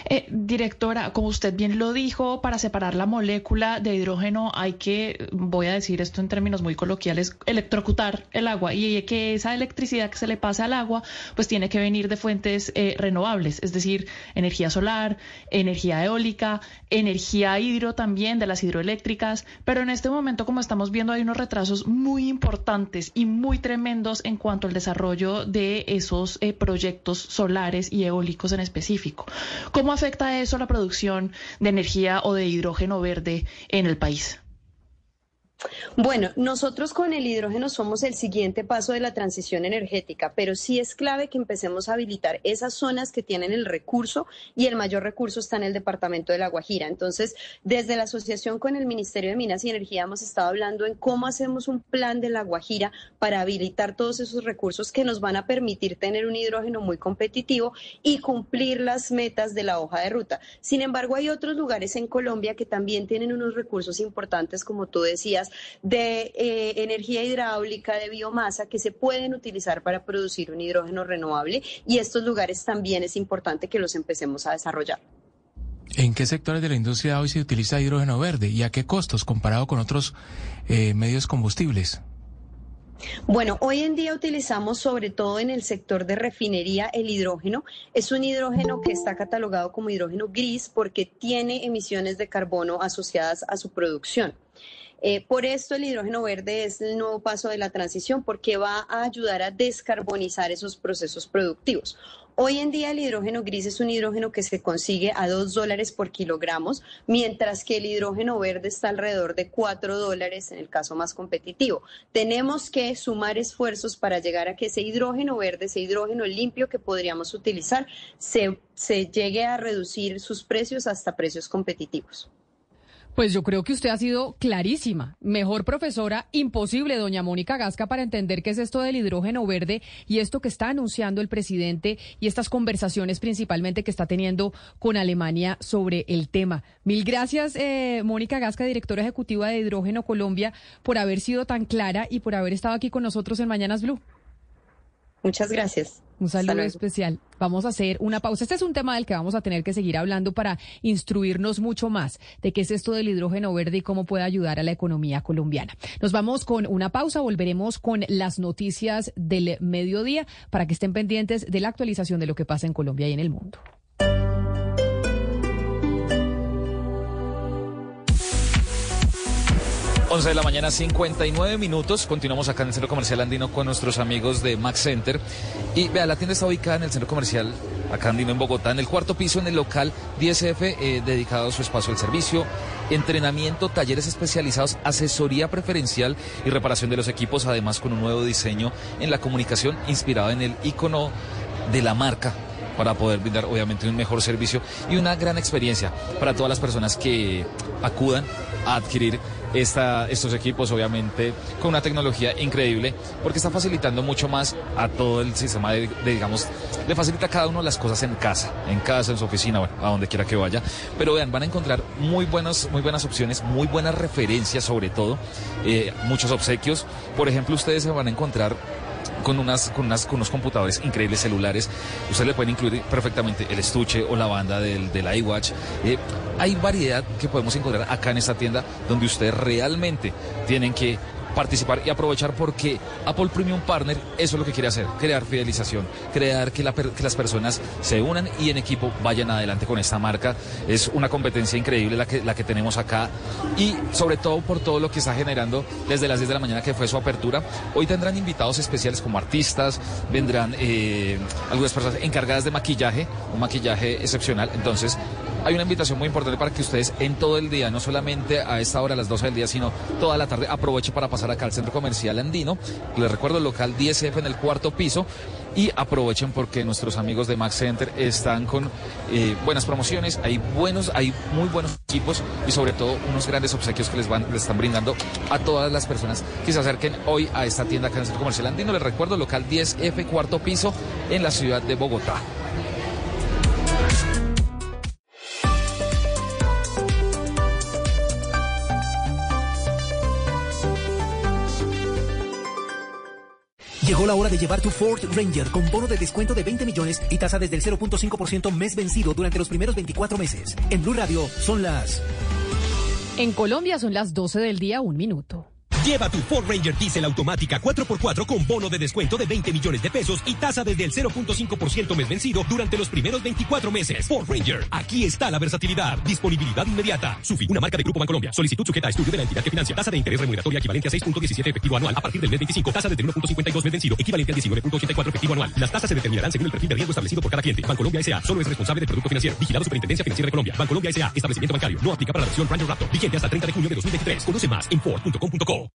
Eh, directora, como usted bien lo dijo, para separar la molécula de hidrógeno hay que, voy a decir esto en términos muy coloquiales, electrocutar el agua y que esa electricidad que se le pasa al agua, pues tiene que venir de fuentes eh, renovables, es decir, energía solar, energía eólica, energía hidro también de las hidroeléctricas, pero en este momento, como estamos viendo, hay unos retrasos muy importantes y muy tremendos en cuanto al desarrollo de esos eh, proyectos solares y eólicos en específico. ¿Cómo afecta eso la producción de energía o de hidrógeno verde en el país? Bueno, nosotros con el hidrógeno somos el siguiente paso de la transición energética, pero sí es clave que empecemos a habilitar esas zonas que tienen el recurso y el mayor recurso está en el departamento de La Guajira. Entonces, desde la asociación con el Ministerio de Minas y Energía hemos estado hablando en cómo hacemos un plan de La Guajira para habilitar todos esos recursos que nos van a permitir tener un hidrógeno muy competitivo y cumplir las metas de la hoja de ruta. Sin embargo, hay otros lugares en Colombia que también tienen unos recursos importantes, como tú decías, de eh, energía hidráulica, de biomasa, que se pueden utilizar para producir un hidrógeno renovable y estos lugares también es importante que los empecemos a desarrollar. ¿En qué sectores de la industria hoy se utiliza hidrógeno verde y a qué costos comparado con otros eh, medios combustibles? Bueno, hoy en día utilizamos sobre todo en el sector de refinería el hidrógeno. Es un hidrógeno que está catalogado como hidrógeno gris porque tiene emisiones de carbono asociadas a su producción. Eh, por esto el hidrógeno verde es el nuevo paso de la transición porque va a ayudar a descarbonizar esos procesos productivos. Hoy en día el hidrógeno gris es un hidrógeno que se consigue a dos dólares por kilogramos, mientras que el hidrógeno verde está alrededor de cuatro dólares en el caso más competitivo. Tenemos que sumar esfuerzos para llegar a que ese hidrógeno verde, ese hidrógeno limpio que podríamos utilizar, se llegue a reducir sus precios hasta precios competitivos. Pues yo creo que usted ha sido clarísima. Mejor profesora, imposible, doña Mónica Gasca, para entender qué es esto del hidrógeno verde y esto que está anunciando el presidente y estas conversaciones principalmente que está teniendo con Alemania sobre el tema. Mil gracias, eh, Mónica Gasca, directora ejecutiva de Hidrógeno Colombia, por haber sido tan clara y por haber estado aquí con nosotros en Mañanas Blue. Muchas gracias. Un saludo especial. Vamos a hacer una pausa. Este es un tema del que vamos a tener que seguir hablando para instruirnos mucho más de qué es esto del hidrógeno verde y cómo puede ayudar a la economía colombiana. Nos vamos con una pausa, volveremos con las noticias del mediodía para que estén pendientes de la actualización de lo que pasa en Colombia y en el mundo. 11 de la mañana, 59 minutos. Continuamos acá en el Centro Comercial Andino con nuestros amigos de Max Center. Y vea, la tienda está ubicada en el Centro Comercial acá Andino en Bogotá, en el cuarto piso, en el local 10F, eh, dedicado a su espacio al servicio, entrenamiento, talleres especializados, asesoría preferencial y reparación de los equipos, además con un nuevo diseño en la comunicación inspirado en el icono de la marca para poder brindar obviamente un mejor servicio y una gran experiencia para todas las personas que acudan a adquirir esta, estos equipos, obviamente, con una tecnología increíble, porque está facilitando mucho más a todo el sistema de, digamos, le facilita a cada uno las cosas en casa, en casa, en su oficina, bueno, a donde quiera que vaya. Pero vean, van a encontrar muy buenas, muy buenas opciones, muy buenas referencias sobre todo, eh, muchos obsequios. Por ejemplo, ustedes se van a encontrar con unas, con unas, con unos computadores increíbles celulares. Ustedes le pueden incluir perfectamente el estuche o la banda del, del iWatch. Eh, hay variedad que podemos encontrar acá en esta tienda donde ustedes realmente tienen que participar y aprovechar porque Apple Premium Partner eso es lo que quiere hacer, crear fidelización, crear que, las personas se unan y en equipo vayan adelante con esta marca. Es una competencia increíble la que, la que tenemos acá y sobre todo por todo lo que está generando desde las 10 de la mañana que fue su apertura. Hoy tendrán invitados especiales como artistas, vendrán eh, algunas personas encargadas de maquillaje, un maquillaje excepcional. Entonces, hay una invitación muy importante para que ustedes en todo el día, no solamente a esta hora, a las 12 del día, sino toda la tarde, aprovechen para pasar acá al Centro Comercial Andino. Les recuerdo el local 10F en el cuarto piso y aprovechen porque nuestros amigos de Max Center están con eh, buenas promociones, hay buenos, hay muy buenos equipos y sobre todo unos grandes obsequios que les van, les están brindando a todas las personas que se acerquen hoy a esta tienda acá en el Centro Comercial Andino. Les recuerdo local 10F cuarto piso en la ciudad de Bogotá. Llegó la hora de llevar tu Ford Ranger con bono de descuento de 20 millones y tasa desde el 0.5% mes vencido durante los primeros 24 meses. En Blue Radio son las... En Colombia son las 12 del día, un minuto. Lleva tu Ford Ranger Diesel automática 4x4 con bono de descuento de 20 millones de pesos y tasa desde el 0.5% mes vencido durante los primeros 24 meses. Ford Ranger, aquí está la versatilidad. Disponibilidad inmediata. Sufi, una marca de Grupo Bancolombia. Solicitud sujeta a estudio de la entidad que financia. Tasa de interés remuneratoria equivalente a 6.17 efectivo anual a partir del mes 25. Tasa desde 1.52 mes vencido, equivalente al 19.84 efectivo anual. Las tasas se determinarán según el perfil de riesgo establecido por cada cliente. Bancolombia S.A. solo es responsable del producto financiero. Vigilado Superintendencia Financiera de Colombia. Bancolombia S.A. Establecimiento bancario. No aplica para la versión Ranger Raptor. Vigente hasta el 30 de junio de 2023. Conoce más en Ford.com.co.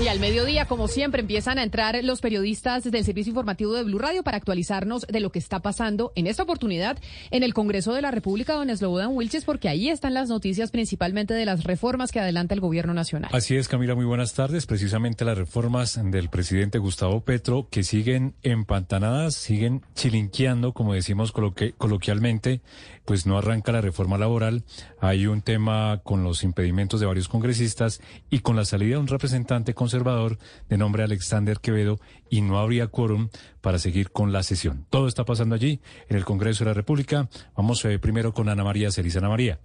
Y al mediodía, como siempre, empiezan a entrar los periodistas del Servicio Informativo de Blue Radio para actualizarnos de lo que está pasando en esta oportunidad en el Congreso de la República, don Slobodan Wilches, porque ahí están las noticias principalmente de las reformas que adelanta el gobierno nacional. Así es, Camila, muy buenas tardes. Precisamente las reformas del presidente Gustavo Petro que siguen empantanadas, siguen chilinqueando, como decimos coloquialmente, pues no arranca la reforma laboral. Hay un tema con los impedimentos de varios congresistas y con la salida de un representante conservador de nombre Alexander Quevedo y no habría quórum para seguir con la sesión. Todo está pasando allí en el Congreso de la República. Vamos eh, primero con Ana María Cerise. Ana María.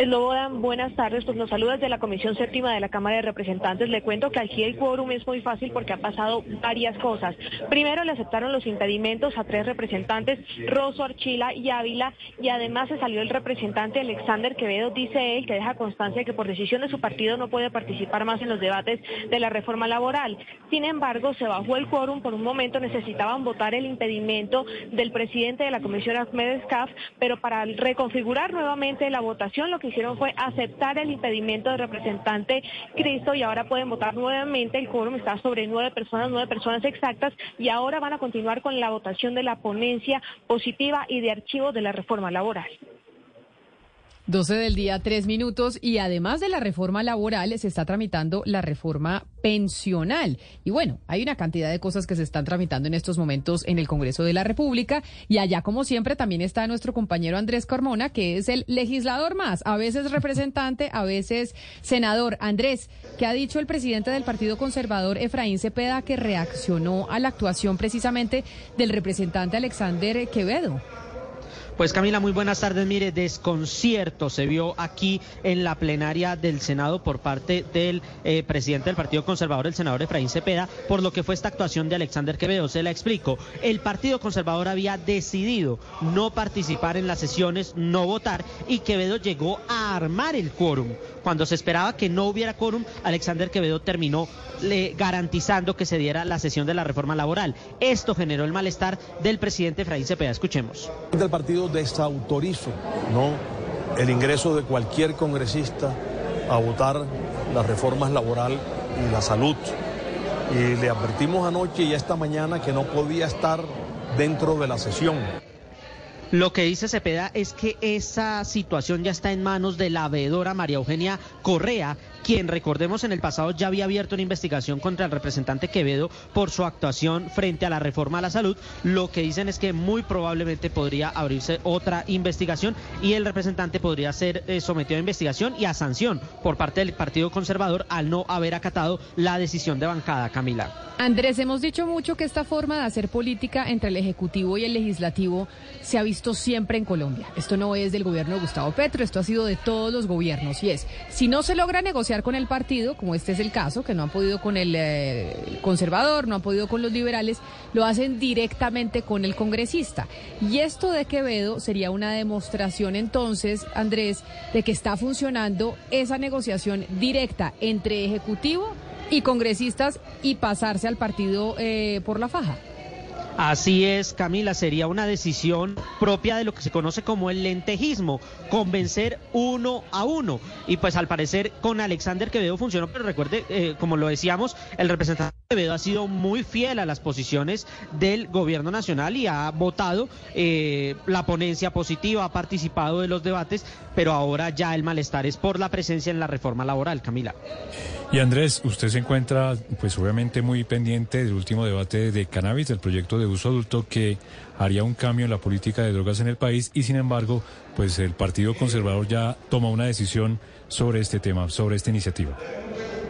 Eslobodan, buenas tardes. Pues nos saludas de la Comisión Séptima de la Cámara de Representantes. Le cuento que aquí el quórum es muy fácil porque ha pasado varias cosas. Primero le aceptaron los impedimentos a tres representantes, Rosso, Archila y Ávila, y además se salió el representante Alexander Quevedo, dice él, que deja constancia que por decisión de su partido no puede participar más en los debates de la reforma laboral. Sin embargo, se bajó el quórum por un momento, necesitaban votar el impedimento del presidente de la Comisión Ahmed Escaf, pero para reconfigurar nuevamente la votación, lo que hicieron fue aceptar el impedimento del representante Cristo y ahora pueden votar nuevamente. El quórum está sobre nueve personas, nueve personas exactas y ahora van a continuar con la votación de la ponencia positiva y de archivo de la reforma laboral. 12 del día, tres minutos. Y además de la reforma laboral, se está tramitando la reforma pensional. Y bueno, hay una cantidad de cosas que se están tramitando en estos momentos en el Congreso de la República. Y allá, como siempre, también está nuestro compañero Andrés Carmona, que es el legislador más, a veces representante, a veces senador. Andrés, ¿qué ha dicho el presidente del Partido Conservador, Efraín Cepeda, que reaccionó a la actuación precisamente del representante Alexander Quevedo? Pues Camila, muy buenas tardes. Mire, desconcierto se vio aquí en la plenaria del Senado por parte del eh, presidente del Partido Conservador, el senador Efraín Cepeda, por lo que fue esta actuación de Alexander Quevedo. Se la explico. El Partido Conservador había decidido no participar en las sesiones, no votar, y Quevedo llegó a armar el quórum. Cuando se esperaba que no hubiera quórum, Alexander Quevedo terminó garantizando que se diera la sesión de la reforma laboral. Esto generó el malestar del presidente Efraín Cepeda. Escuchemos. El partido desautorizo ¿no? el ingreso de cualquier congresista a votar las reformas laboral y la salud. Y le advertimos anoche y esta mañana que no podía estar dentro de la sesión. Lo que dice Cepeda es que esa situación ya está en manos de la veedora María Eugenia Correa, quien recordemos en el pasado ya había abierto una investigación contra el representante Quevedo por su actuación frente a la reforma a la salud. Lo que dicen es que muy probablemente podría abrirse otra investigación y el representante podría ser eh, sometido a investigación y a sanción por parte del Partido Conservador al no haber acatado la decisión de bancada, Camila. Andrés, hemos dicho mucho que esta forma de hacer política entre el Ejecutivo y el Legislativo se ha visto siempre en Colombia. Esto no es del gobierno de Gustavo Petro, esto ha sido de todos los gobiernos y es, si no se logra negociar con el partido, como este es el caso, que no han podido con el eh, conservador, no han podido con los liberales, lo hacen directamente con el congresista. Y esto de Quevedo sería una demostración entonces, Andrés, de que está funcionando esa negociación directa entre Ejecutivo y congresistas y pasarse al partido eh, por la faja. Así es, Camila, sería una decisión propia de lo que se conoce como el lentejismo, convencer uno a uno. Y pues al parecer con Alexander Quevedo funcionó, pero recuerde, eh, como lo decíamos, el representante Acevedo ha sido muy fiel a las posiciones del gobierno nacional y ha votado eh, la ponencia positiva, ha participado de los debates, pero ahora ya el malestar es por la presencia en la reforma laboral, Camila. Y Andrés, usted se encuentra pues obviamente muy pendiente del último debate de cannabis, del proyecto de uso adulto que haría un cambio en la política de drogas en el país y sin embargo pues el Partido Conservador ya toma una decisión sobre este tema, sobre esta iniciativa.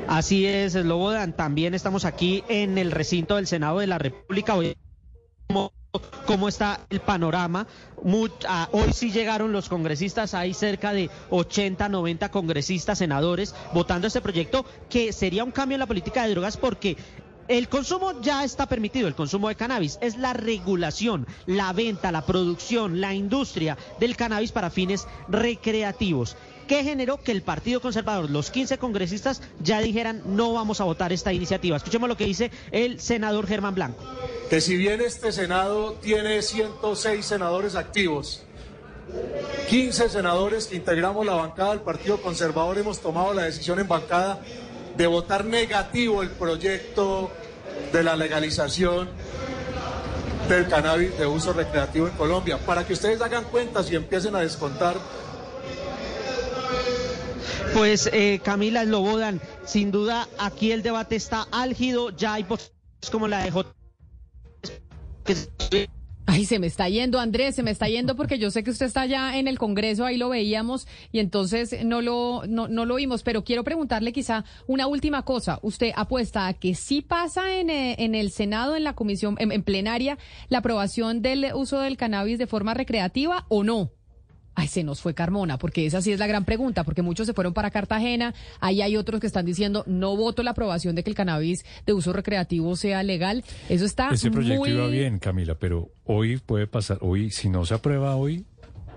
Así es, Lobodan. También estamos aquí en el recinto del Senado de la República. Hoy, ¿Cómo, está el panorama? Ah, hoy sí llegaron los congresistas, hay cerca de 80, 90 congresistas, senadores votando este proyecto que sería un cambio en la política de drogas porque el consumo ya está permitido, el consumo de cannabis. Es la regulación, la venta, la producción, la industria del cannabis para fines recreativos. ¿Qué generó que el Partido Conservador, los 15 congresistas, ya dijeran no vamos a votar esta iniciativa? Escuchemos lo que dice el senador Germán Blanco. Que si bien este Senado tiene 106 senadores activos, 15 senadores que integramos la bancada del Partido Conservador hemos tomado la decisión en bancada de votar negativo el proyecto de la legalización del cannabis de uso recreativo en Colombia, para que ustedes hagan cuentas y empiecen a descontar. Pues eh, Camila Lobodan, sin duda aquí el debate está álgido, ya hay como la de J. Ay, se me está yendo, Andrés, se me está yendo porque yo sé que usted está ya en el Congreso, ahí lo veíamos y entonces no lo, no, no lo vimos, pero quiero preguntarle quizá una última cosa. ¿Usted apuesta a que sí pasa en, eh, en el Senado, en la comisión, en plenaria, la aprobación del uso del cannabis de forma recreativa o no? Ay, se nos fue Carmona, porque esa sí es la gran pregunta, porque muchos se fueron para Cartagena, ahí hay otros que están diciendo no voto la aprobación de que el cannabis de uso recreativo sea legal. Eso está Ese proyecto iba bien, Camila, pero hoy puede pasar, hoy si no se aprueba hoy,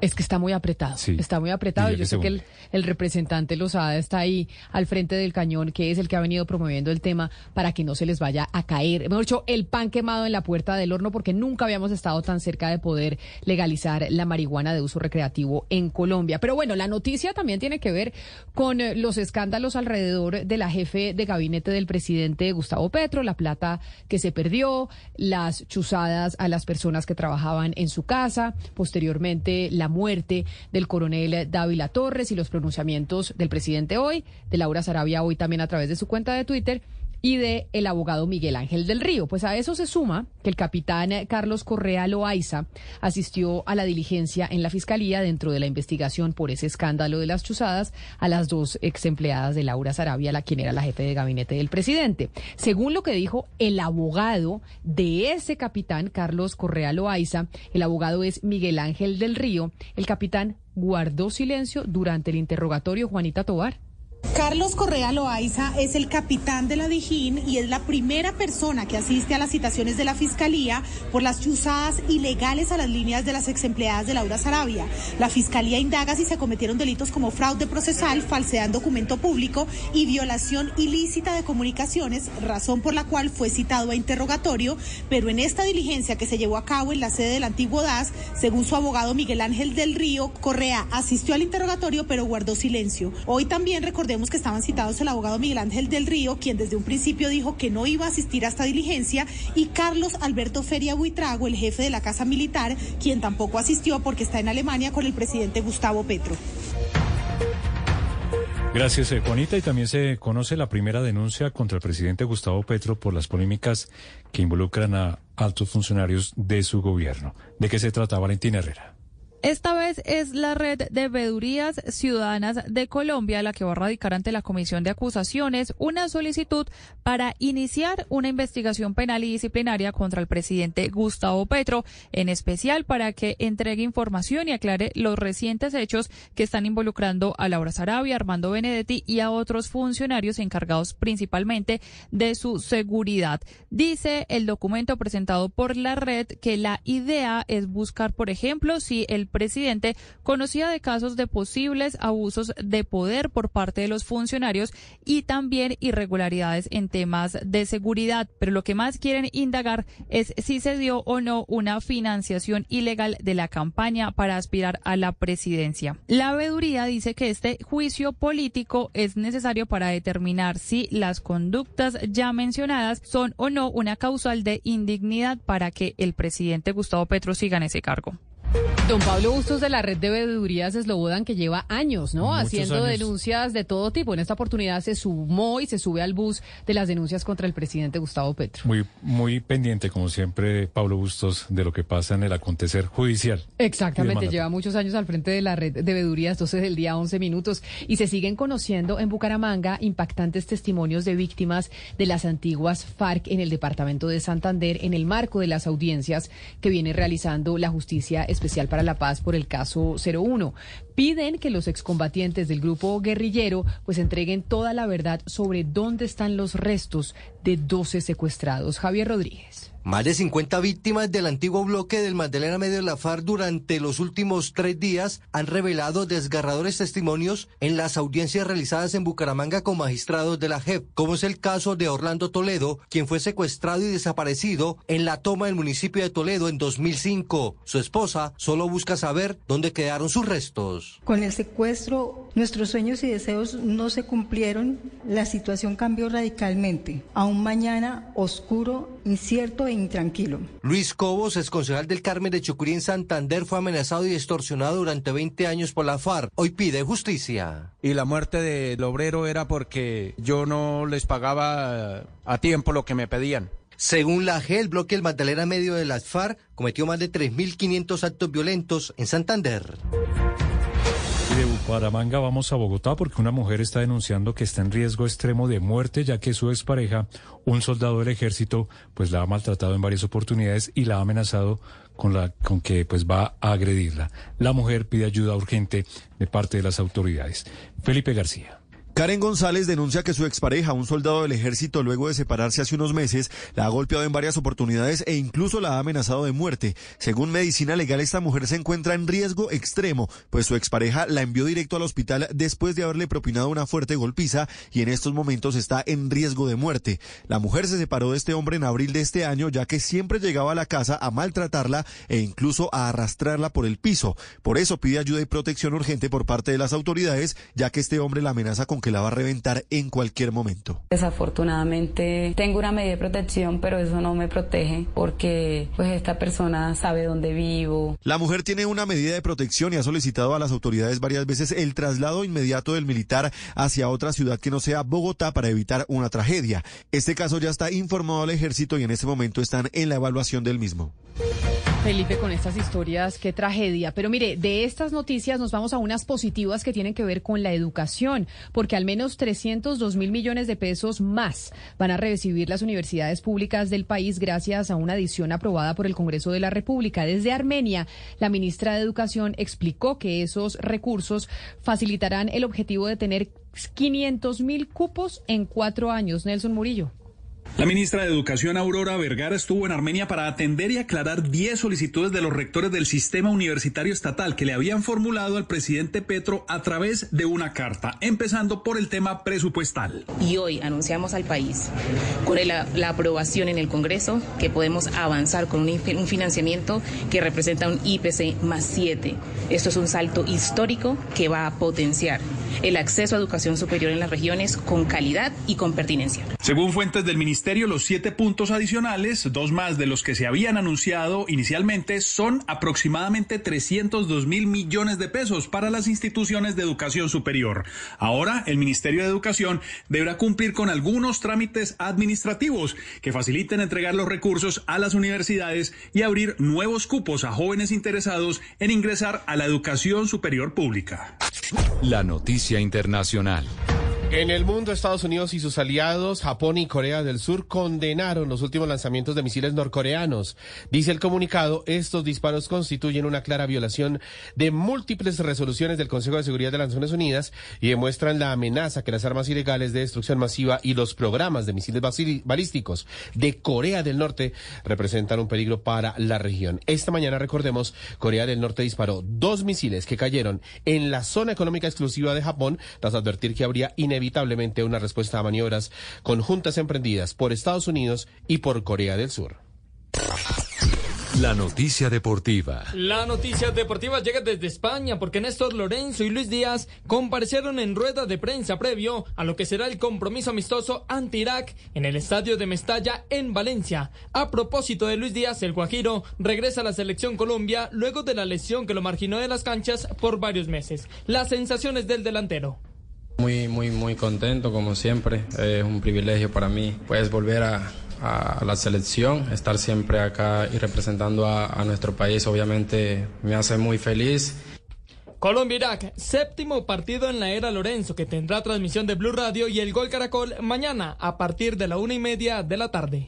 es que está muy apretado. está muy apretado. Yo sé que el, el, representante Lozada está ahí al frente del cañón, que es el que ha venido promoviendo el tema para que no se les vaya a caer. Hemos dicho, el pan quemado en la puerta del horno, porque nunca habíamos estado tan cerca de poder legalizar la marihuana de uso recreativo en Colombia. Pero bueno, la noticia también tiene que ver con eh, los escándalos alrededor de la jefe de gabinete del presidente Gustavo Petro, la plata que se perdió, las chuzadas a las personas que trabajaban en su casa, posteriormente la muerte del coronel Dávila Torres y los pronunciamientos del presidente hoy, de Laura Sarabia hoy también a través de su cuenta de Twitter y de el abogado Miguel Ángel del Río. Pues a eso se suma que el capitán Carlos Correa Loaiza asistió a la diligencia en la fiscalía dentro de la investigación por ese escándalo de las chuzadas a las dos ex empleadas de Laura Sarabia, la quien era la jefe de gabinete del presidente. Según lo que dijo el abogado de ese capitán Carlos Correa Loaiza, el abogado es Miguel Ángel del Río, el capitán guardó silencio durante el interrogatorio Juanita Tobar. Carlos Correa Loaiza es el capitán de la Dijín y es la primera persona que asiste a las citaciones de la Fiscalía por las chuzadas ilegales a las líneas de las ex empleadas de Laura Sarabia. La Fiscalía indaga si se cometieron delitos como fraude procesal, falsedad en documento público y violación ilícita de comunicaciones, razón por la cual fue citado a interrogatorio, pero en esta diligencia que se llevó a cabo en la sede del antiguo DAS, según su abogado Miguel Ángel del Río, Correa asistió al interrogatorio pero guardó silencio. Hoy también recordemos que estaban citados el abogado Miguel Ángel del Río, quien desde un principio dijo que no iba a asistir a esta diligencia, y Carlos Alberto Feria Buitrago, el jefe de la Casa Militar, quien tampoco asistió porque está en Alemania con el presidente Gustavo Petro. Gracias, eh, Juanita. Y también se conoce la primera denuncia contra el presidente Gustavo Petro por las polémicas que involucran a altos funcionarios de su gobierno. ¿De qué se trata, Valentina Herrera? Esta vez es la red de veedurías ciudadanas de Colombia la que va a radicar ante la Comisión de Acusaciones una solicitud para iniciar una investigación penal y disciplinaria contra el presidente Gustavo Petro, en especial para que entregue información y aclare los recientes hechos que están involucrando a Laura Sarabia, Armando Benedetti y a otros funcionarios encargados principalmente de su seguridad. Dice el documento presentado por la red que la idea es buscar, por ejemplo, si el presidente conocía de casos de posibles abusos de poder por parte de los funcionarios y también irregularidades en temas de seguridad. Pero lo que más quieren indagar es si se dio o no una financiación ilegal de la campaña para aspirar a la presidencia. La veeduría dice que este juicio político es necesario para determinar si las conductas ya mencionadas son o no una causal de indignidad para que el presidente Gustavo Petro siga en ese cargo. Don Pablo Bustos de la red de veedurías Eslobodan que lleva años, ¿no? Haciendo denuncias de todo tipo. En esta oportunidad se sumó y se sube al bus de las denuncias contra el presidente Gustavo Petro. Muy, muy pendiente, como siempre, Pablo Bustos, de lo que pasa en el acontecer judicial. Exactamente, lleva muchos años al frente de la red de veedurías, 12 del día, 11 minutos. Y se siguen conociendo en Bucaramanga impactantes testimonios de víctimas de las antiguas FARC en el departamento de Santander en el marco de las audiencias que viene realizando la justicia especial para la Paz por el caso 01. Piden que los excombatientes del grupo guerrillero pues entreguen toda la verdad sobre dónde están los restos de 12 secuestrados. Javier Rodríguez. Más de 50 víctimas del antiguo bloque del Magdalena Medio de la FARC durante los últimos tres días han revelado desgarradores testimonios en las audiencias realizadas en Bucaramanga con magistrados de la JEP, como es el caso de Orlando Toledo, quien fue secuestrado y desaparecido en la toma del municipio de Toledo en 2005. Su esposa solo busca saber dónde quedaron sus restos. Con el secuestro, nuestros sueños y deseos no se cumplieron, la situación cambió radicalmente a un mañana oscuro, incierto e intranquilo. Luis Cobos, ex concejal del Carmen de Chucurí en Santander, fue amenazado y extorsionado durante 20 años por la FARC. Hoy pide justicia. Y la muerte del obrero era porque yo no les pagaba a tiempo lo que me pedían. Según la G, el bloque del Magdalena Medio de las FARC cometió más de 3.500 actos violentos en Santander. De Bucaramanga vamos a Bogotá porque una mujer está denunciando que está en riesgo extremo de muerte ya que su expareja, un soldado del ejército, pues la ha maltratado en varias oportunidades y la ha amenazado con la con que pues va a agredirla. La mujer pide ayuda urgente de parte de las autoridades. Felipe García. Karen González denuncia que su expareja, un soldado del ejército, luego de separarse hace unos meses, la ha golpeado en varias oportunidades e incluso la ha amenazado de muerte. Según Medicina Legal, esta mujer se encuentra en riesgo extremo, pues su expareja la envió directo al hospital después de haberle propinado una fuerte golpiza y en estos momentos está en riesgo de muerte. La mujer se separó de este hombre en abril de este año, ya que siempre llegaba a la casa a maltratarla e incluso a arrastrarla por el piso. Por eso pide ayuda y protección urgente por parte de las autoridades, ya que este hombre la amenaza con que la va a reventar en cualquier momento. Desafortunadamente tengo una medida de protección, pero eso no me protege porque pues esta persona sabe dónde vivo. La mujer tiene una medida de protección y ha solicitado a las autoridades varias veces el traslado inmediato del militar hacia otra ciudad que no sea Bogotá para evitar una tragedia. Este caso ya está informado al ejército y en este momento están en la evaluación del mismo. Felipe, con estas historias, qué tragedia. Pero mire, de estas noticias nos vamos a unas positivas que tienen que ver con la educación, porque al menos 302 mil millones de pesos más van a recibir las universidades públicas del país gracias a una adición aprobada por el Congreso de la República. Desde Armenia, la ministra de Educación explicó que esos recursos facilitarán el objetivo de tener 500 mil cupos en cuatro años. Nelson Murillo. La ministra de Educación, Aurora Vergara, estuvo en Armenia para atender y aclarar 10 solicitudes de los rectores del sistema universitario estatal que le habían formulado al presidente Petro a través de una carta, empezando por el tema presupuestal. Y hoy anunciamos al país, con la, la aprobación en el Congreso, que podemos avanzar con un, un financiamiento que representa un IPC más 7. Esto es un salto histórico que va a potenciar el acceso a educación superior en las regiones con calidad y con pertinencia. Según fuentes del Ministerio, los siete puntos adicionales, dos más de los que se habían anunciado inicialmente, son aproximadamente 302 mil millones de pesos para las instituciones de educación superior. Ahora, el Ministerio de Educación deberá cumplir con algunos trámites administrativos que faciliten entregar los recursos a las universidades y abrir nuevos cupos a jóvenes interesados en ingresar a la educación superior pública. La noticia internacional. En el mundo, Estados Unidos y sus aliados, Japón y Corea del Sur, condenaron los últimos lanzamientos de misiles norcoreanos. Dice el comunicado, estos disparos constituyen una clara violación de múltiples resoluciones del Consejo de Seguridad de las Naciones Unidas y demuestran la amenaza que las armas ilegales de destrucción masiva y los programas de misiles balísticos de Corea del Norte representan un peligro para la región. Esta mañana, recordemos, Corea del Norte disparó dos misiles que cayeron en la zona económica exclusiva de Japón tras advertir que habría inevitablemente inevitablemente una respuesta a maniobras conjuntas emprendidas por Estados Unidos y por Corea del Sur. La noticia deportiva. La noticia deportiva llega desde España porque Néstor Lorenzo y Luis Díaz comparecieron en rueda de prensa previo a lo que será el compromiso amistoso anti-Irak en el estadio de Mestalla en Valencia. A propósito de Luis Díaz, el Guajiro regresa a la selección Colombia luego de la lesión que lo marginó de las canchas por varios meses. Las sensaciones del delantero. Muy, muy, muy contento, como siempre. Es un privilegio para mí, pues, volver a, la selección, estar siempre acá y representando a, nuestro país, obviamente me hace muy feliz. Colombia-Irak, séptimo partido en la era Lorenzo, que tendrá transmisión de Blue Radio y el Gol Caracol mañana a partir de la una y media de la tarde.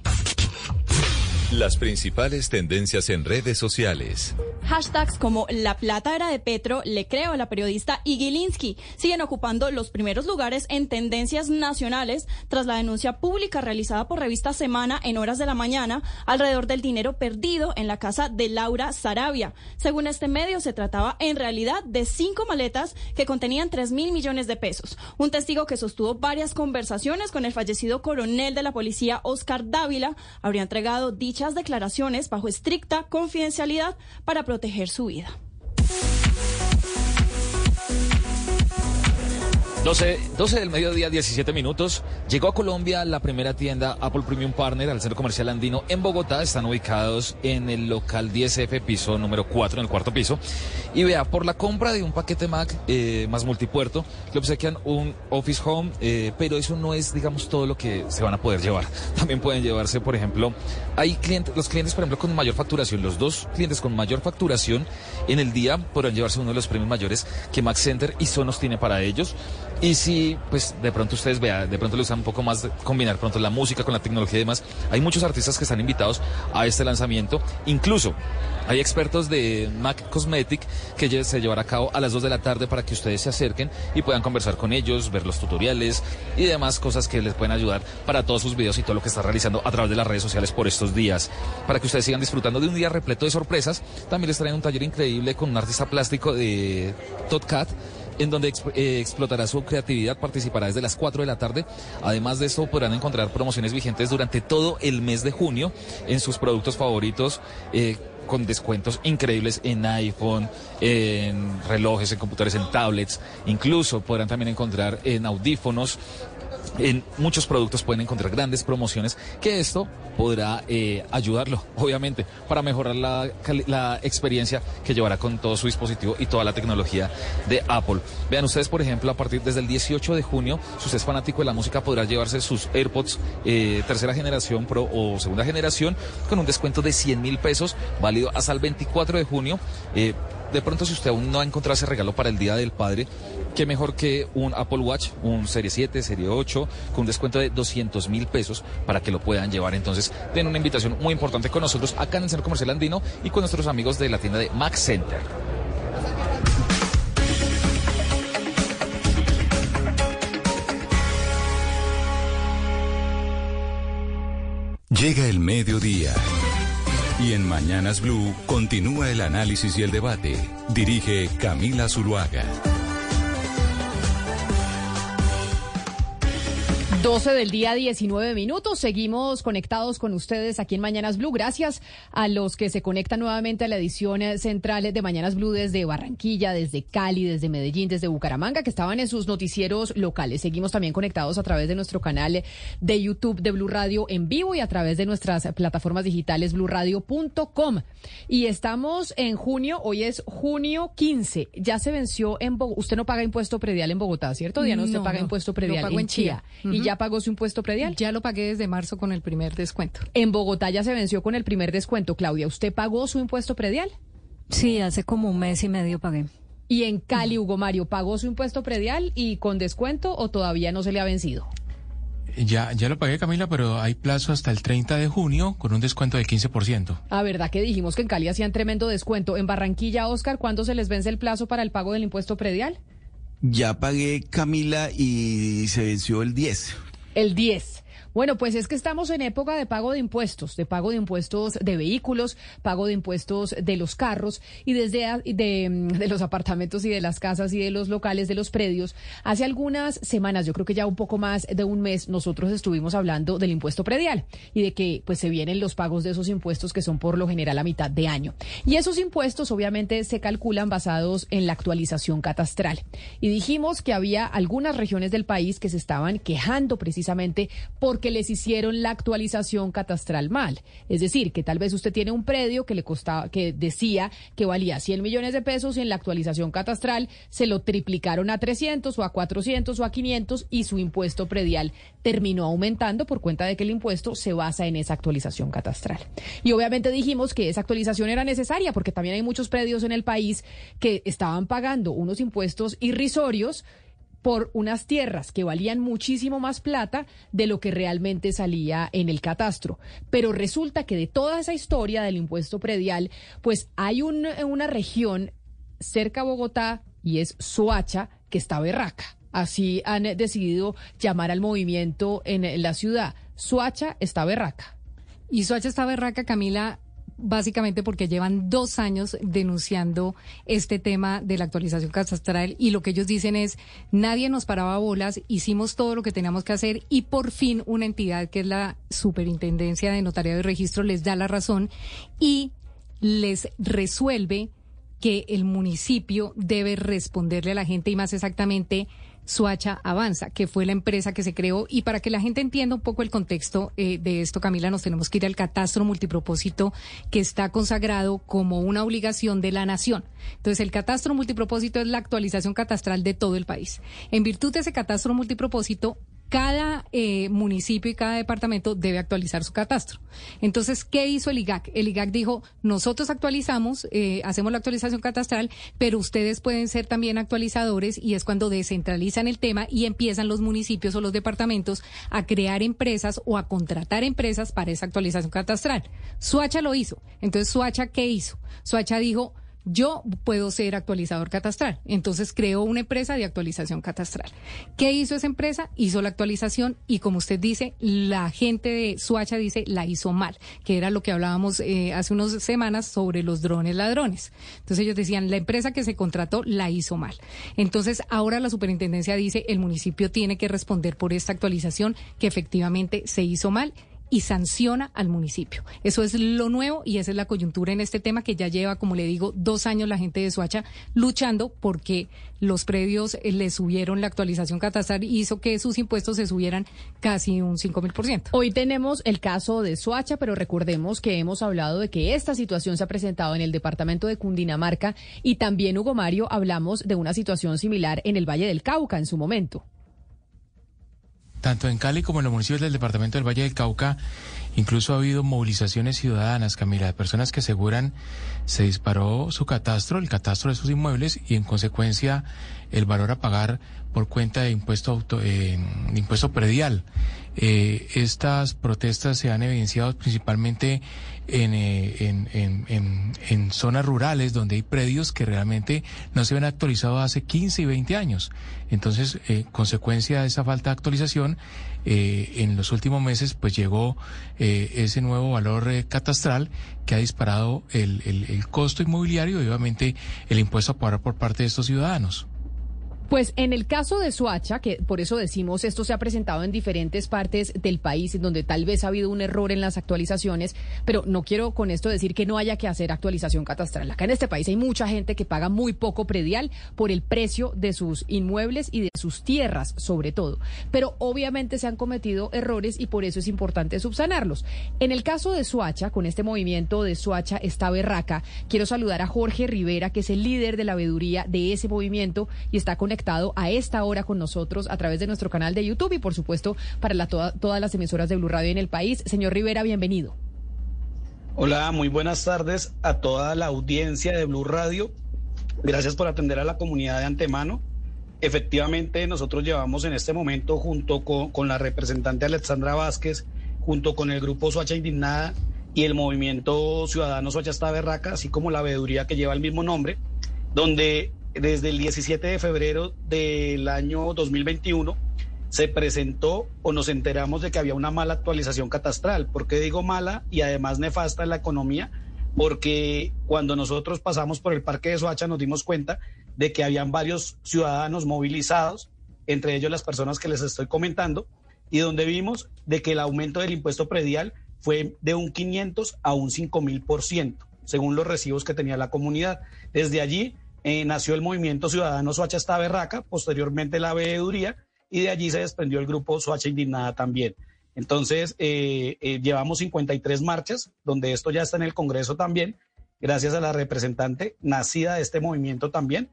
Las principales tendencias en redes sociales. Hashtags como La plata era de Petro, le creo a la periodista Igilinski, siguen ocupando los primeros lugares en tendencias nacionales tras la denuncia pública realizada por revista Semana en horas de la mañana alrededor del dinero perdido en la casa de Laura Sarabia. Según este medio, se trataba en realidad de cinco maletas que contenían tres mil millones de pesos. Un testigo que sostuvo varias conversaciones con el fallecido coronel de la policía, Oscar Dávila, habría entregado dicha declaraciones bajo estricta confidencialidad para proteger su vida. 12, 12 del mediodía, 17 minutos. Llegó a Colombia la primera tienda Apple Premium Partner al centro comercial andino en Bogotá. Están ubicados en el local 10F, piso número 4, en el cuarto piso. Y vea, por la compra de un paquete Mac eh, más multipuerto, le obsequian un Office Home, eh, pero eso no es, digamos, todo lo que se van a poder llevar. También pueden llevarse, por ejemplo, hay clientes, los clientes, por ejemplo, con mayor facturación, los dos clientes con mayor facturación en el día podrán llevarse uno de los premios mayores que Mac Center y Sonos tiene para ellos. Y si, pues, de pronto ustedes vean, de pronto les usan un poco más combinar pronto la música con la tecnología y demás, hay muchos artistas que están invitados a este lanzamiento. Incluso hay expertos de Mac Cosmetic que se llevará a cabo a las 2 de la tarde para que ustedes se acerquen y puedan conversar con ellos, ver los tutoriales y demás cosas que les pueden ayudar para todos sus videos y todo lo que está realizando a través de las redes sociales por estos días. Para que ustedes sigan disfrutando de un día repleto de sorpresas, también les traen un taller increíble con un artista plástico de Todd Cat en donde eh, explotará su creatividad, participará desde las 4 de la tarde. Además de esto, podrán encontrar promociones vigentes durante todo el mes de junio en sus productos favoritos. Eh, con descuentos increíbles en iPhone, en relojes, en computadores, en tablets. Incluso podrán también encontrar en audífonos en muchos productos pueden encontrar grandes promociones que esto podrá eh, ayudarlo, obviamente, para mejorar la, la, experiencia que llevará con todo su dispositivo y toda la tecnología de Apple. Vean ustedes, por ejemplo, a partir desde el 18 de junio, si usted es fanático de la música, podrá llevarse sus AirPods eh, tercera generación Pro o segunda generación con un descuento de 100 mil pesos, válido hasta el 24 de junio. Eh, de pronto si usted aún no ha encontrado ese regalo para el Día del Padre, qué mejor que un Apple Watch, un Serie 7, Serie 8, con un descuento de 200 mil pesos para que lo puedan llevar. Entonces, den una invitación muy importante con nosotros acá en el Centro Comercial Andino y con nuestros amigos de la tienda de Max Center. Llega el mediodía. Y en Mañanas Blue continúa el análisis y el debate. Dirige Camila Zuluaga. 12 del día, 19 minutos. Seguimos conectados con ustedes aquí en Mañanas Blue. Gracias a los que se conectan nuevamente a la edición central de Mañanas Blue desde Barranquilla, desde Cali, desde Medellín, desde Bucaramanga, que estaban en sus noticieros locales. Seguimos también conectados a través de nuestro canal de YouTube de Blue Radio en vivo y a través de nuestras plataformas digitales bluradio.com. Y estamos en junio, hoy es junio 15. Ya se venció en Bogotá. Usted no paga impuesto predial en Bogotá, ¿cierto? Diana, usted paga impuesto predial en, Chía. Y ya pagó su impuesto predial? Ya lo pagué desde marzo con el primer descuento. En Bogotá ya se venció con el primer descuento. Claudia, ¿usted pagó su impuesto predial? Sí, hace como un mes y medio pagué. Y en Cali, Hugo Mario, ¿pagó su impuesto predial y con descuento o todavía no se le ha vencido? Ya, ya lo pagué, Camila, pero hay plazo hasta el 30 de junio con un descuento de 15%. Ah, ¿verdad que dijimos que en Cali hacían tremendo descuento? En Barranquilla, Oscar, ¿cuándo se les vence el plazo para el pago del impuesto predial? Ya pagué, Camila, y se venció el 10. El 10. Bueno, pues es que estamos en época de pago de impuestos, de pago de impuestos de vehículos, pago de impuestos de los carros y desde de, mm, de, los apartamentos y de las casas y de los locales, de los predios. Hace algunas semanas, yo creo que ya un poco más de un mes, nosotros estuvimos hablando del impuesto predial y de que pues se vienen los pagos de esos impuestos que son por lo general a mitad de año. Y esos impuestos obviamente se calculan basados en la actualización catastral. Y dijimos que había algunas regiones del país que se estaban quejando precisamente porque que les hicieron la actualización catastral mal. Es decir, que tal vez usted tiene un predio que le costaba, que decía que valía 100 millones de pesos y en la actualización catastral se lo triplicaron a 300 o a 400 o a 500 y su impuesto predial terminó aumentando por cuenta de que el impuesto se basa en esa actualización catastral. Y obviamente dijimos que esa actualización era necesaria porque también hay muchos predios en el país que estaban pagando unos impuestos irrisorios por unas tierras que valían muchísimo más plata de lo que realmente salía en el catastro. Pero resulta que de toda esa historia del impuesto predial, pues hay una región cerca a Bogotá y es Soacha que está berraca. Así han decidido llamar al movimiento en la ciudad. Soacha está berraca. Y Soacha está berraca, Camila, básicamente porque llevan dos años denunciando este tema de la actualización catastral y lo que ellos dicen es nadie nos paraba bolas, hicimos todo lo que teníamos que hacer y por fin una entidad que es la Superintendencia de Notariado y Registro les da la razón y les resuelve que el municipio debe responderle a la gente y más exactamente Suacha Avanza, que fue la empresa que se creó. Y para que la gente entienda un poco el contexto eh, de esto, Camila, nos tenemos que ir al catastro multipropósito que está consagrado como una obligación de la nación. Entonces, el catastro multipropósito es la actualización catastral de todo el país. En virtud de ese catastro multipropósito, cada eh, municipio y cada departamento debe actualizar su catastro. Entonces, ¿qué hizo el IGAC? El IGAC dijo, nosotros actualizamos, eh, hacemos la actualización catastral, pero ustedes pueden ser también actualizadores y es cuando descentralizan el tema y empiezan los municipios o los departamentos a crear empresas o a contratar empresas para esa actualización catastral. Suacha lo hizo. Entonces, Suacha, ¿qué hizo? Suacha dijo, yo puedo ser actualizador catastral. Entonces creó una empresa de actualización catastral. ¿Qué hizo esa empresa? Hizo la actualización y como usted dice, la gente de Suacha dice la hizo mal, que era lo que hablábamos eh, hace unas semanas sobre los drones ladrones. Entonces ellos decían, la empresa que se contrató la hizo mal. Entonces ahora la superintendencia dice, el municipio tiene que responder por esta actualización que efectivamente se hizo mal y sanciona al municipio. Eso es lo nuevo y esa es la coyuntura en este tema que ya lleva, como le digo, dos años la gente de Soacha luchando porque los predios eh, le subieron la actualización catastral y hizo que sus impuestos se subieran casi un 5 mil por ciento. Hoy tenemos el caso de Soacha, pero recordemos que hemos hablado de que esta situación se ha presentado en el departamento de Cundinamarca y también, Hugo Mario, hablamos de una situación similar en el Valle del Cauca en su momento. Tanto en Cali como en los municipios del departamento del Valle del Cauca, incluso ha habido movilizaciones ciudadanas, Camila, de personas que aseguran se disparó su catastro, el catastro de sus inmuebles y en consecuencia el valor a pagar por cuenta de impuesto, auto, eh, impuesto predial. Eh, estas protestas se han evidenciado principalmente en, eh, en, en, en, zonas rurales donde hay predios que realmente no se ven actualizados hace 15 y 20 años. Entonces, eh, consecuencia de esa falta de actualización, eh, en los últimos meses pues llegó eh, ese nuevo valor catastral que ha disparado el, el, el costo inmobiliario y obviamente el impuesto a pagar por parte de estos ciudadanos. Pues en el caso de Suacha, que por eso decimos esto se ha presentado en diferentes partes del país, en donde tal vez ha habido un error en las actualizaciones, pero no quiero con esto decir que no haya que hacer actualización catastral. Acá en este país hay mucha gente que paga muy poco predial por el precio de sus inmuebles y de sus tierras, sobre todo. Pero obviamente se han cometido errores y por eso es importante subsanarlos. En el caso de Suacha, con este movimiento de Suacha está berraca, quiero saludar a Jorge Rivera, que es el líder de la veeduría de ese movimiento y está con a esta hora con nosotros a través de nuestro canal de YouTube y por supuesto para la, todas las emisoras de Blue Radio en el país. Señor Rivera, bienvenido. Hola, muy buenas tardes a toda la audiencia de Blue Radio. Gracias por atender a la comunidad de antemano. Efectivamente, nosotros llevamos en este momento, junto con, la representante Alexandra Vázquez, junto con el grupo Soacha Indignada y el movimiento Ciudadano Soacha Está Berraca, así como la veeduría que lleva el mismo nombre, donde desde el 17 de febrero del año 2021 se presentó o nos enteramos de que había una mala actualización catastral. ¿Por qué digo mala y además nefasta en la economía? Porque cuando nosotros pasamos por el parque de Soacha nos dimos cuenta de que habían varios ciudadanos movilizados, entre ellos las personas que les estoy comentando, y donde vimos de que el aumento del impuesto predial fue de un 500 a un 5 mil por ciento, según los recibos que tenía la comunidad. Desde allí eh, nació el movimiento Ciudadano Soacha Está Berraca, posteriormente la veeduría, y de allí se desprendió el grupo Soacha Indignada también. Entonces, eh, eh, llevamos 53 marchas, donde esto ya está en el Congreso también, gracias a la representante nacida de este movimiento también.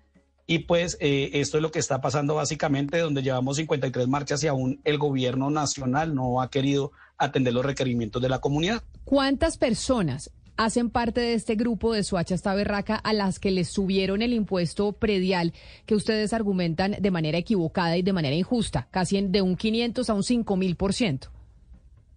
Y pues esto es lo que está pasando básicamente, donde llevamos 53 marchas y aún el gobierno nacional no ha querido atender los requerimientos de la comunidad. ¿Cuántas personas hacen parte de este grupo de Suacha hasta Berraca a las que les subieron el impuesto predial que ustedes argumentan de manera equivocada y de manera injusta, casi de un 500 a un 5 mil por ciento.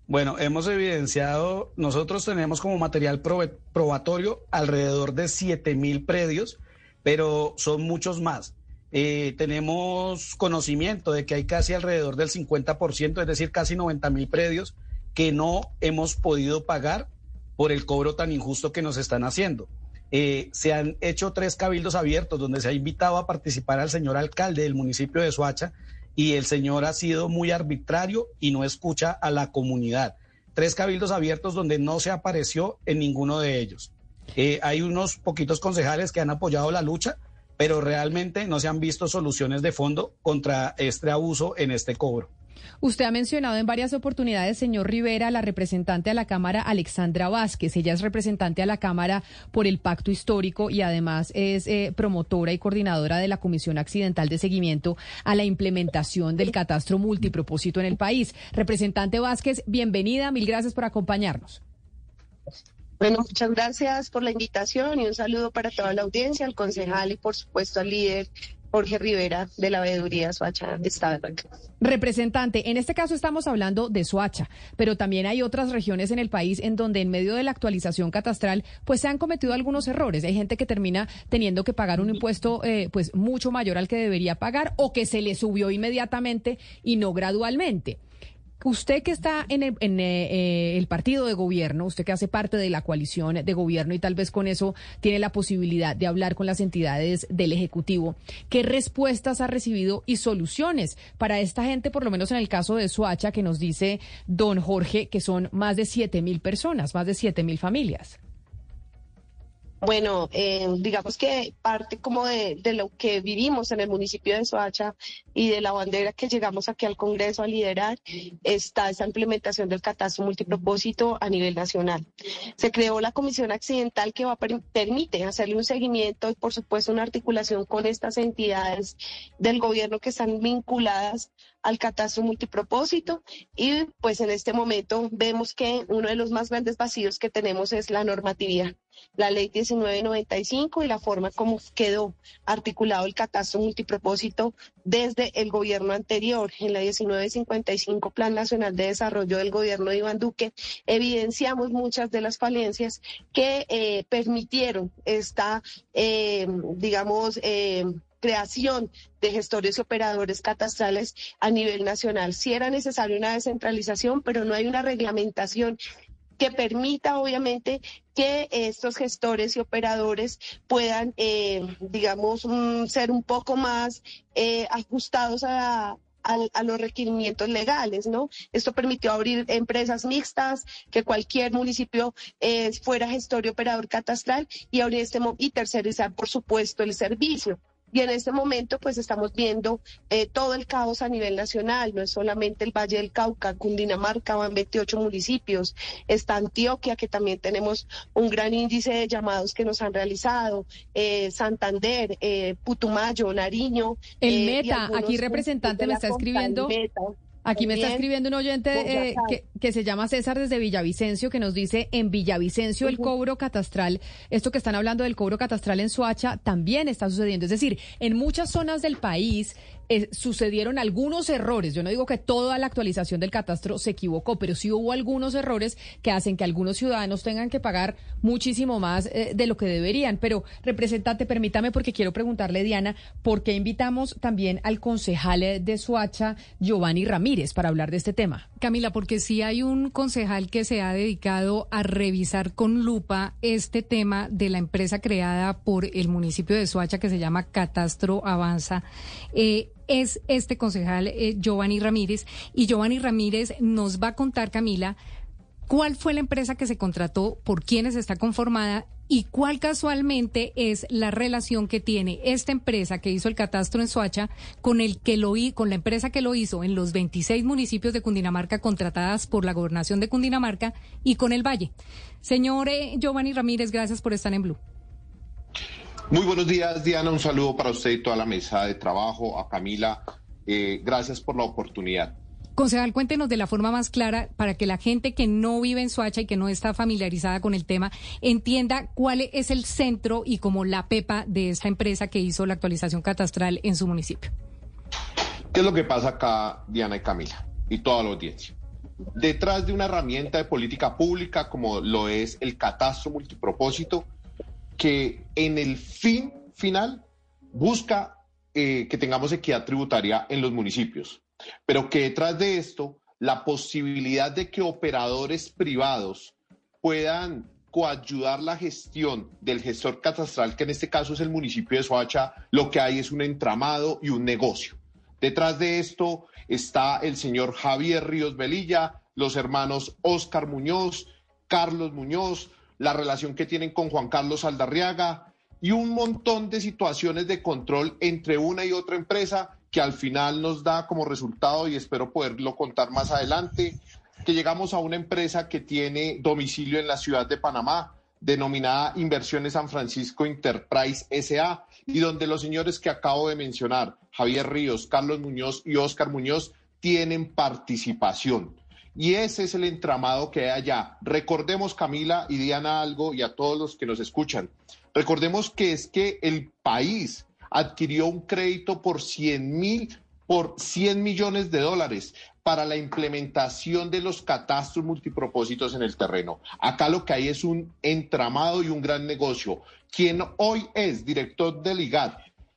Bueno, hemos evidenciado, nosotros tenemos como material probatorio alrededor de 7 mil predios, pero son muchos más. Eh, tenemos conocimiento de que hay casi alrededor del 50%, es decir, casi 90 mil predios que no hemos podido pagar por el cobro tan injusto que nos están haciendo. Eh, se han hecho tres cabildos abiertos donde se ha invitado a participar al señor alcalde del municipio de Soacha y el señor ha sido muy arbitrario y no escucha a la comunidad. Tres cabildos abiertos donde no se apareció en ninguno de ellos. Eh, hay unos poquitos concejales que han apoyado la lucha, pero realmente no se han visto soluciones de fondo contra este abuso en este cobro. Usted ha mencionado en varias oportunidades, señor Rivera, la representante a la Cámara, Alexandra Vázquez. Ella es representante a la Cámara por el Pacto Histórico y además es eh, promotora y coordinadora de la Comisión Accidental de Seguimiento a la implementación del catastro multipropósito en el país. Representante Vázquez, bienvenida. Mil gracias por acompañarnos. Bueno, muchas gracias por la invitación y un saludo para toda la audiencia, al concejal y por supuesto al líder Jorge Rivera de la veeduría Soacha Estado Representante, en este caso estamos hablando de Soacha, pero también hay otras regiones en el país en donde en medio de la actualización catastral pues se han cometido algunos errores. Hay gente que termina teniendo que pagar un impuesto eh, pues mucho mayor al que debería pagar o que se le subió inmediatamente y no gradualmente. Usted que está en, el, eh, eh, el, partido de gobierno, usted que hace parte de la coalición de gobierno y tal vez con eso tiene la posibilidad de hablar con las entidades del Ejecutivo, ¿qué respuestas ha recibido y soluciones para esta gente, por lo menos en el caso de Soacha, que nos dice don Jorge, que son más de siete mil personas, más de siete mil familias? Bueno, eh, digamos que parte como de, lo que vivimos en el municipio de Soacha y de la bandera que llegamos aquí al Congreso a liderar está esa implementación del catastro multipropósito a nivel nacional. Se creó la comisión accidental que va permite hacerle un seguimiento y por supuesto una articulación con estas entidades del gobierno que están vinculadas al catastro multipropósito y pues en este momento vemos que uno de los más grandes vacíos que tenemos es la normatividad, la ley 1995 y la forma como quedó articulado el catastro multipropósito desde el gobierno anterior. En la 1955 Plan Nacional de Desarrollo del gobierno de Iván Duque evidenciamos muchas de las falencias que eh, permitieron esta, eh, digamos, eh, creación de gestores y operadores catastrales a nivel nacional. Sí era necesaria una descentralización, pero no hay una reglamentación que permita, obviamente, que estos gestores y operadores puedan, eh, digamos, mm, ser un poco más eh, ajustados a, los requerimientos legales, ¿no? Esto permitió abrir empresas mixtas, que cualquier municipio eh, fuera gestor y operador catastral y abrir este y tercerizar, por supuesto, el servicio. Y en este momento, pues estamos viendo eh, todo el caos a nivel nacional, no es solamente el Valle del Cauca, Cundinamarca, van 28 municipios, está Antioquia, que también tenemos un gran índice de llamados que nos han realizado, eh, Santander, eh, Putumayo, Nariño. El Meta, aquí representante me está escribiendo. Aquí me está escribiendo un oyente eh, que, que, se llama César desde Villavicencio, que nos dice, en Villavicencio el cobro catastral, esto que están hablando del cobro catastral en Soacha, también está sucediendo. Es decir, en muchas zonas del país eh, sucedieron algunos errores. Yo no digo que toda la actualización del catastro se equivocó, pero sí hubo algunos errores que hacen que algunos ciudadanos tengan que pagar muchísimo más eh, de lo que deberían. Pero, representante, permítame porque quiero preguntarle, Diana, ¿por qué invitamos también al concejal de Soacha, Giovanni Ramírez, para hablar de este tema? Camila, porque sí hay un concejal que se ha dedicado a revisar con lupa este tema de la empresa creada por el municipio de Soacha que se llama Catastro Avanza. Eh, es este concejal eh, Giovanni Ramírez y Giovanni Ramírez nos va a contar, Camila, cuál fue la empresa que se contrató, por quiénes está conformada y cuál casualmente es la relación que tiene esta empresa que hizo el catastro en Soacha con el que lo con la empresa que lo hizo en los 26 municipios de Cundinamarca contratadas por la gobernación de Cundinamarca y con el Valle. Señor eh, Giovanni Ramírez, gracias por estar en Blue. Muy buenos días, Diana. Un saludo para usted y toda la mesa de trabajo, a Camila. Eh, gracias por la oportunidad. Concejal, cuéntenos de la forma más clara para que la gente que no vive en Soacha y que no está familiarizada con el tema entienda cuál es el centro y como la pepa de esta empresa que hizo la actualización catastral en su municipio. ¿Qué es lo que pasa acá, Diana y Camila, y toda la audiencia? Detrás de una herramienta de política pública como lo es el catastro multipropósito, que en el fin final busca eh, que tengamos equidad tributaria en los municipios, pero que detrás de esto la posibilidad de que operadores privados puedan coayudar la gestión del gestor catastral, que en este caso es el municipio de Soacha, lo que hay es un entramado y un negocio. Detrás de esto está el señor Javier Ríos Velilla, los hermanos Óscar Muñoz, Carlos Muñoz, la relación que tienen con Juan Carlos Aldarriaga y un montón de situaciones de control entre una y otra empresa que al final nos da como resultado, y espero poderlo contar más adelante, que llegamos a una empresa que tiene domicilio en la ciudad de Panamá, denominada Inversiones San Francisco Enterprise SA, y donde los señores que acabo de mencionar, Javier Ríos, Carlos Muñoz y Óscar Muñoz, tienen participación. Y ese es el entramado que hay allá. Recordemos, Camila y Diana, algo y a todos los que nos escuchan. Recordemos que es que el país adquirió un crédito por 100 mil, por 100 millones de dólares para la implementación de los catastros multipropósitos en el terreno. Acá lo que hay es un entramado y un gran negocio. Quien hoy es director del IGAD,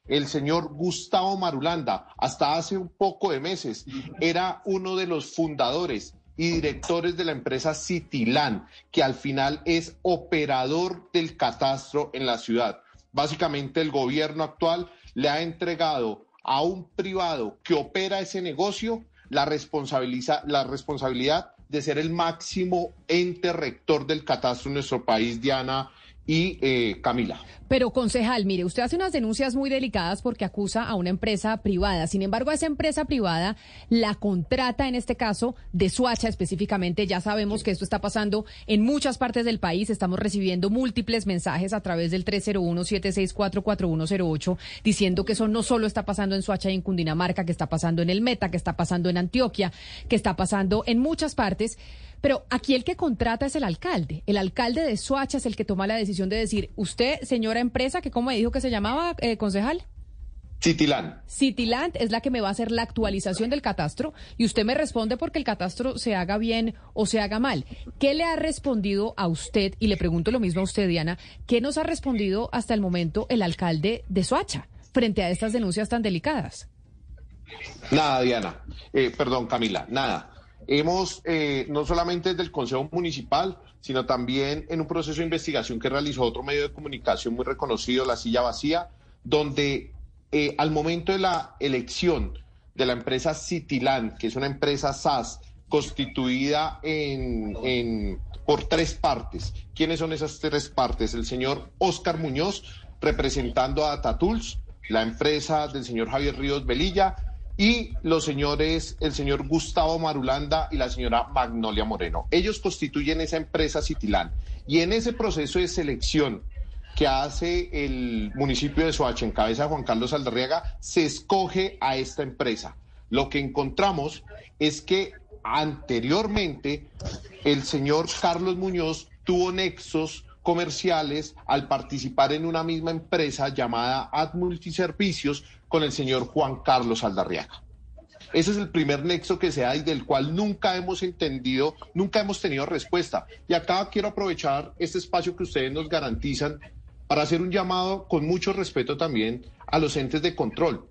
el señor Gustavo Marulanda, hasta hace un poco de meses, era uno de los fundadores y directores de la empresa Citilán, que al final es operador del catastro en la ciudad. Básicamente el gobierno actual le ha entregado a un privado que opera ese negocio la, la responsabilidad de ser el máximo ente rector del catastro en nuestro país, Diana y eh, Camila. Pero, concejal, mire, usted hace unas denuncias muy delicadas porque acusa a una empresa privada. Sin embargo, a esa empresa privada la contrata, en este caso, de Suacha específicamente. Ya sabemos que esto está pasando en muchas partes del país. Estamos recibiendo múltiples mensajes a través del 301-764-4108 diciendo que eso no solo está pasando en Suacha y en Cundinamarca, que está pasando en el Meta, que está pasando en Antioquia, que está pasando en muchas partes. Pero aquí el que contrata es el alcalde. El alcalde de Soacha es el que toma la decisión de decir, usted, señora empresa, que cómo me dijo que se llamaba, eh, concejal. Citiland. Citiland es la que me va a hacer la actualización del catastro y usted me responde porque el catastro se haga bien o se haga mal. ¿Qué le ha respondido a usted? Y le pregunto lo mismo a usted, Diana. ¿Qué nos ha respondido hasta el momento el alcalde de Soacha frente a estas denuncias tan delicadas? Nada, Diana. Eh, perdón, Camila, nada. Hemos, eh, no solamente desde el Consejo Municipal, sino también en un proceso de investigación que realizó otro medio de comunicación muy reconocido, La Silla Vacía, donde eh, al momento de la elección de la empresa Cityland, que es una empresa SAS constituida en, por tres partes. ¿Quiénes son esas tres partes? El señor Oscar Muñoz, representando a Tatools, la empresa del señor Javier Ríos Velilla y los señores, el señor Gustavo Marulanda y la señora Magnolia Moreno. Ellos constituyen esa empresa Citilán. Y en ese proceso de selección que hace el municipio de Soacha en cabeza de Juan Carlos Aldarriaga, se escoge a esta empresa. Lo que encontramos es que anteriormente el señor Carlos Muñoz tuvo nexos comerciales al participar en una misma empresa llamada Ad Multiservicios con el señor Juan Carlos Aldarriaga. Ese es el primer nexo que se da y del cual nunca hemos entendido, nunca hemos tenido respuesta. Y acá quiero aprovechar este espacio que ustedes nos garantizan para hacer un llamado con mucho respeto también a los entes de control.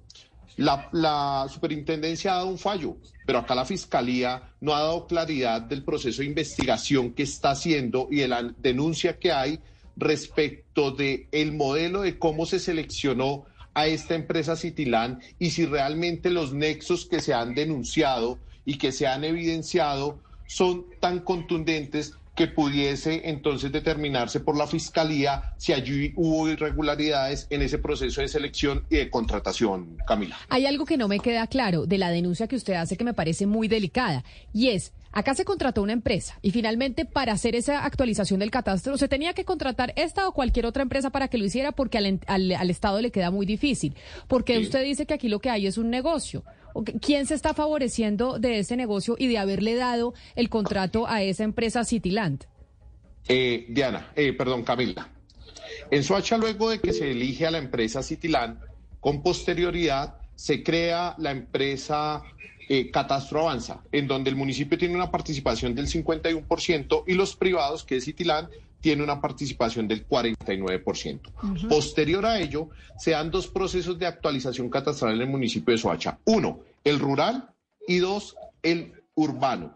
La, superintendencia ha dado un fallo, pero acá la fiscalía no ha dado claridad del proceso de investigación que está haciendo y de la denuncia que hay respecto de el modelo de cómo se seleccionó a esta empresa Citilán y si realmente los nexos que se han denunciado y que se han evidenciado son tan contundentes que pudiese entonces determinarse por la Fiscalía si allí hubo irregularidades en ese proceso de selección y de contratación, Camila. Hay algo que no me queda claro de la denuncia que usted hace que me parece muy delicada y es, acá se contrató una empresa y finalmente para hacer esa actualización del catastro se tenía que contratar esta o cualquier otra empresa para que lo hiciera porque al, Estado le queda muy difícil. Porque usted dice que aquí lo que hay es un negocio. ¿Quién se está favoreciendo de ese negocio y de haberle dado el contrato a esa empresa Cityland? Eh, Diana, eh, perdón, Camila. En Soacha, luego de que se elige a la empresa Cityland, con posterioridad se crea la empresa eh, Catastro Avanza, en donde el municipio tiene una participación del 51% y los privados, que es Cityland, tiene una participación del 49%. Posterior a ello, se dan dos procesos de actualización catastral en el municipio de Soacha. Uno, el rural y dos, el urbano.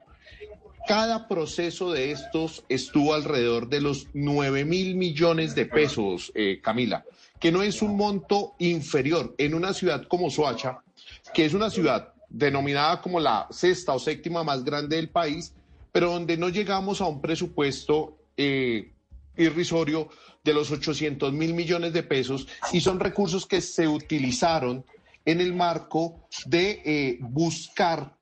Cada proceso de estos estuvo alrededor de los 9 mil millones de pesos, eh, Camila, que no es un monto inferior en una ciudad como Soacha, que es una ciudad denominada como la sexta o séptima más grande del país, pero donde no llegamos a un presupuesto eh, irrisorio de los 800 mil millones de pesos y son recursos que se utilizaron en el marco de eh, buscar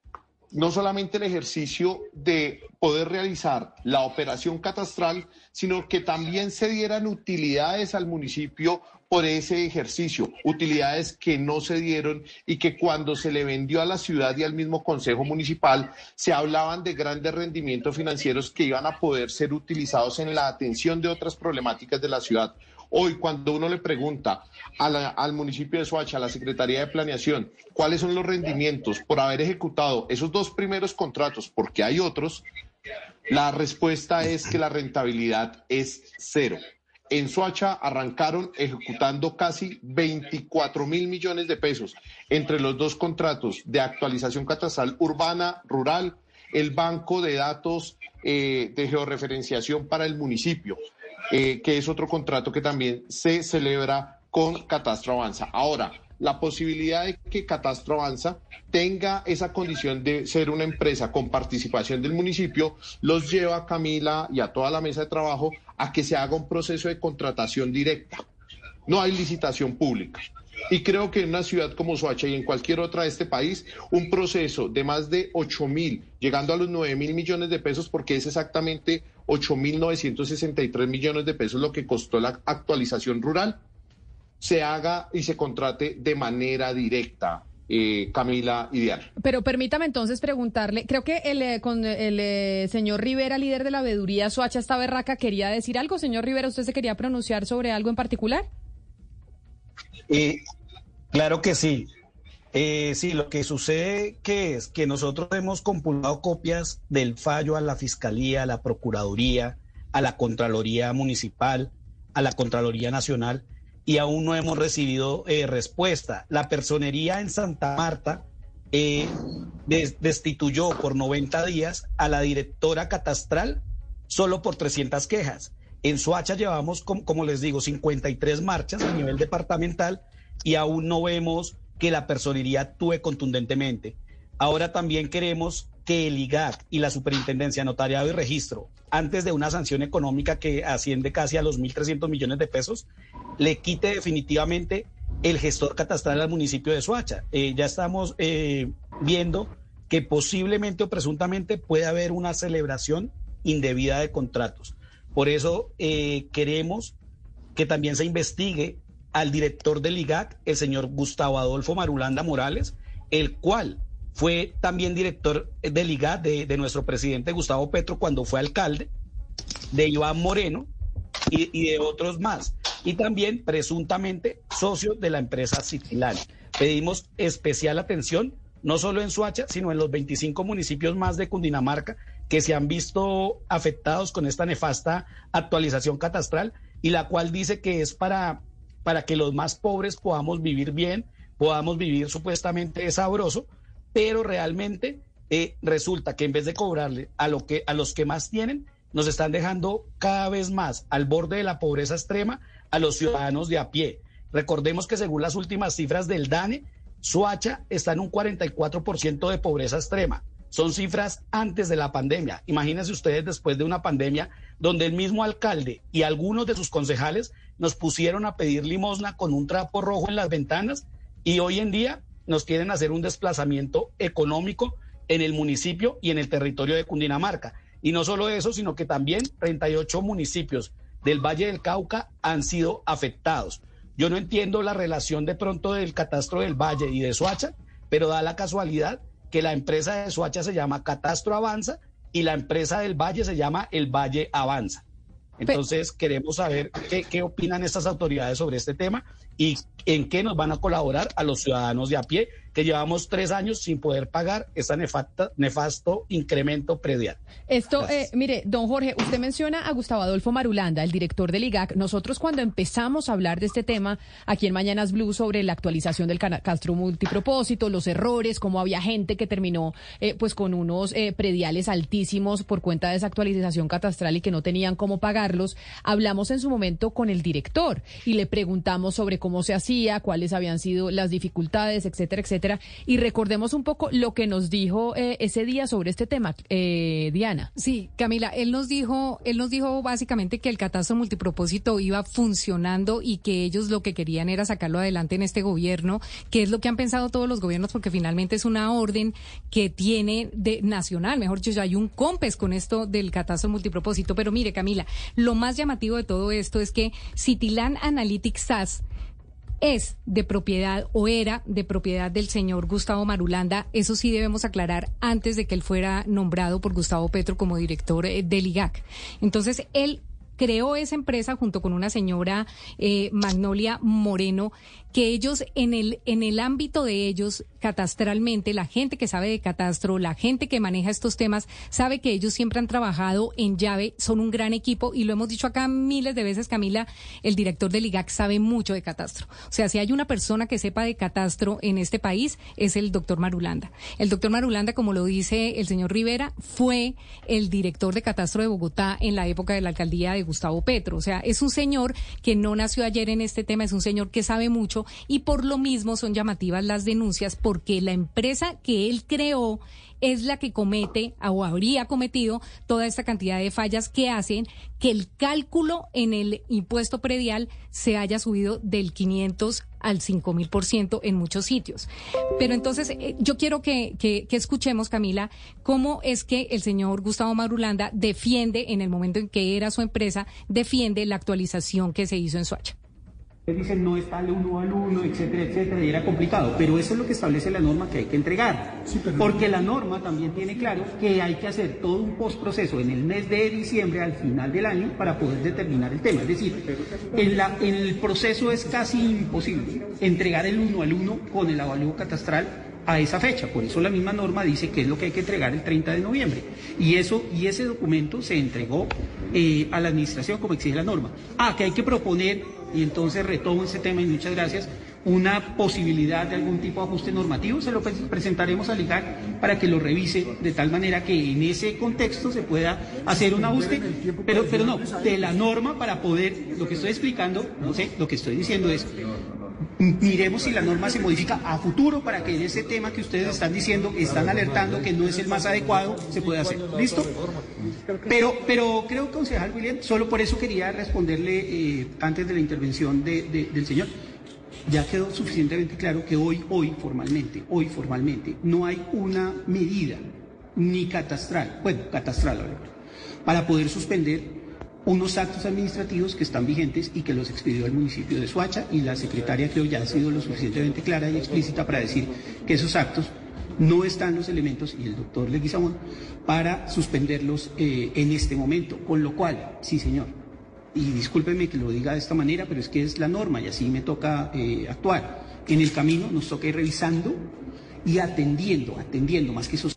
no solamente el ejercicio de poder realizar la operación catastral, sino que también se dieran utilidades al municipio por ese ejercicio, utilidades que no se dieron y que cuando se le vendió a la ciudad y al mismo Consejo Municipal se hablaban de grandes rendimientos financieros que iban a poder ser utilizados en la atención de otras problemáticas de la ciudad. Hoy, cuando uno le pregunta al municipio de Soacha, a la Secretaría de Planeación, cuáles son los rendimientos por haber ejecutado esos dos primeros contratos, porque hay otros, la respuesta es que la rentabilidad es cero. En Soacha arrancaron ejecutando casi 24 mil millones de pesos entre los dos contratos de actualización catastral urbana, rural, el banco de datos eh, de georreferenciación para el municipio, eh, que es otro contrato que también se celebra con Catastro Avanza. Ahora, la posibilidad de que Catastro Avanza tenga esa condición de ser una empresa con participación del municipio, los lleva a Camila y a toda la mesa de trabajo a que se haga un proceso de contratación directa. No hay licitación pública. Y creo que en una ciudad como Soacha y en cualquier otra de este país, un proceso de más de 8 mil, llegando a los 9 mil millones de pesos, porque es exactamente 8 mil 963 millones de pesos lo que costó la actualización rural, se haga y se contrate de manera directa. Eh, Camila y Diana. Pero permítame entonces preguntarle, creo que el, eh, con el eh, señor Rivera, líder de la veeduría Soacha esta berraca, quería decir algo. Señor Rivera, ¿usted se quería pronunciar sobre algo en particular? claro que sí. sí, lo que sucede que es que nosotros hemos compulado copias del fallo a la Fiscalía, a la Procuraduría, a la Contraloría Municipal, a la Contraloría Nacional y aún no hemos recibido eh, respuesta. La personería en Santa Marta eh, destituyó por 90 días a la directora catastral solo por 300 quejas. En Soacha llevamos, como, les digo, 53 marchas a nivel departamental y aún no vemos que la personería actúe contundentemente. Ahora también queremos que el IGAC y la Superintendencia Notariado y Registro, antes de una sanción económica que asciende casi a los 1.300 millones de pesos, le quite definitivamente el gestor catastral al municipio de Soacha. Eh, ya estamos eh, viendo que posiblemente o presuntamente puede haber una celebración indebida de contratos. Por eso eh, queremos que también se investigue al director del IGAC, el señor Gustavo Adolfo Marulanda Morales, el cual fue también director del IGA de, de nuestro presidente Gustavo Petro cuando fue alcalde, de Iván Moreno y, y de otros más. Y también presuntamente socio de la empresa Citilán. Pedimos especial atención no solo en Suacha, sino en los 25 municipios más de Cundinamarca que se han visto afectados con esta nefasta actualización catastral y la cual dice que es para, para que los más pobres podamos vivir bien, podamos vivir supuestamente sabroso, pero realmente eh, resulta que en vez de cobrarle a, lo que, a los que más tienen, nos están dejando cada vez más al borde de la pobreza extrema a los ciudadanos de a pie. Recordemos que según las últimas cifras del DANE, Suacha está en un 44% de pobreza extrema. Son cifras antes de la pandemia. Imagínense ustedes después de una pandemia donde el mismo alcalde y algunos de sus concejales nos pusieron a pedir limosna con un trapo rojo en las ventanas y hoy en día nos quieren hacer un desplazamiento económico en el municipio y en el territorio de Cundinamarca. Y no solo eso, sino que también 38 municipios del Valle del Cauca han sido afectados. Yo no entiendo la relación de pronto del catastro del Valle y de Soacha, pero da la casualidad que la empresa de Soacha se llama Catastro Avanza y la empresa del Valle se llama El Valle Avanza. Entonces queremos saber qué, qué opinan estas autoridades sobre este tema y en qué nos van a colaborar a los ciudadanos de a pie que llevamos tres años sin poder pagar ese nefasto incremento predial. Esto, eh, mire, don Jorge, usted menciona a Gustavo Adolfo Marulanda, el director del IGAC. Nosotros cuando empezamos a hablar de este tema aquí en Mañanas Blue sobre la actualización del Castro multipropósito, los errores, cómo había gente que terminó eh, pues con unos eh, prediales altísimos por cuenta de esa actualización catastral y que no tenían cómo pagarlos, hablamos en su momento con el director y le preguntamos sobre cómo se hacía, cuáles habían sido las dificultades, etcétera, etcétera y recordemos un poco lo que nos dijo eh, ese día sobre este tema, eh, Diana. Sí, Camila, él nos dijo, él nos dijo básicamente que el catastro multipropósito iba funcionando y que ellos lo que querían era sacarlo adelante en este gobierno, que es lo que han pensado todos los gobiernos, porque finalmente es una orden que tiene de nacional, mejor dicho, hay un COMPES con esto del catastro multipropósito. Pero mire, Camila, lo más llamativo de todo esto es que Citilan Analytics SAS es de propiedad o era de propiedad del señor Gustavo Marulanda. Eso sí debemos aclarar antes de que él fuera nombrado por Gustavo Petro como director eh, del IGAC. Entonces, él creó esa empresa junto con una señora eh, Magnolia Moreno que ellos en el, en el ámbito de ellos, catastralmente, la gente que sabe de catastro, la gente que maneja estos temas, sabe que ellos siempre han trabajado en llave, son un gran equipo y lo hemos dicho acá miles de veces, Camila, el director del IGAC sabe mucho de catastro. O sea, si hay una persona que sepa de catastro en este país, es el doctor Marulanda. El doctor Marulanda, como lo dice el señor Rivera, fue el director de catastro de Bogotá en la época de la alcaldía de Gustavo Petro. O sea, es un señor que no nació ayer en este tema, es un señor que sabe mucho y por lo mismo son llamativas las denuncias porque la empresa que él creó es la que comete o habría cometido toda esta cantidad de fallas que hacen que el cálculo en el impuesto predial se haya subido del 500 al 5 mil por ciento en muchos sitios. Pero entonces eh, yo quiero que, escuchemos, Camila, cómo es que el señor Gustavo Marulanda defiende, en el momento en que era su empresa, defiende la actualización que se hizo en Suacha dicen no está el uno al uno, etcétera, etcétera, y era complicado. Pero eso es lo que establece la norma que hay que entregar. Porque la norma también tiene claro que hay que hacer todo un postproceso en el mes de diciembre, al final del año, para poder determinar el tema. Es decir, en, la, en el proceso es casi imposible entregar el uno al uno con el avalúo catastral a esa fecha. Por eso la misma norma dice que es lo que hay que entregar el 30 de noviembre. Y, eso, y ese documento se entregó eh, a la administración como exige la norma. Ah, que hay que proponer, y entonces retomo ese tema y muchas gracias, una posibilidad de algún tipo de ajuste normativo, se lo presentaremos al IGAC para que lo revise de tal manera que en ese contexto se pueda hacer un ajuste, pero, pero no, de la norma para poder, lo que estoy explicando, no sé, lo que estoy diciendo es, miremos si la norma se modifica a futuro para que en ese tema que ustedes están diciendo, están alertando que no es el más adecuado, se pueda hacer. ¿Listo? Pero, pero creo, concejal William, solo por eso quería responderle eh, antes de la intervención del señor. Ya quedó suficientemente claro que hoy, hoy formalmente, hoy formalmente, no hay una medida ni catastral, bueno, catastral, para poder suspender unos actos administrativos que están vigentes y que los expidió el municipio de Suacha y la secretaria creo ya ha sido lo suficientemente clara y explícita para decir que esos actos no están los elementos, y el doctor Leguizamón, para suspenderlos eh, en este momento. Con lo cual, sí, señor, y discúlpeme que lo diga de esta manera, pero es que es la norma y así me toca eh, actuar. En el camino nos toca ir revisando y atendiendo, atendiendo más que eso.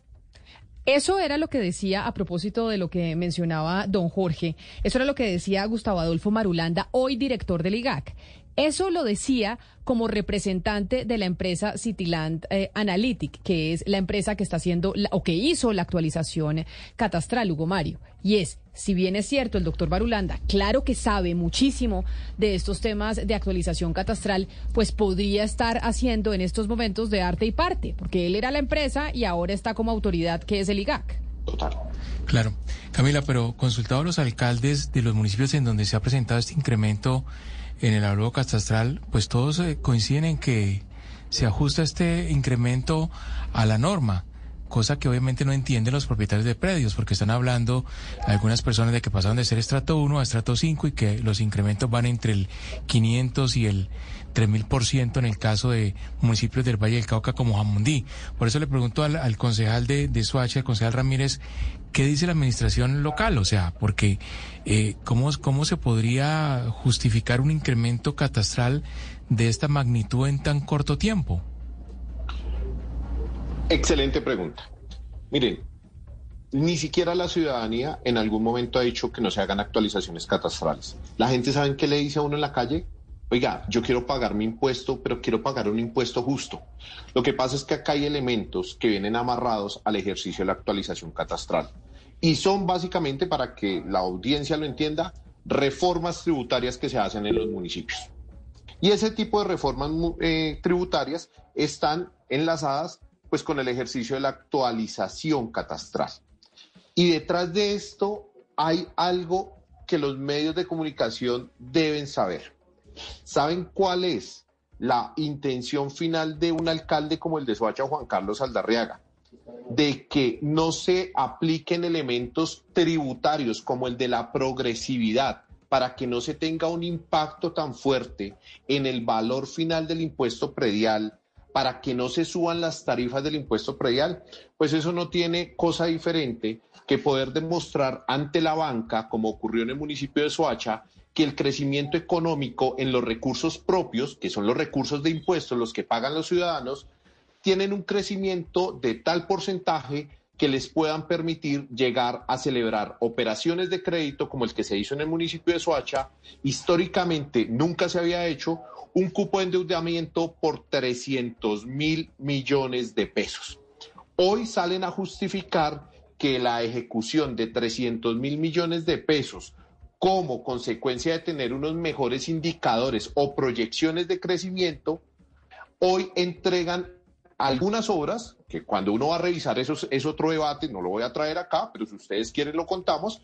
Eso era lo que decía a propósito de lo que mencionaba don Jorge. Eso era lo que decía Gustavo Adolfo Marulanda, hoy director del IGAC. Eso lo decía como representante de la empresa Cityland eh, Analytic, que es la empresa que está haciendo o que hizo la actualización catastral, Hugo Mario. Y es, si bien es cierto, el doctor Barulanda, claro que sabe muchísimo de estos temas de actualización catastral, pues podría estar haciendo en estos momentos de arte y parte, porque él era la empresa y ahora está como autoridad que es el IGAC. Total. Claro. Camila, pero consultado a los alcaldes de los municipios en donde se ha presentado este incremento en el avalúo catastral, pues todos eh, coinciden en que se ajusta este incremento a la norma cosa que obviamente no entienden los propietarios de predios, porque están hablando algunas personas de que pasaron de ser estrato 1 a estrato 5 y que los incrementos van entre el 500 y el 3000% en el caso de municipios del Valle del Cauca como Jamundí. Por eso le pregunto al, concejal de, de Soacha, el concejal Ramírez, ¿qué dice la administración local? O sea, porque eh, ¿cómo, ¿cómo se podría justificar un incremento catastral de esta magnitud en tan corto tiempo? Excelente pregunta. Miren, ni siquiera la ciudadanía en algún momento ha dicho que no se hagan actualizaciones catastrales. La gente sabe qué le dice a uno en la calle. Oiga, yo quiero pagar mi impuesto, pero quiero pagar un impuesto justo. Lo que pasa es que acá hay elementos que vienen amarrados al ejercicio de la actualización catastral. Y son básicamente, para que la audiencia lo entienda, reformas tributarias que se hacen en los municipios. Y ese tipo de reformas eh, tributarias están enlazadas pues con el ejercicio de la actualización catastral. Y detrás de esto hay algo que los medios de comunicación deben saber. ¿Saben cuál es la intención final de un alcalde como el de Soacha, Juan Carlos Aldarriaga? De que no se apliquen elementos tributarios como el de la progresividad para que no se tenga un impacto tan fuerte en el valor final del impuesto predial para que no se suban las tarifas del impuesto predial, pues eso no tiene cosa diferente que poder demostrar ante la banca, como ocurrió en el municipio de Soacha, que el crecimiento económico en los recursos propios, que son los recursos de impuestos, los que pagan los ciudadanos, tienen un crecimiento de tal porcentaje que les puedan permitir llegar a celebrar operaciones de crédito como el que se hizo en el municipio de Soacha. Históricamente nunca se había hecho un cupo de endeudamiento por 300 mil millones de pesos. Hoy salen a justificar que la ejecución de 300 mil millones de pesos como consecuencia de tener unos mejores indicadores o proyecciones de crecimiento, hoy entregan algunas obras, que cuando uno va a revisar eso es otro debate, no lo voy a traer acá, pero si ustedes quieren lo contamos,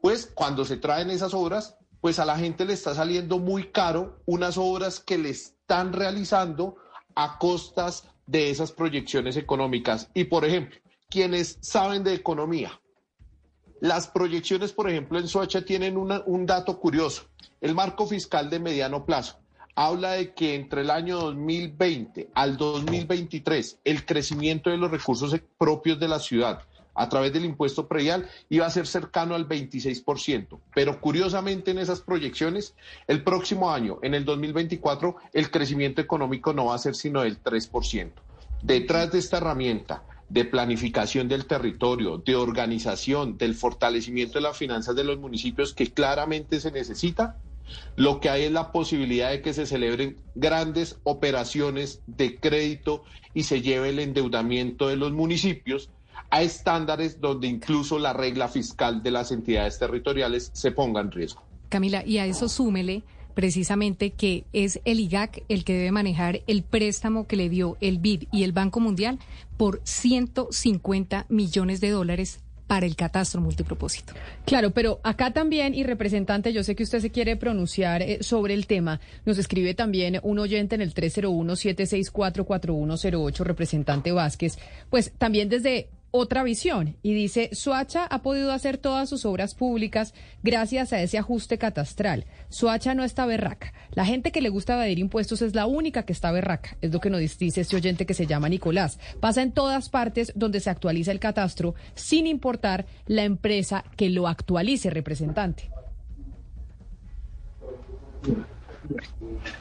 pues cuando se traen esas obras, pues a la gente le está saliendo muy caro unas obras que le están realizando a costas de esas proyecciones económicas. Y por ejemplo, quienes saben de economía, las proyecciones, por ejemplo, en Soacha tienen un dato curioso. El marco fiscal de mediano plazo habla de que entre el año 2020 al 2023 el crecimiento de los recursos propios de la ciudad a través del impuesto predial iba a ser cercano al 26%. Pero curiosamente en esas proyecciones, el próximo año, en el 2024, el crecimiento económico no va a ser sino del 3%. Detrás de esta herramienta de planificación del territorio, de organización, del fortalecimiento de las finanzas de los municipios que claramente se necesita, lo que hay es la posibilidad de que se celebren grandes operaciones de crédito y se lleve el endeudamiento de los municipios a estándares donde incluso la regla fiscal de las entidades territoriales se ponga en riesgo. Camila, y a eso súmele precisamente que es el IGAC el que debe manejar el préstamo que le dio el BID y el Banco Mundial por 150 millones de dólares para el catastro multipropósito. Claro, pero acá también, y representante, yo sé que usted se quiere pronunciar eh, sobre el tema. Nos escribe también un oyente en el 301-764-4108, representante Vázquez. Pues también desde otra visión y dice, Suacha ha podido hacer todas sus obras públicas gracias a ese ajuste catastral. Suacha no está berraca. La gente que le gusta evadir impuestos es la única que está berraca. Es lo que nos dice este oyente que se llama Nicolás. Pasa en todas partes donde se actualiza el catastro sin importar la empresa que lo actualice, representante.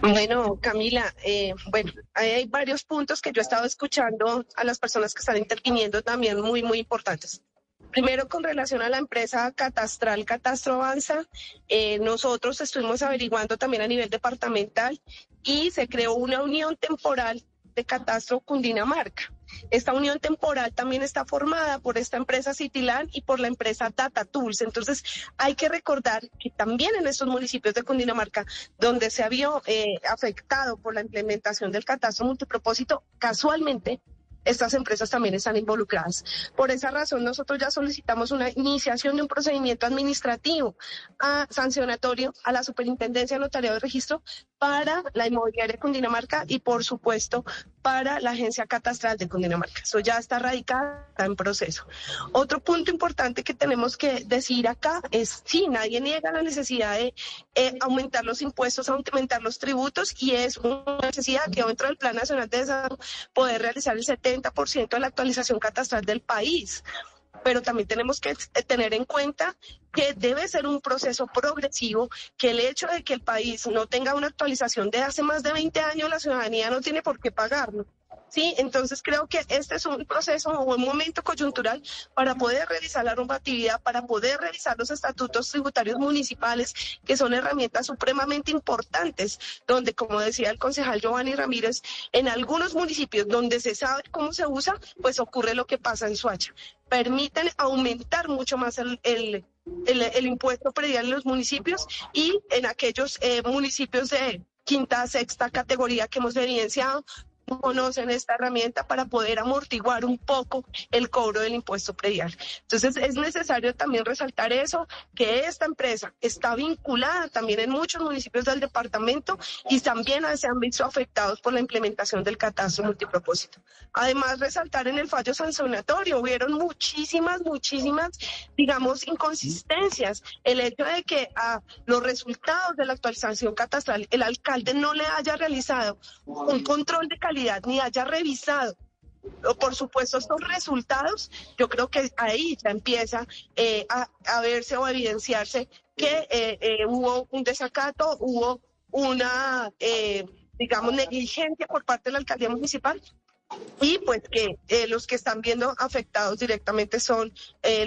Bueno, Camila, eh, bueno, hay varios puntos que yo he estado escuchando a las personas que están interviniendo también muy, muy importantes. Primero, con relación a la empresa catastral Catastro Avanza, eh, nosotros estuvimos averiguando también a nivel departamental y se creó una unión temporal de Catastro Cundinamarca. Esta unión temporal también está formada por esta empresa Citiland y por la empresa Data Tools. Entonces, hay que recordar que también en estos municipios de Cundinamarca, donde se había eh, afectado por la implementación del catastro multipropósito, casualmente estas empresas también están involucradas. Por esa razón, nosotros ya solicitamos una iniciación de un procedimiento administrativo sancionatorio a la Superintendencia Notariado de Registro para la inmobiliaria Cundinamarca y, por supuesto, para la agencia catastral de Cundinamarca. Eso ya está radicado, está en proceso. Otro punto importante que tenemos que decir acá es, sí, nadie niega la necesidad de eh, aumentar los impuestos, aumentar los tributos y es una necesidad que dentro del Plan Nacional de Desarrollo poder realizar el 70% de la actualización catastral del país pero también tenemos que tener en cuenta que debe ser un proceso progresivo, que el hecho de que el país no tenga una actualización de hace más de 20 años, la ciudadanía no tiene por qué pagarlo. ¿Sí? Entonces creo que este es un proceso o un momento coyuntural para poder revisar la normatividad, para poder revisar los estatutos tributarios municipales, que son herramientas supremamente importantes, donde, como decía el concejal Giovanni Ramírez, en algunos municipios donde se sabe cómo se usa, pues ocurre lo que pasa en Suacha. Permiten aumentar mucho más el, el, impuesto predial en los municipios y en aquellos eh, municipios de quinta, sexta categoría que hemos evidenciado, conocen esta herramienta para poder amortiguar un poco el cobro del impuesto predial. Entonces es necesario también resaltar eso, que esta empresa está vinculada también en muchos municipios del departamento y también se han visto afectados por la implementación del catastro multipropósito. Además, resaltar en el fallo sancionatorio, hubieron muchísimas, muchísimas, digamos, inconsistencias. El hecho de que a los resultados de la actualización catastral el alcalde no le haya realizado un control de calidad ni haya revisado por supuesto, estos resultados, yo creo que ahí ya empieza eh, a, verse o a evidenciarse que eh, eh, hubo un desacato, hubo una, digamos, negligencia por parte de la alcaldía municipal y pues que los que están viendo afectados directamente son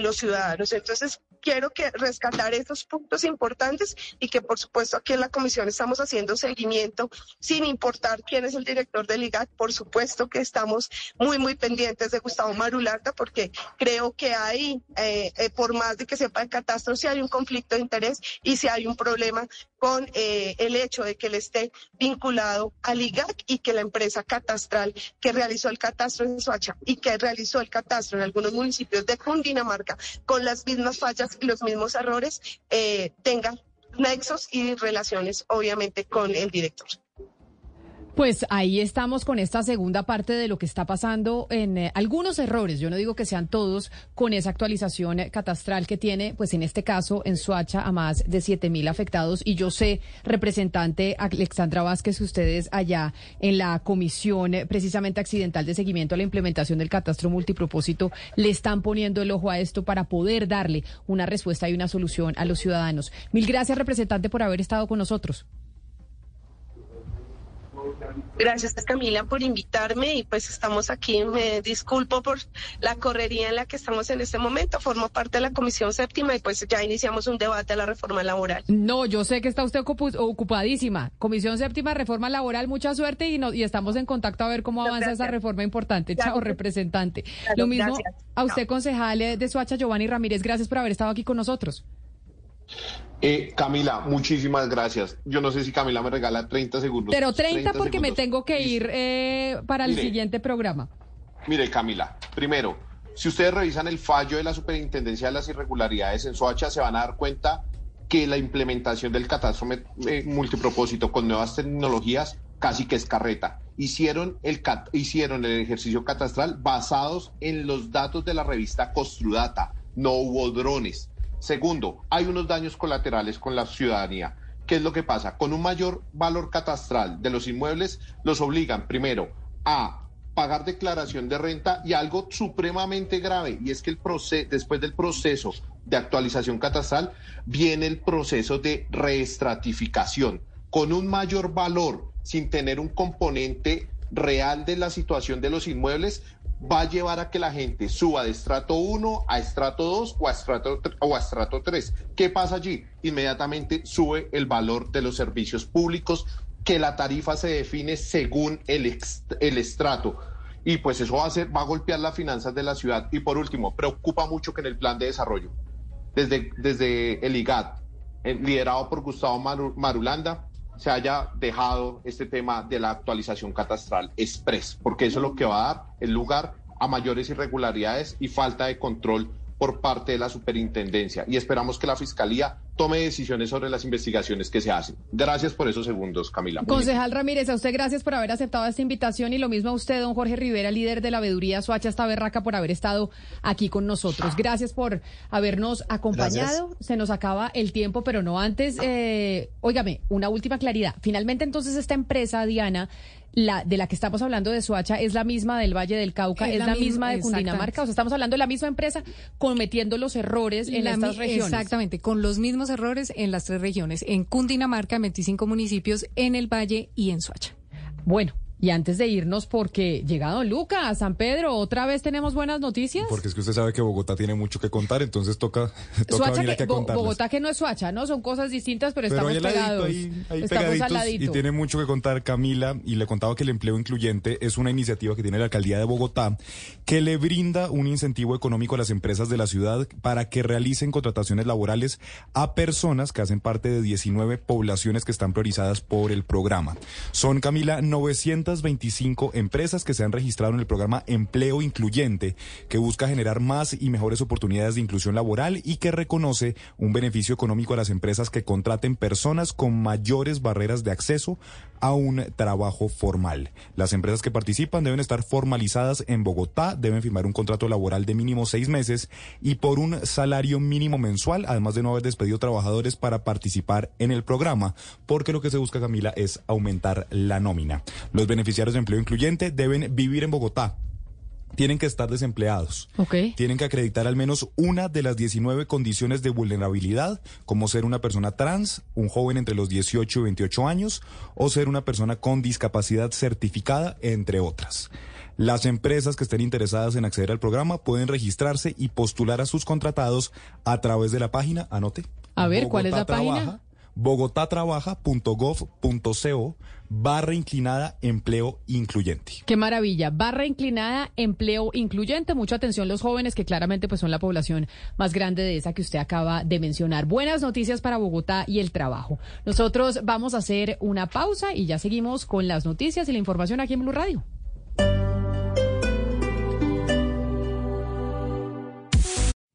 los ciudadanos. Entonces, quiero que rescatar estos puntos importantes y que por supuesto aquí en la comisión estamos haciendo seguimiento sin importar quién es el director del IGAC. Por supuesto que estamos muy, muy pendientes de Gustavo Marularda porque creo que hay, eh, eh, por más de que sepa el catastro, si hay un conflicto de interés y si hay un problema con eh, el hecho de que él esté vinculado al IGAC y que la empresa catastral que realizó el catastro en Soacha y que realizó el catastro en algunos municipios de Cundinamarca con las mismas fallas y los mismos errores eh, tenga nexos y relaciones obviamente con el director. Pues ahí estamos con esta segunda parte de lo que está pasando en eh, algunos errores, yo no digo que sean todos, con esa actualización catastral que tiene, pues en este caso en Suacha a más de 7 mil afectados. Y yo sé, representante Alexandra Vázquez, ustedes allá en la comisión eh, precisamente accidental de seguimiento a la implementación del catastro multipropósito, le están poniendo el ojo a esto para poder darle una respuesta y una solución a los ciudadanos. Mil gracias, representante, por haber estado con nosotros. Gracias Camila por invitarme y pues estamos aquí. Me disculpo por la correría en la que estamos en este momento. Formo parte de la Comisión Séptima y pues ya iniciamos un debate a la reforma laboral. No, yo sé que está usted ocupadísima. Comisión Séptima, reforma laboral, mucha suerte y, no, y estamos en contacto a ver cómo avanza esa reforma importante. Chao, representante. Lo mismo a usted, concejal de Suacha, Giovanni Ramírez. Gracias por haber estado aquí con nosotros. Eh, Camila, muchísimas gracias. Yo no sé si Camila me regala 30 segundos. Pero 30, porque me tengo que ir eh, para el siguiente programa. Mire, Camila, primero, si ustedes revisan el fallo de la Superintendencia de las Irregularidades en Soacha, se van a dar cuenta que la implementación del catastro multipropósito con nuevas tecnologías casi que es carreta. hicieron el, hicieron el ejercicio catastral basados en los datos de la revista Costrudata. No hubo drones. Segundo, hay unos daños colaterales con la ciudadanía. ¿Qué es lo que pasa? Con un mayor valor catastral de los inmuebles, los obligan primero a pagar declaración de renta y algo supremamente grave, y es que el proceso, después del proceso de actualización catastral, viene el proceso de reestratificación. Con un mayor valor, sin tener un componente real de la situación de los inmuebles, va a llevar a que la gente suba de estrato 1 a estrato 2 o a estrato, o a estrato 3. ¿Qué pasa allí? Inmediatamente sube el valor de los servicios públicos, que la tarifa se define según el, el estrato. Y pues eso va a, hacer, va a golpear las finanzas de la ciudad. Y por último, preocupa mucho que en el plan de desarrollo, desde, desde el IGAT, eh, liderado por Gustavo Marulanda, se haya dejado este tema de la actualización catastral express, porque eso es lo que va a dar el lugar a mayores irregularidades y falta de control por parte de la superintendencia. Y esperamos que la Fiscalía tome decisiones sobre las investigaciones que se hacen. Gracias por esos segundos, Camila. Concejal Ramírez, a usted gracias por haber aceptado esta invitación y lo mismo a usted, don Jorge Rivera, líder de la veeduría Soacha esta berraca, por haber estado aquí con nosotros. Gracias por habernos acompañado. Se nos acaba el tiempo, pero no antes. Eh, óigame, una última claridad. Finalmente, entonces, esta empresa, Diana, la de la que estamos hablando de Soacha es la misma del Valle del Cauca, es, la, misma, de Cundinamarca, o sea, estamos hablando de la misma empresa cometiendo los errores en estas regiones. Exactamente, con los mismos errores en las tres regiones, en Cundinamarca, 25 municipios, en el Valle y en Soacha. Bueno, y antes de irnos, porque llegado Lucas, San Pedro, otra vez tenemos buenas noticias. Porque es que usted sabe que Bogotá tiene mucho que contar, entonces toca, toca venir aquí a. Bogotá que no es Suacha, ¿no? Son cosas distintas, pero, estamos pegados. estamos al ladito. Y tiene mucho que contar Camila, y le contaba que el empleo incluyente es una iniciativa que tiene la alcaldía de Bogotá, que le brinda un incentivo económico a las empresas de la ciudad para que realicen contrataciones laborales a personas que hacen parte de 19 poblaciones que están priorizadas por el programa. Son, Camila, 900 veinticinco empresas que se han registrado en el programa Empleo Incluyente, que busca generar más y mejores oportunidades de inclusión laboral y que reconoce un beneficio económico a las empresas que contraten personas con mayores barreras de acceso a un trabajo formal. Las empresas que participan deben estar formalizadas en Bogotá, deben firmar un contrato laboral de mínimo seis meses y por un salario mínimo mensual, además de no haber despedido trabajadores para participar en el programa, porque lo que se busca, Camila, es aumentar la nómina. Los beneficiarios de empleo incluyente deben vivir en Bogotá, tienen que estar desempleados. Tienen que acreditar al menos una de las 19 condiciones de vulnerabilidad, como ser una persona trans, un joven entre los 18 y 28 años, o ser una persona con discapacidad certificada, entre otras. Las empresas que estén interesadas en acceder al programa pueden registrarse y postular a sus contratados a través de la página, anote. A ver, ¿cuál es la página? bogotatrabaja.gov.co barra inclinada empleo incluyente. Qué maravilla, barra inclinada empleo incluyente. Mucha atención los jóvenes que claramente pues son la población más grande de esa que usted acaba de mencionar. Buenas noticias para Bogotá y el trabajo. Nosotros vamos a hacer una pausa y ya seguimos con las noticias y la información aquí en Blue Radio.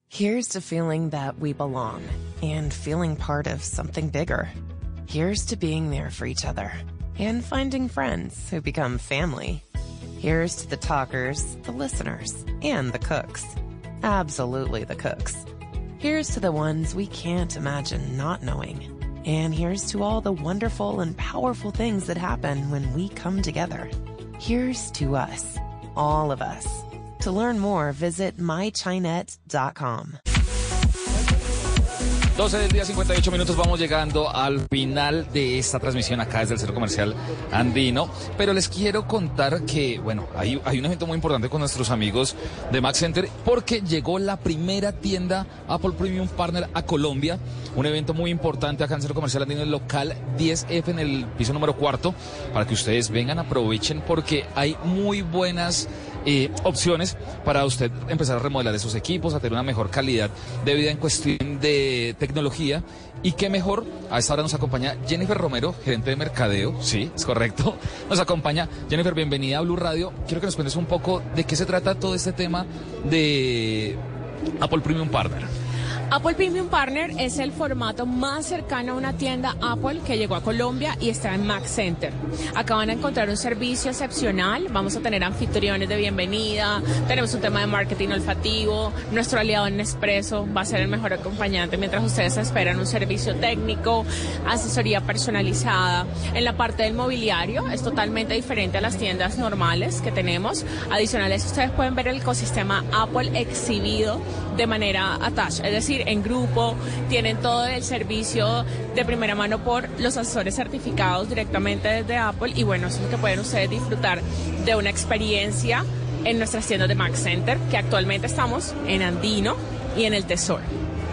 Here's to feeling that we belong and feeling part of something bigger. Here's to being there for each other and finding friends who become family. Here's to the talkers, the listeners, and the cooks. Absolutely the cooks. Here's to the ones we can't imagine not knowing. And here's to all the wonderful and powerful things that happen when we come together. Here's to us, all of us. To learn more, visit mychinet.com. 12 del día, 58 minutos, vamos llegando al final de esta transmisión acá desde el Centro Comercial Andino. Pero les quiero contar que, bueno, hay, hay un evento muy importante con nuestros amigos de Max Center porque llegó la primera tienda Apple Premium Partner a Colombia. Un evento muy importante acá en el Centro Comercial Andino, el local 10F en el piso número cuarto, para que ustedes vengan, aprovechen porque hay muy buenas eh, opciones para usted empezar a remodelar esos equipos, a tener una mejor calidad de vida en cuestión de tecnología. Y qué mejor, a esta hora nos acompaña Jennifer Romero, gerente de mercadeo, sí, es correcto. Nos acompaña Jennifer, bienvenida a Blue Radio. Quiero que nos cuentes un poco de qué se trata todo este tema de Apple Premium Partner. Apple Premium Partner es el formato más cercano a una tienda Apple que llegó a Colombia y está en Mac Center. Acá van a encontrar un servicio excepcional, vamos a tener anfitriones de bienvenida, tenemos un tema de marketing olfativo, nuestro aliado en Nespresso va a ser el mejor acompañante mientras ustedes esperan un servicio técnico, asesoría personalizada. En la parte del mobiliario es totalmente diferente a las tiendas normales que tenemos. Adicionales, ustedes pueden ver el ecosistema Apple exhibido de manera attached, es decir, en grupo, tienen todo el servicio de primera mano por los asesores certificados directamente desde Apple y bueno, eso es lo que pueden ustedes disfrutar de una experiencia en nuestras tiendas de Mac Center, que actualmente estamos en Andino y en el Tesoro.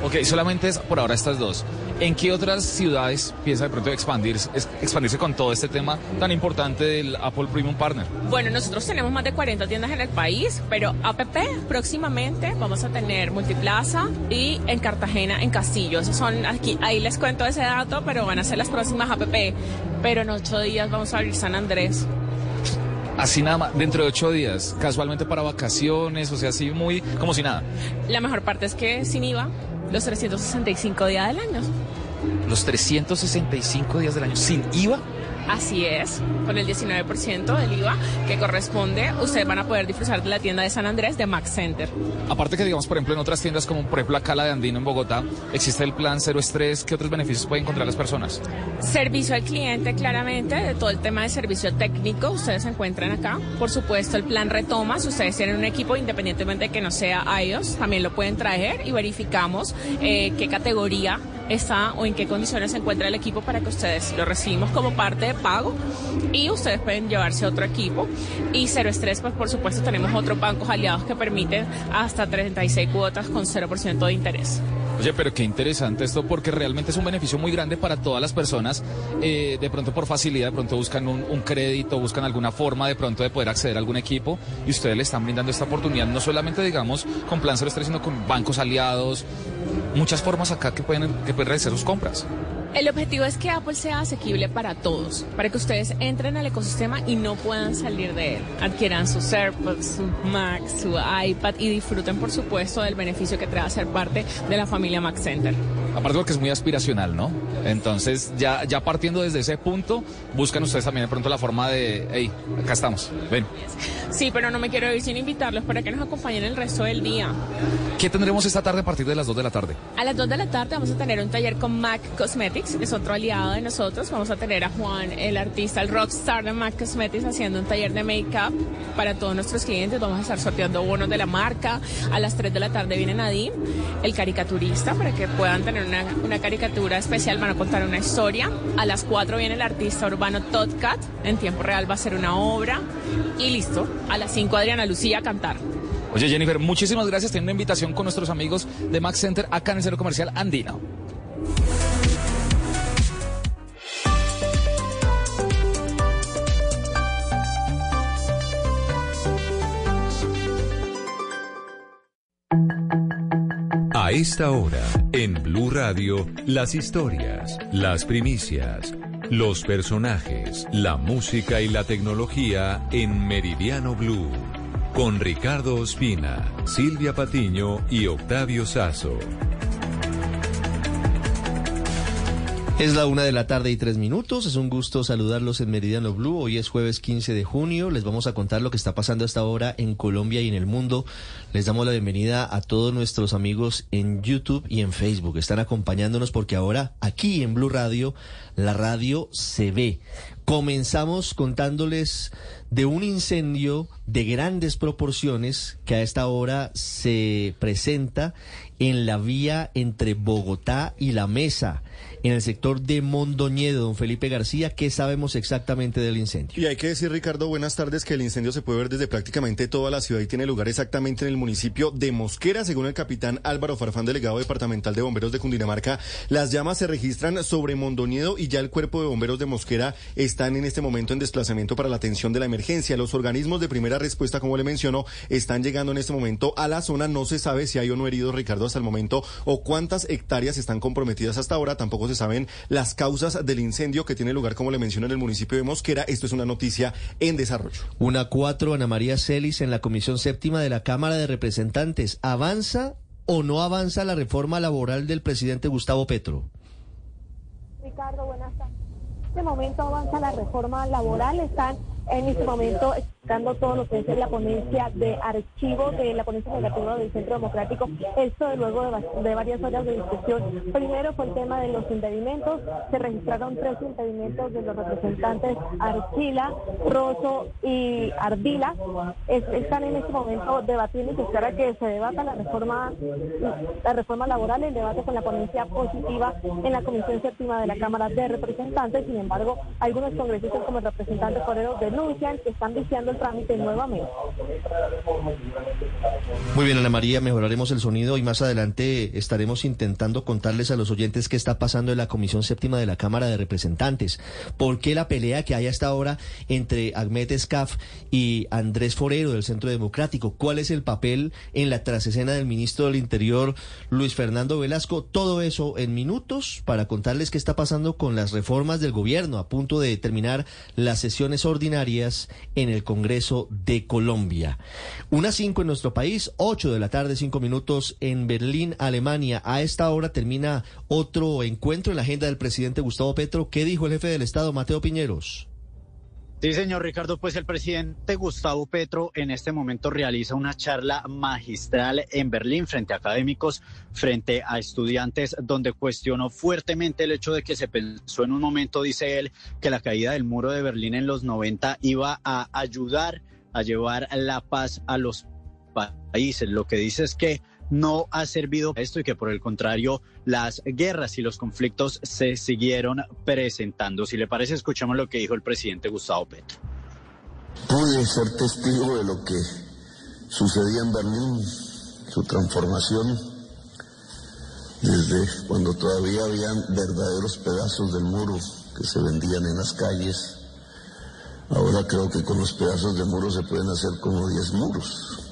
Ok, solamente es por ahora estas dos. ¿En qué otras ciudades piensa de pronto expandirse, expandirse con todo este tema tan importante del Apple Premium Partner? Bueno, nosotros tenemos más de 40 tiendas en el país, pero APP próximamente vamos a tener Multiplaza y en Cartagena, en Castillo. Esos son aquí, ahí les cuento ese dato, pero van a ser las próximas APP. Pero en ocho días vamos a abrir San Andrés. Así nada más, dentro de ocho días, casualmente para vacaciones, o sea, así muy como si nada. La mejor parte es que sin IVA, los 365 días del año. Los 365 días del año sin IVA. Así es, con el 19% del IVA que corresponde, ustedes van a poder disfrutar de la tienda de San Andrés de Max Center. Aparte que digamos, por ejemplo, en otras tiendas como por ejemplo la Cala de Andino en Bogotá, existe el plan cero estrés, ¿qué otros beneficios pueden encontrar las personas? Servicio al cliente, claramente, de todo el tema de servicio técnico, ustedes se encuentran acá. Por supuesto, el plan retoma, si ustedes tienen un equipo, independientemente de que no sea iOS, también lo pueden traer y verificamos eh, qué categoría está o en qué condiciones se encuentra el equipo para que ustedes lo recibimos como parte de pago y ustedes pueden llevarse otro equipo. Y Cero Estrés, pues por supuesto tenemos otros bancos aliados que permiten hasta 36 cuotas con 0% de interés. Oye, pero qué interesante esto porque realmente es un beneficio muy grande para todas las personas. Eh, de pronto por facilidad, de pronto buscan un, crédito, buscan alguna forma de pronto de poder acceder a algún equipo y ustedes le están brindando esta oportunidad, no solamente digamos con Plan 03, sino con bancos aliados, muchas formas acá que pueden, que pueden realizar sus compras. El objetivo es que Apple sea asequible para todos, para que ustedes entren al ecosistema y no puedan salir de él. Adquieran sus AirPods, su Mac, su iPad y disfruten, por supuesto, del beneficio que trae ser parte de la familia Mac Center. Aparte porque es muy aspiracional, ¿no? Entonces, ya, ya partiendo desde ese punto, buscan ustedes también de pronto la forma de, hey, acá estamos, ven. Sí, pero no me quiero ir sin invitarlos para que nos acompañen el resto del día. ¿Qué tendremos esta tarde a partir de las 2 de la tarde? A las 2 de la tarde vamos a tener un taller con Mac Cosmetics, es otro aliado de nosotros. Vamos a tener a Juan, el artista, el rockstar de Mac Cosmetics, haciendo un taller de make-up para todos nuestros clientes. Vamos a estar sorteando bonos de la marca. A las 3 de la tarde viene Nadim, el caricaturista, para que puedan tener una, una caricatura especial. Van a contar una historia. A las 4 viene el artista urbano Todd Cat. En tiempo real va a ser una obra. Y listo. A las 5 Adriana Lucía a cantar. Oye Jennifer, muchísimas gracias. Tiene una invitación con nuestros amigos de Max Center acá en el Centro Comercial Andino. A esta hora, en Blue Radio, las historias, las primicias, los personajes, la música y la tecnología en Meridiano Blue. Con Ricardo Ospina, Silvia Patiño y Octavio Sazo. Es la una de la tarde y tres minutos. Es un gusto saludarlos en Meridiano Blue. Hoy es jueves 15 de junio. Les vamos a contar lo que está pasando hasta ahora en Colombia y en el mundo. Les damos la bienvenida a todos nuestros amigos en YouTube y en Facebook. Están acompañándonos porque ahora aquí en Blue Radio, la radio se ve. Comenzamos contándoles de un incendio de grandes proporciones que a esta hora se presenta en la vía entre Bogotá y La Mesa, en el sector de Mondoñedo. Don Felipe García, ¿qué sabemos exactamente del incendio? Y hay que decir, Ricardo, buenas tardes, que el incendio se puede ver desde prácticamente toda la ciudad y tiene lugar exactamente en el municipio de Mosquera, según el capitán Álvaro Farfán, delegado departamental de bomberos de Cundinamarca. Las llamas se registran sobre Mondoñedo y ya el cuerpo de bomberos de Mosquera están en este momento en desplazamiento para la atención de la emergencia. Los organismos de primera respuesta, como le mencionó, están llegando en este momento a la zona. No se sabe si hay o no heridos, Ricardo, hasta el momento, o cuántas hectáreas están comprometidas hasta ahora. Tampoco se saben las causas del incendio que tiene lugar, como le mencionó, en el municipio de Mosquera. Esto es una noticia en desarrollo. Una cuatro, Ana María Celis, en la Comisión Séptima de la Cámara de Representantes. ¿Avanza o no avanza la reforma laboral del presidente Gustavo Petro? Ricardo, buenas tardes. En este momento avanza la reforma laboral. Están en este momento explicando todo lo que es la ponencia de archivo de la ponencia negativa del Centro Democrático. Esto luego de, varias horas de discusión. Primero fue el tema de los impedimentos. Se registraron tres impedimentos de los representantes Archila, Rosso y Ardila. están en este momento debatiendo y se espera que se debata la reforma, la reforma laboral, el debate con la ponencia positiva en la Comisión Séptima de la Cámara de Representantes. Sin embargo, algunos congresistas como el representante Forero de que están viciando el trámite nuevamente. Muy bien, Ana María, mejoraremos el sonido y más adelante estaremos intentando contarles a los oyentes qué está pasando en la Comisión Séptima de la Cámara de Representantes. ¿Por qué la pelea que hay hasta ahora entre Ahmed Escaf y Andrés Forero del Centro Democrático? ¿Cuál es el papel en la trasescena del ministro del Interior, Luis Fernando Velasco? Todo eso en minutos para contarles qué está pasando con las reformas del gobierno a punto de terminar las sesiones ordinarias en el Congreso de Colombia. Una cinco en nuestro país, ocho de la tarde, cinco minutos en Berlín, Alemania. A esta hora termina otro encuentro en la agenda del presidente Gustavo Petro. ¿Qué dijo el jefe del Estado, Mateo Piñeros? Sí, señor Ricardo, pues el presidente Gustavo Petro en este momento realiza una charla magistral en Berlín frente a académicos, frente a estudiantes, donde cuestionó fuertemente el hecho de que se pensó en un momento, dice él, que la caída del muro de Berlín en los 90 iba a ayudar a llevar la paz a los países. Lo que dice es que no ha servido esto y que por el contrario las guerras y los conflictos se siguieron presentando. Si le parece, escuchamos lo que dijo el presidente Gustavo Petro. Pude ser testigo de lo que sucedía en Berlín, su transformación, desde cuando todavía habían verdaderos pedazos del muro que se vendían en las calles. Ahora creo que con los pedazos de muro se pueden hacer como 10 muros.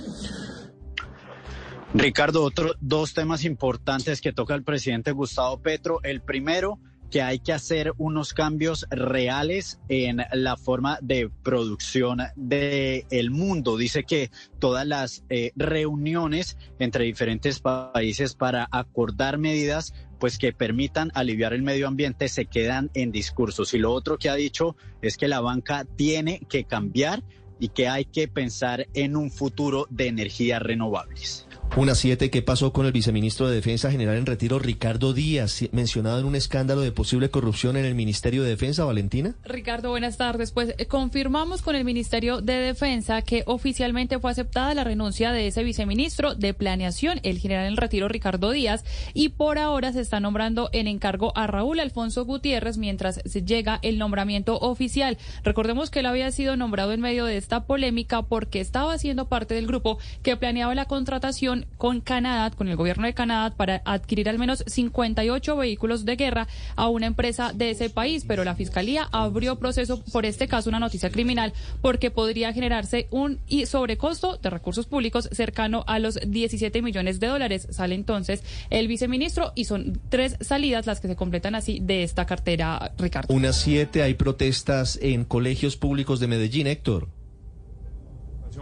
Ricardo, otros dos temas importantes que toca el presidente Gustavo Petro. El primero, que hay que hacer unos cambios reales en la forma de producción del el mundo. Dice que todas las eh, reuniones entre diferentes países para acordar medidas pues que permitan aliviar el medio ambiente se quedan en discursos. Y lo otro que ha dicho es que la banca tiene que cambiar y que hay que pensar en un futuro de energías renovables. Una siete, ¿qué pasó con el viceministro de Defensa General en retiro, Ricardo Díaz, mencionado en un escándalo de posible corrupción en el Ministerio de Defensa, Valentina? Ricardo, buenas tardes. Pues eh, confirmamos con el Ministerio de Defensa que oficialmente fue aceptada la renuncia de ese viceministro de Planeación, el general en retiro, Ricardo Díaz, y por ahora se está nombrando en encargo a Raúl Alfonso Gutiérrez mientras llega el nombramiento oficial. Recordemos que él había sido nombrado en medio de esta polémica porque estaba siendo parte del grupo que planeaba la contratación con Canadá, con el gobierno de Canadá, para adquirir al menos 58 vehículos de guerra a una empresa de ese país. Pero la Fiscalía abrió proceso por este caso, una noticia criminal, porque podría generarse un sobrecosto de recursos públicos cercano a los 17 millones de dólares. Sale entonces el viceministro y son tres salidas las que se completan así de esta cartera, Ricardo. Unas siete hay protestas en colegios públicos de Medellín, Héctor.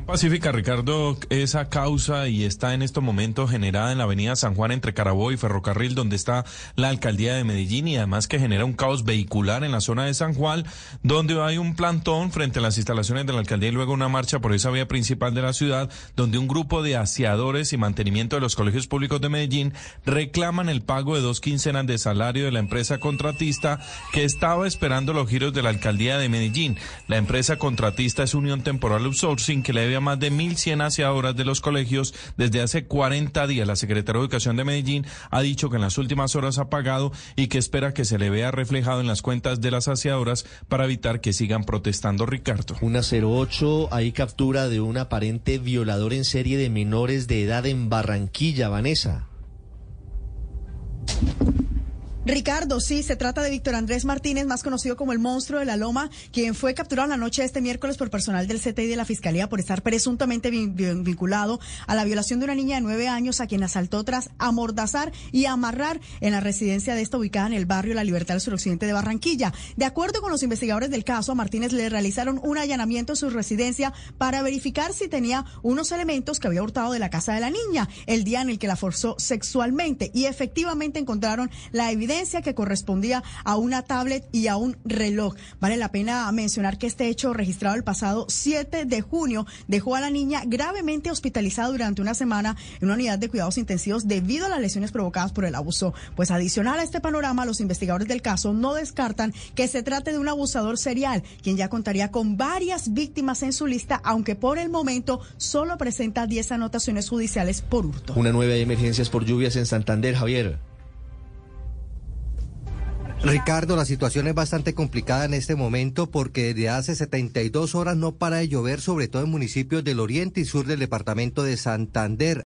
Pacífica, Ricardo, esa causa y está en estos momentos generada en la avenida San Juan entre Carabobo y Ferrocarril, donde está la alcaldía de Medellín y además que genera un caos vehicular en la zona de San Juan, donde hay un plantón frente a las instalaciones de la alcaldía y luego una marcha por esa vía principal de la ciudad, donde un grupo de aseadores y mantenimiento de los colegios públicos de Medellín reclaman el pago de dos quincenas de salario de la empresa contratista que estaba esperando los giros de la alcaldía de Medellín. La empresa contratista es Unión Temporal Outsourcing que le debe más de 1.100 aseadoras de los colegios desde hace 40 días. La Secretaría de Educación de Medellín ha dicho que en las últimas horas ha pagado y que espera que se le vea reflejado en las cuentas de las aseadoras para evitar que sigan protestando, Ricardo. Una 08, hay captura de un aparente violador en serie de menores de edad en Barranquilla, Vanessa. Ricardo, sí, se trata de Víctor Andrés Martínez, más conocido como el monstruo de la Loma, quien fue capturado la noche de este miércoles por personal del CTI de la Fiscalía por estar presuntamente vinculado a la violación de una niña de nueve años a quien asaltó tras amordazar y amarrar en la residencia de esta ubicada en el barrio La Libertad del suroccidente de Barranquilla. De acuerdo con los investigadores del caso, a Martínez le realizaron un allanamiento en su residencia para verificar si tenía unos elementos que había hurtado de la casa de la niña el día en el que la forzó sexualmente y efectivamente encontraron la evidencia que correspondía a una tablet y a un reloj. Vale la pena mencionar que este hecho registrado el pasado 7 de junio dejó a la niña gravemente hospitalizada durante una semana en una unidad de cuidados intensivos debido a las lesiones provocadas por el abuso. Pues adicional a este panorama, los investigadores del caso no descartan que se trate de un abusador serial, quien ya contaría con varias víctimas en su lista, aunque por el momento solo presenta 10 anotaciones judiciales por hurto. Una nueva emergencias por lluvias en Santander, Javier. Ricardo, la situación es bastante complicada en este momento porque desde hace 72 horas no para de llover, sobre todo en municipios del oriente y sur del departamento de Santander.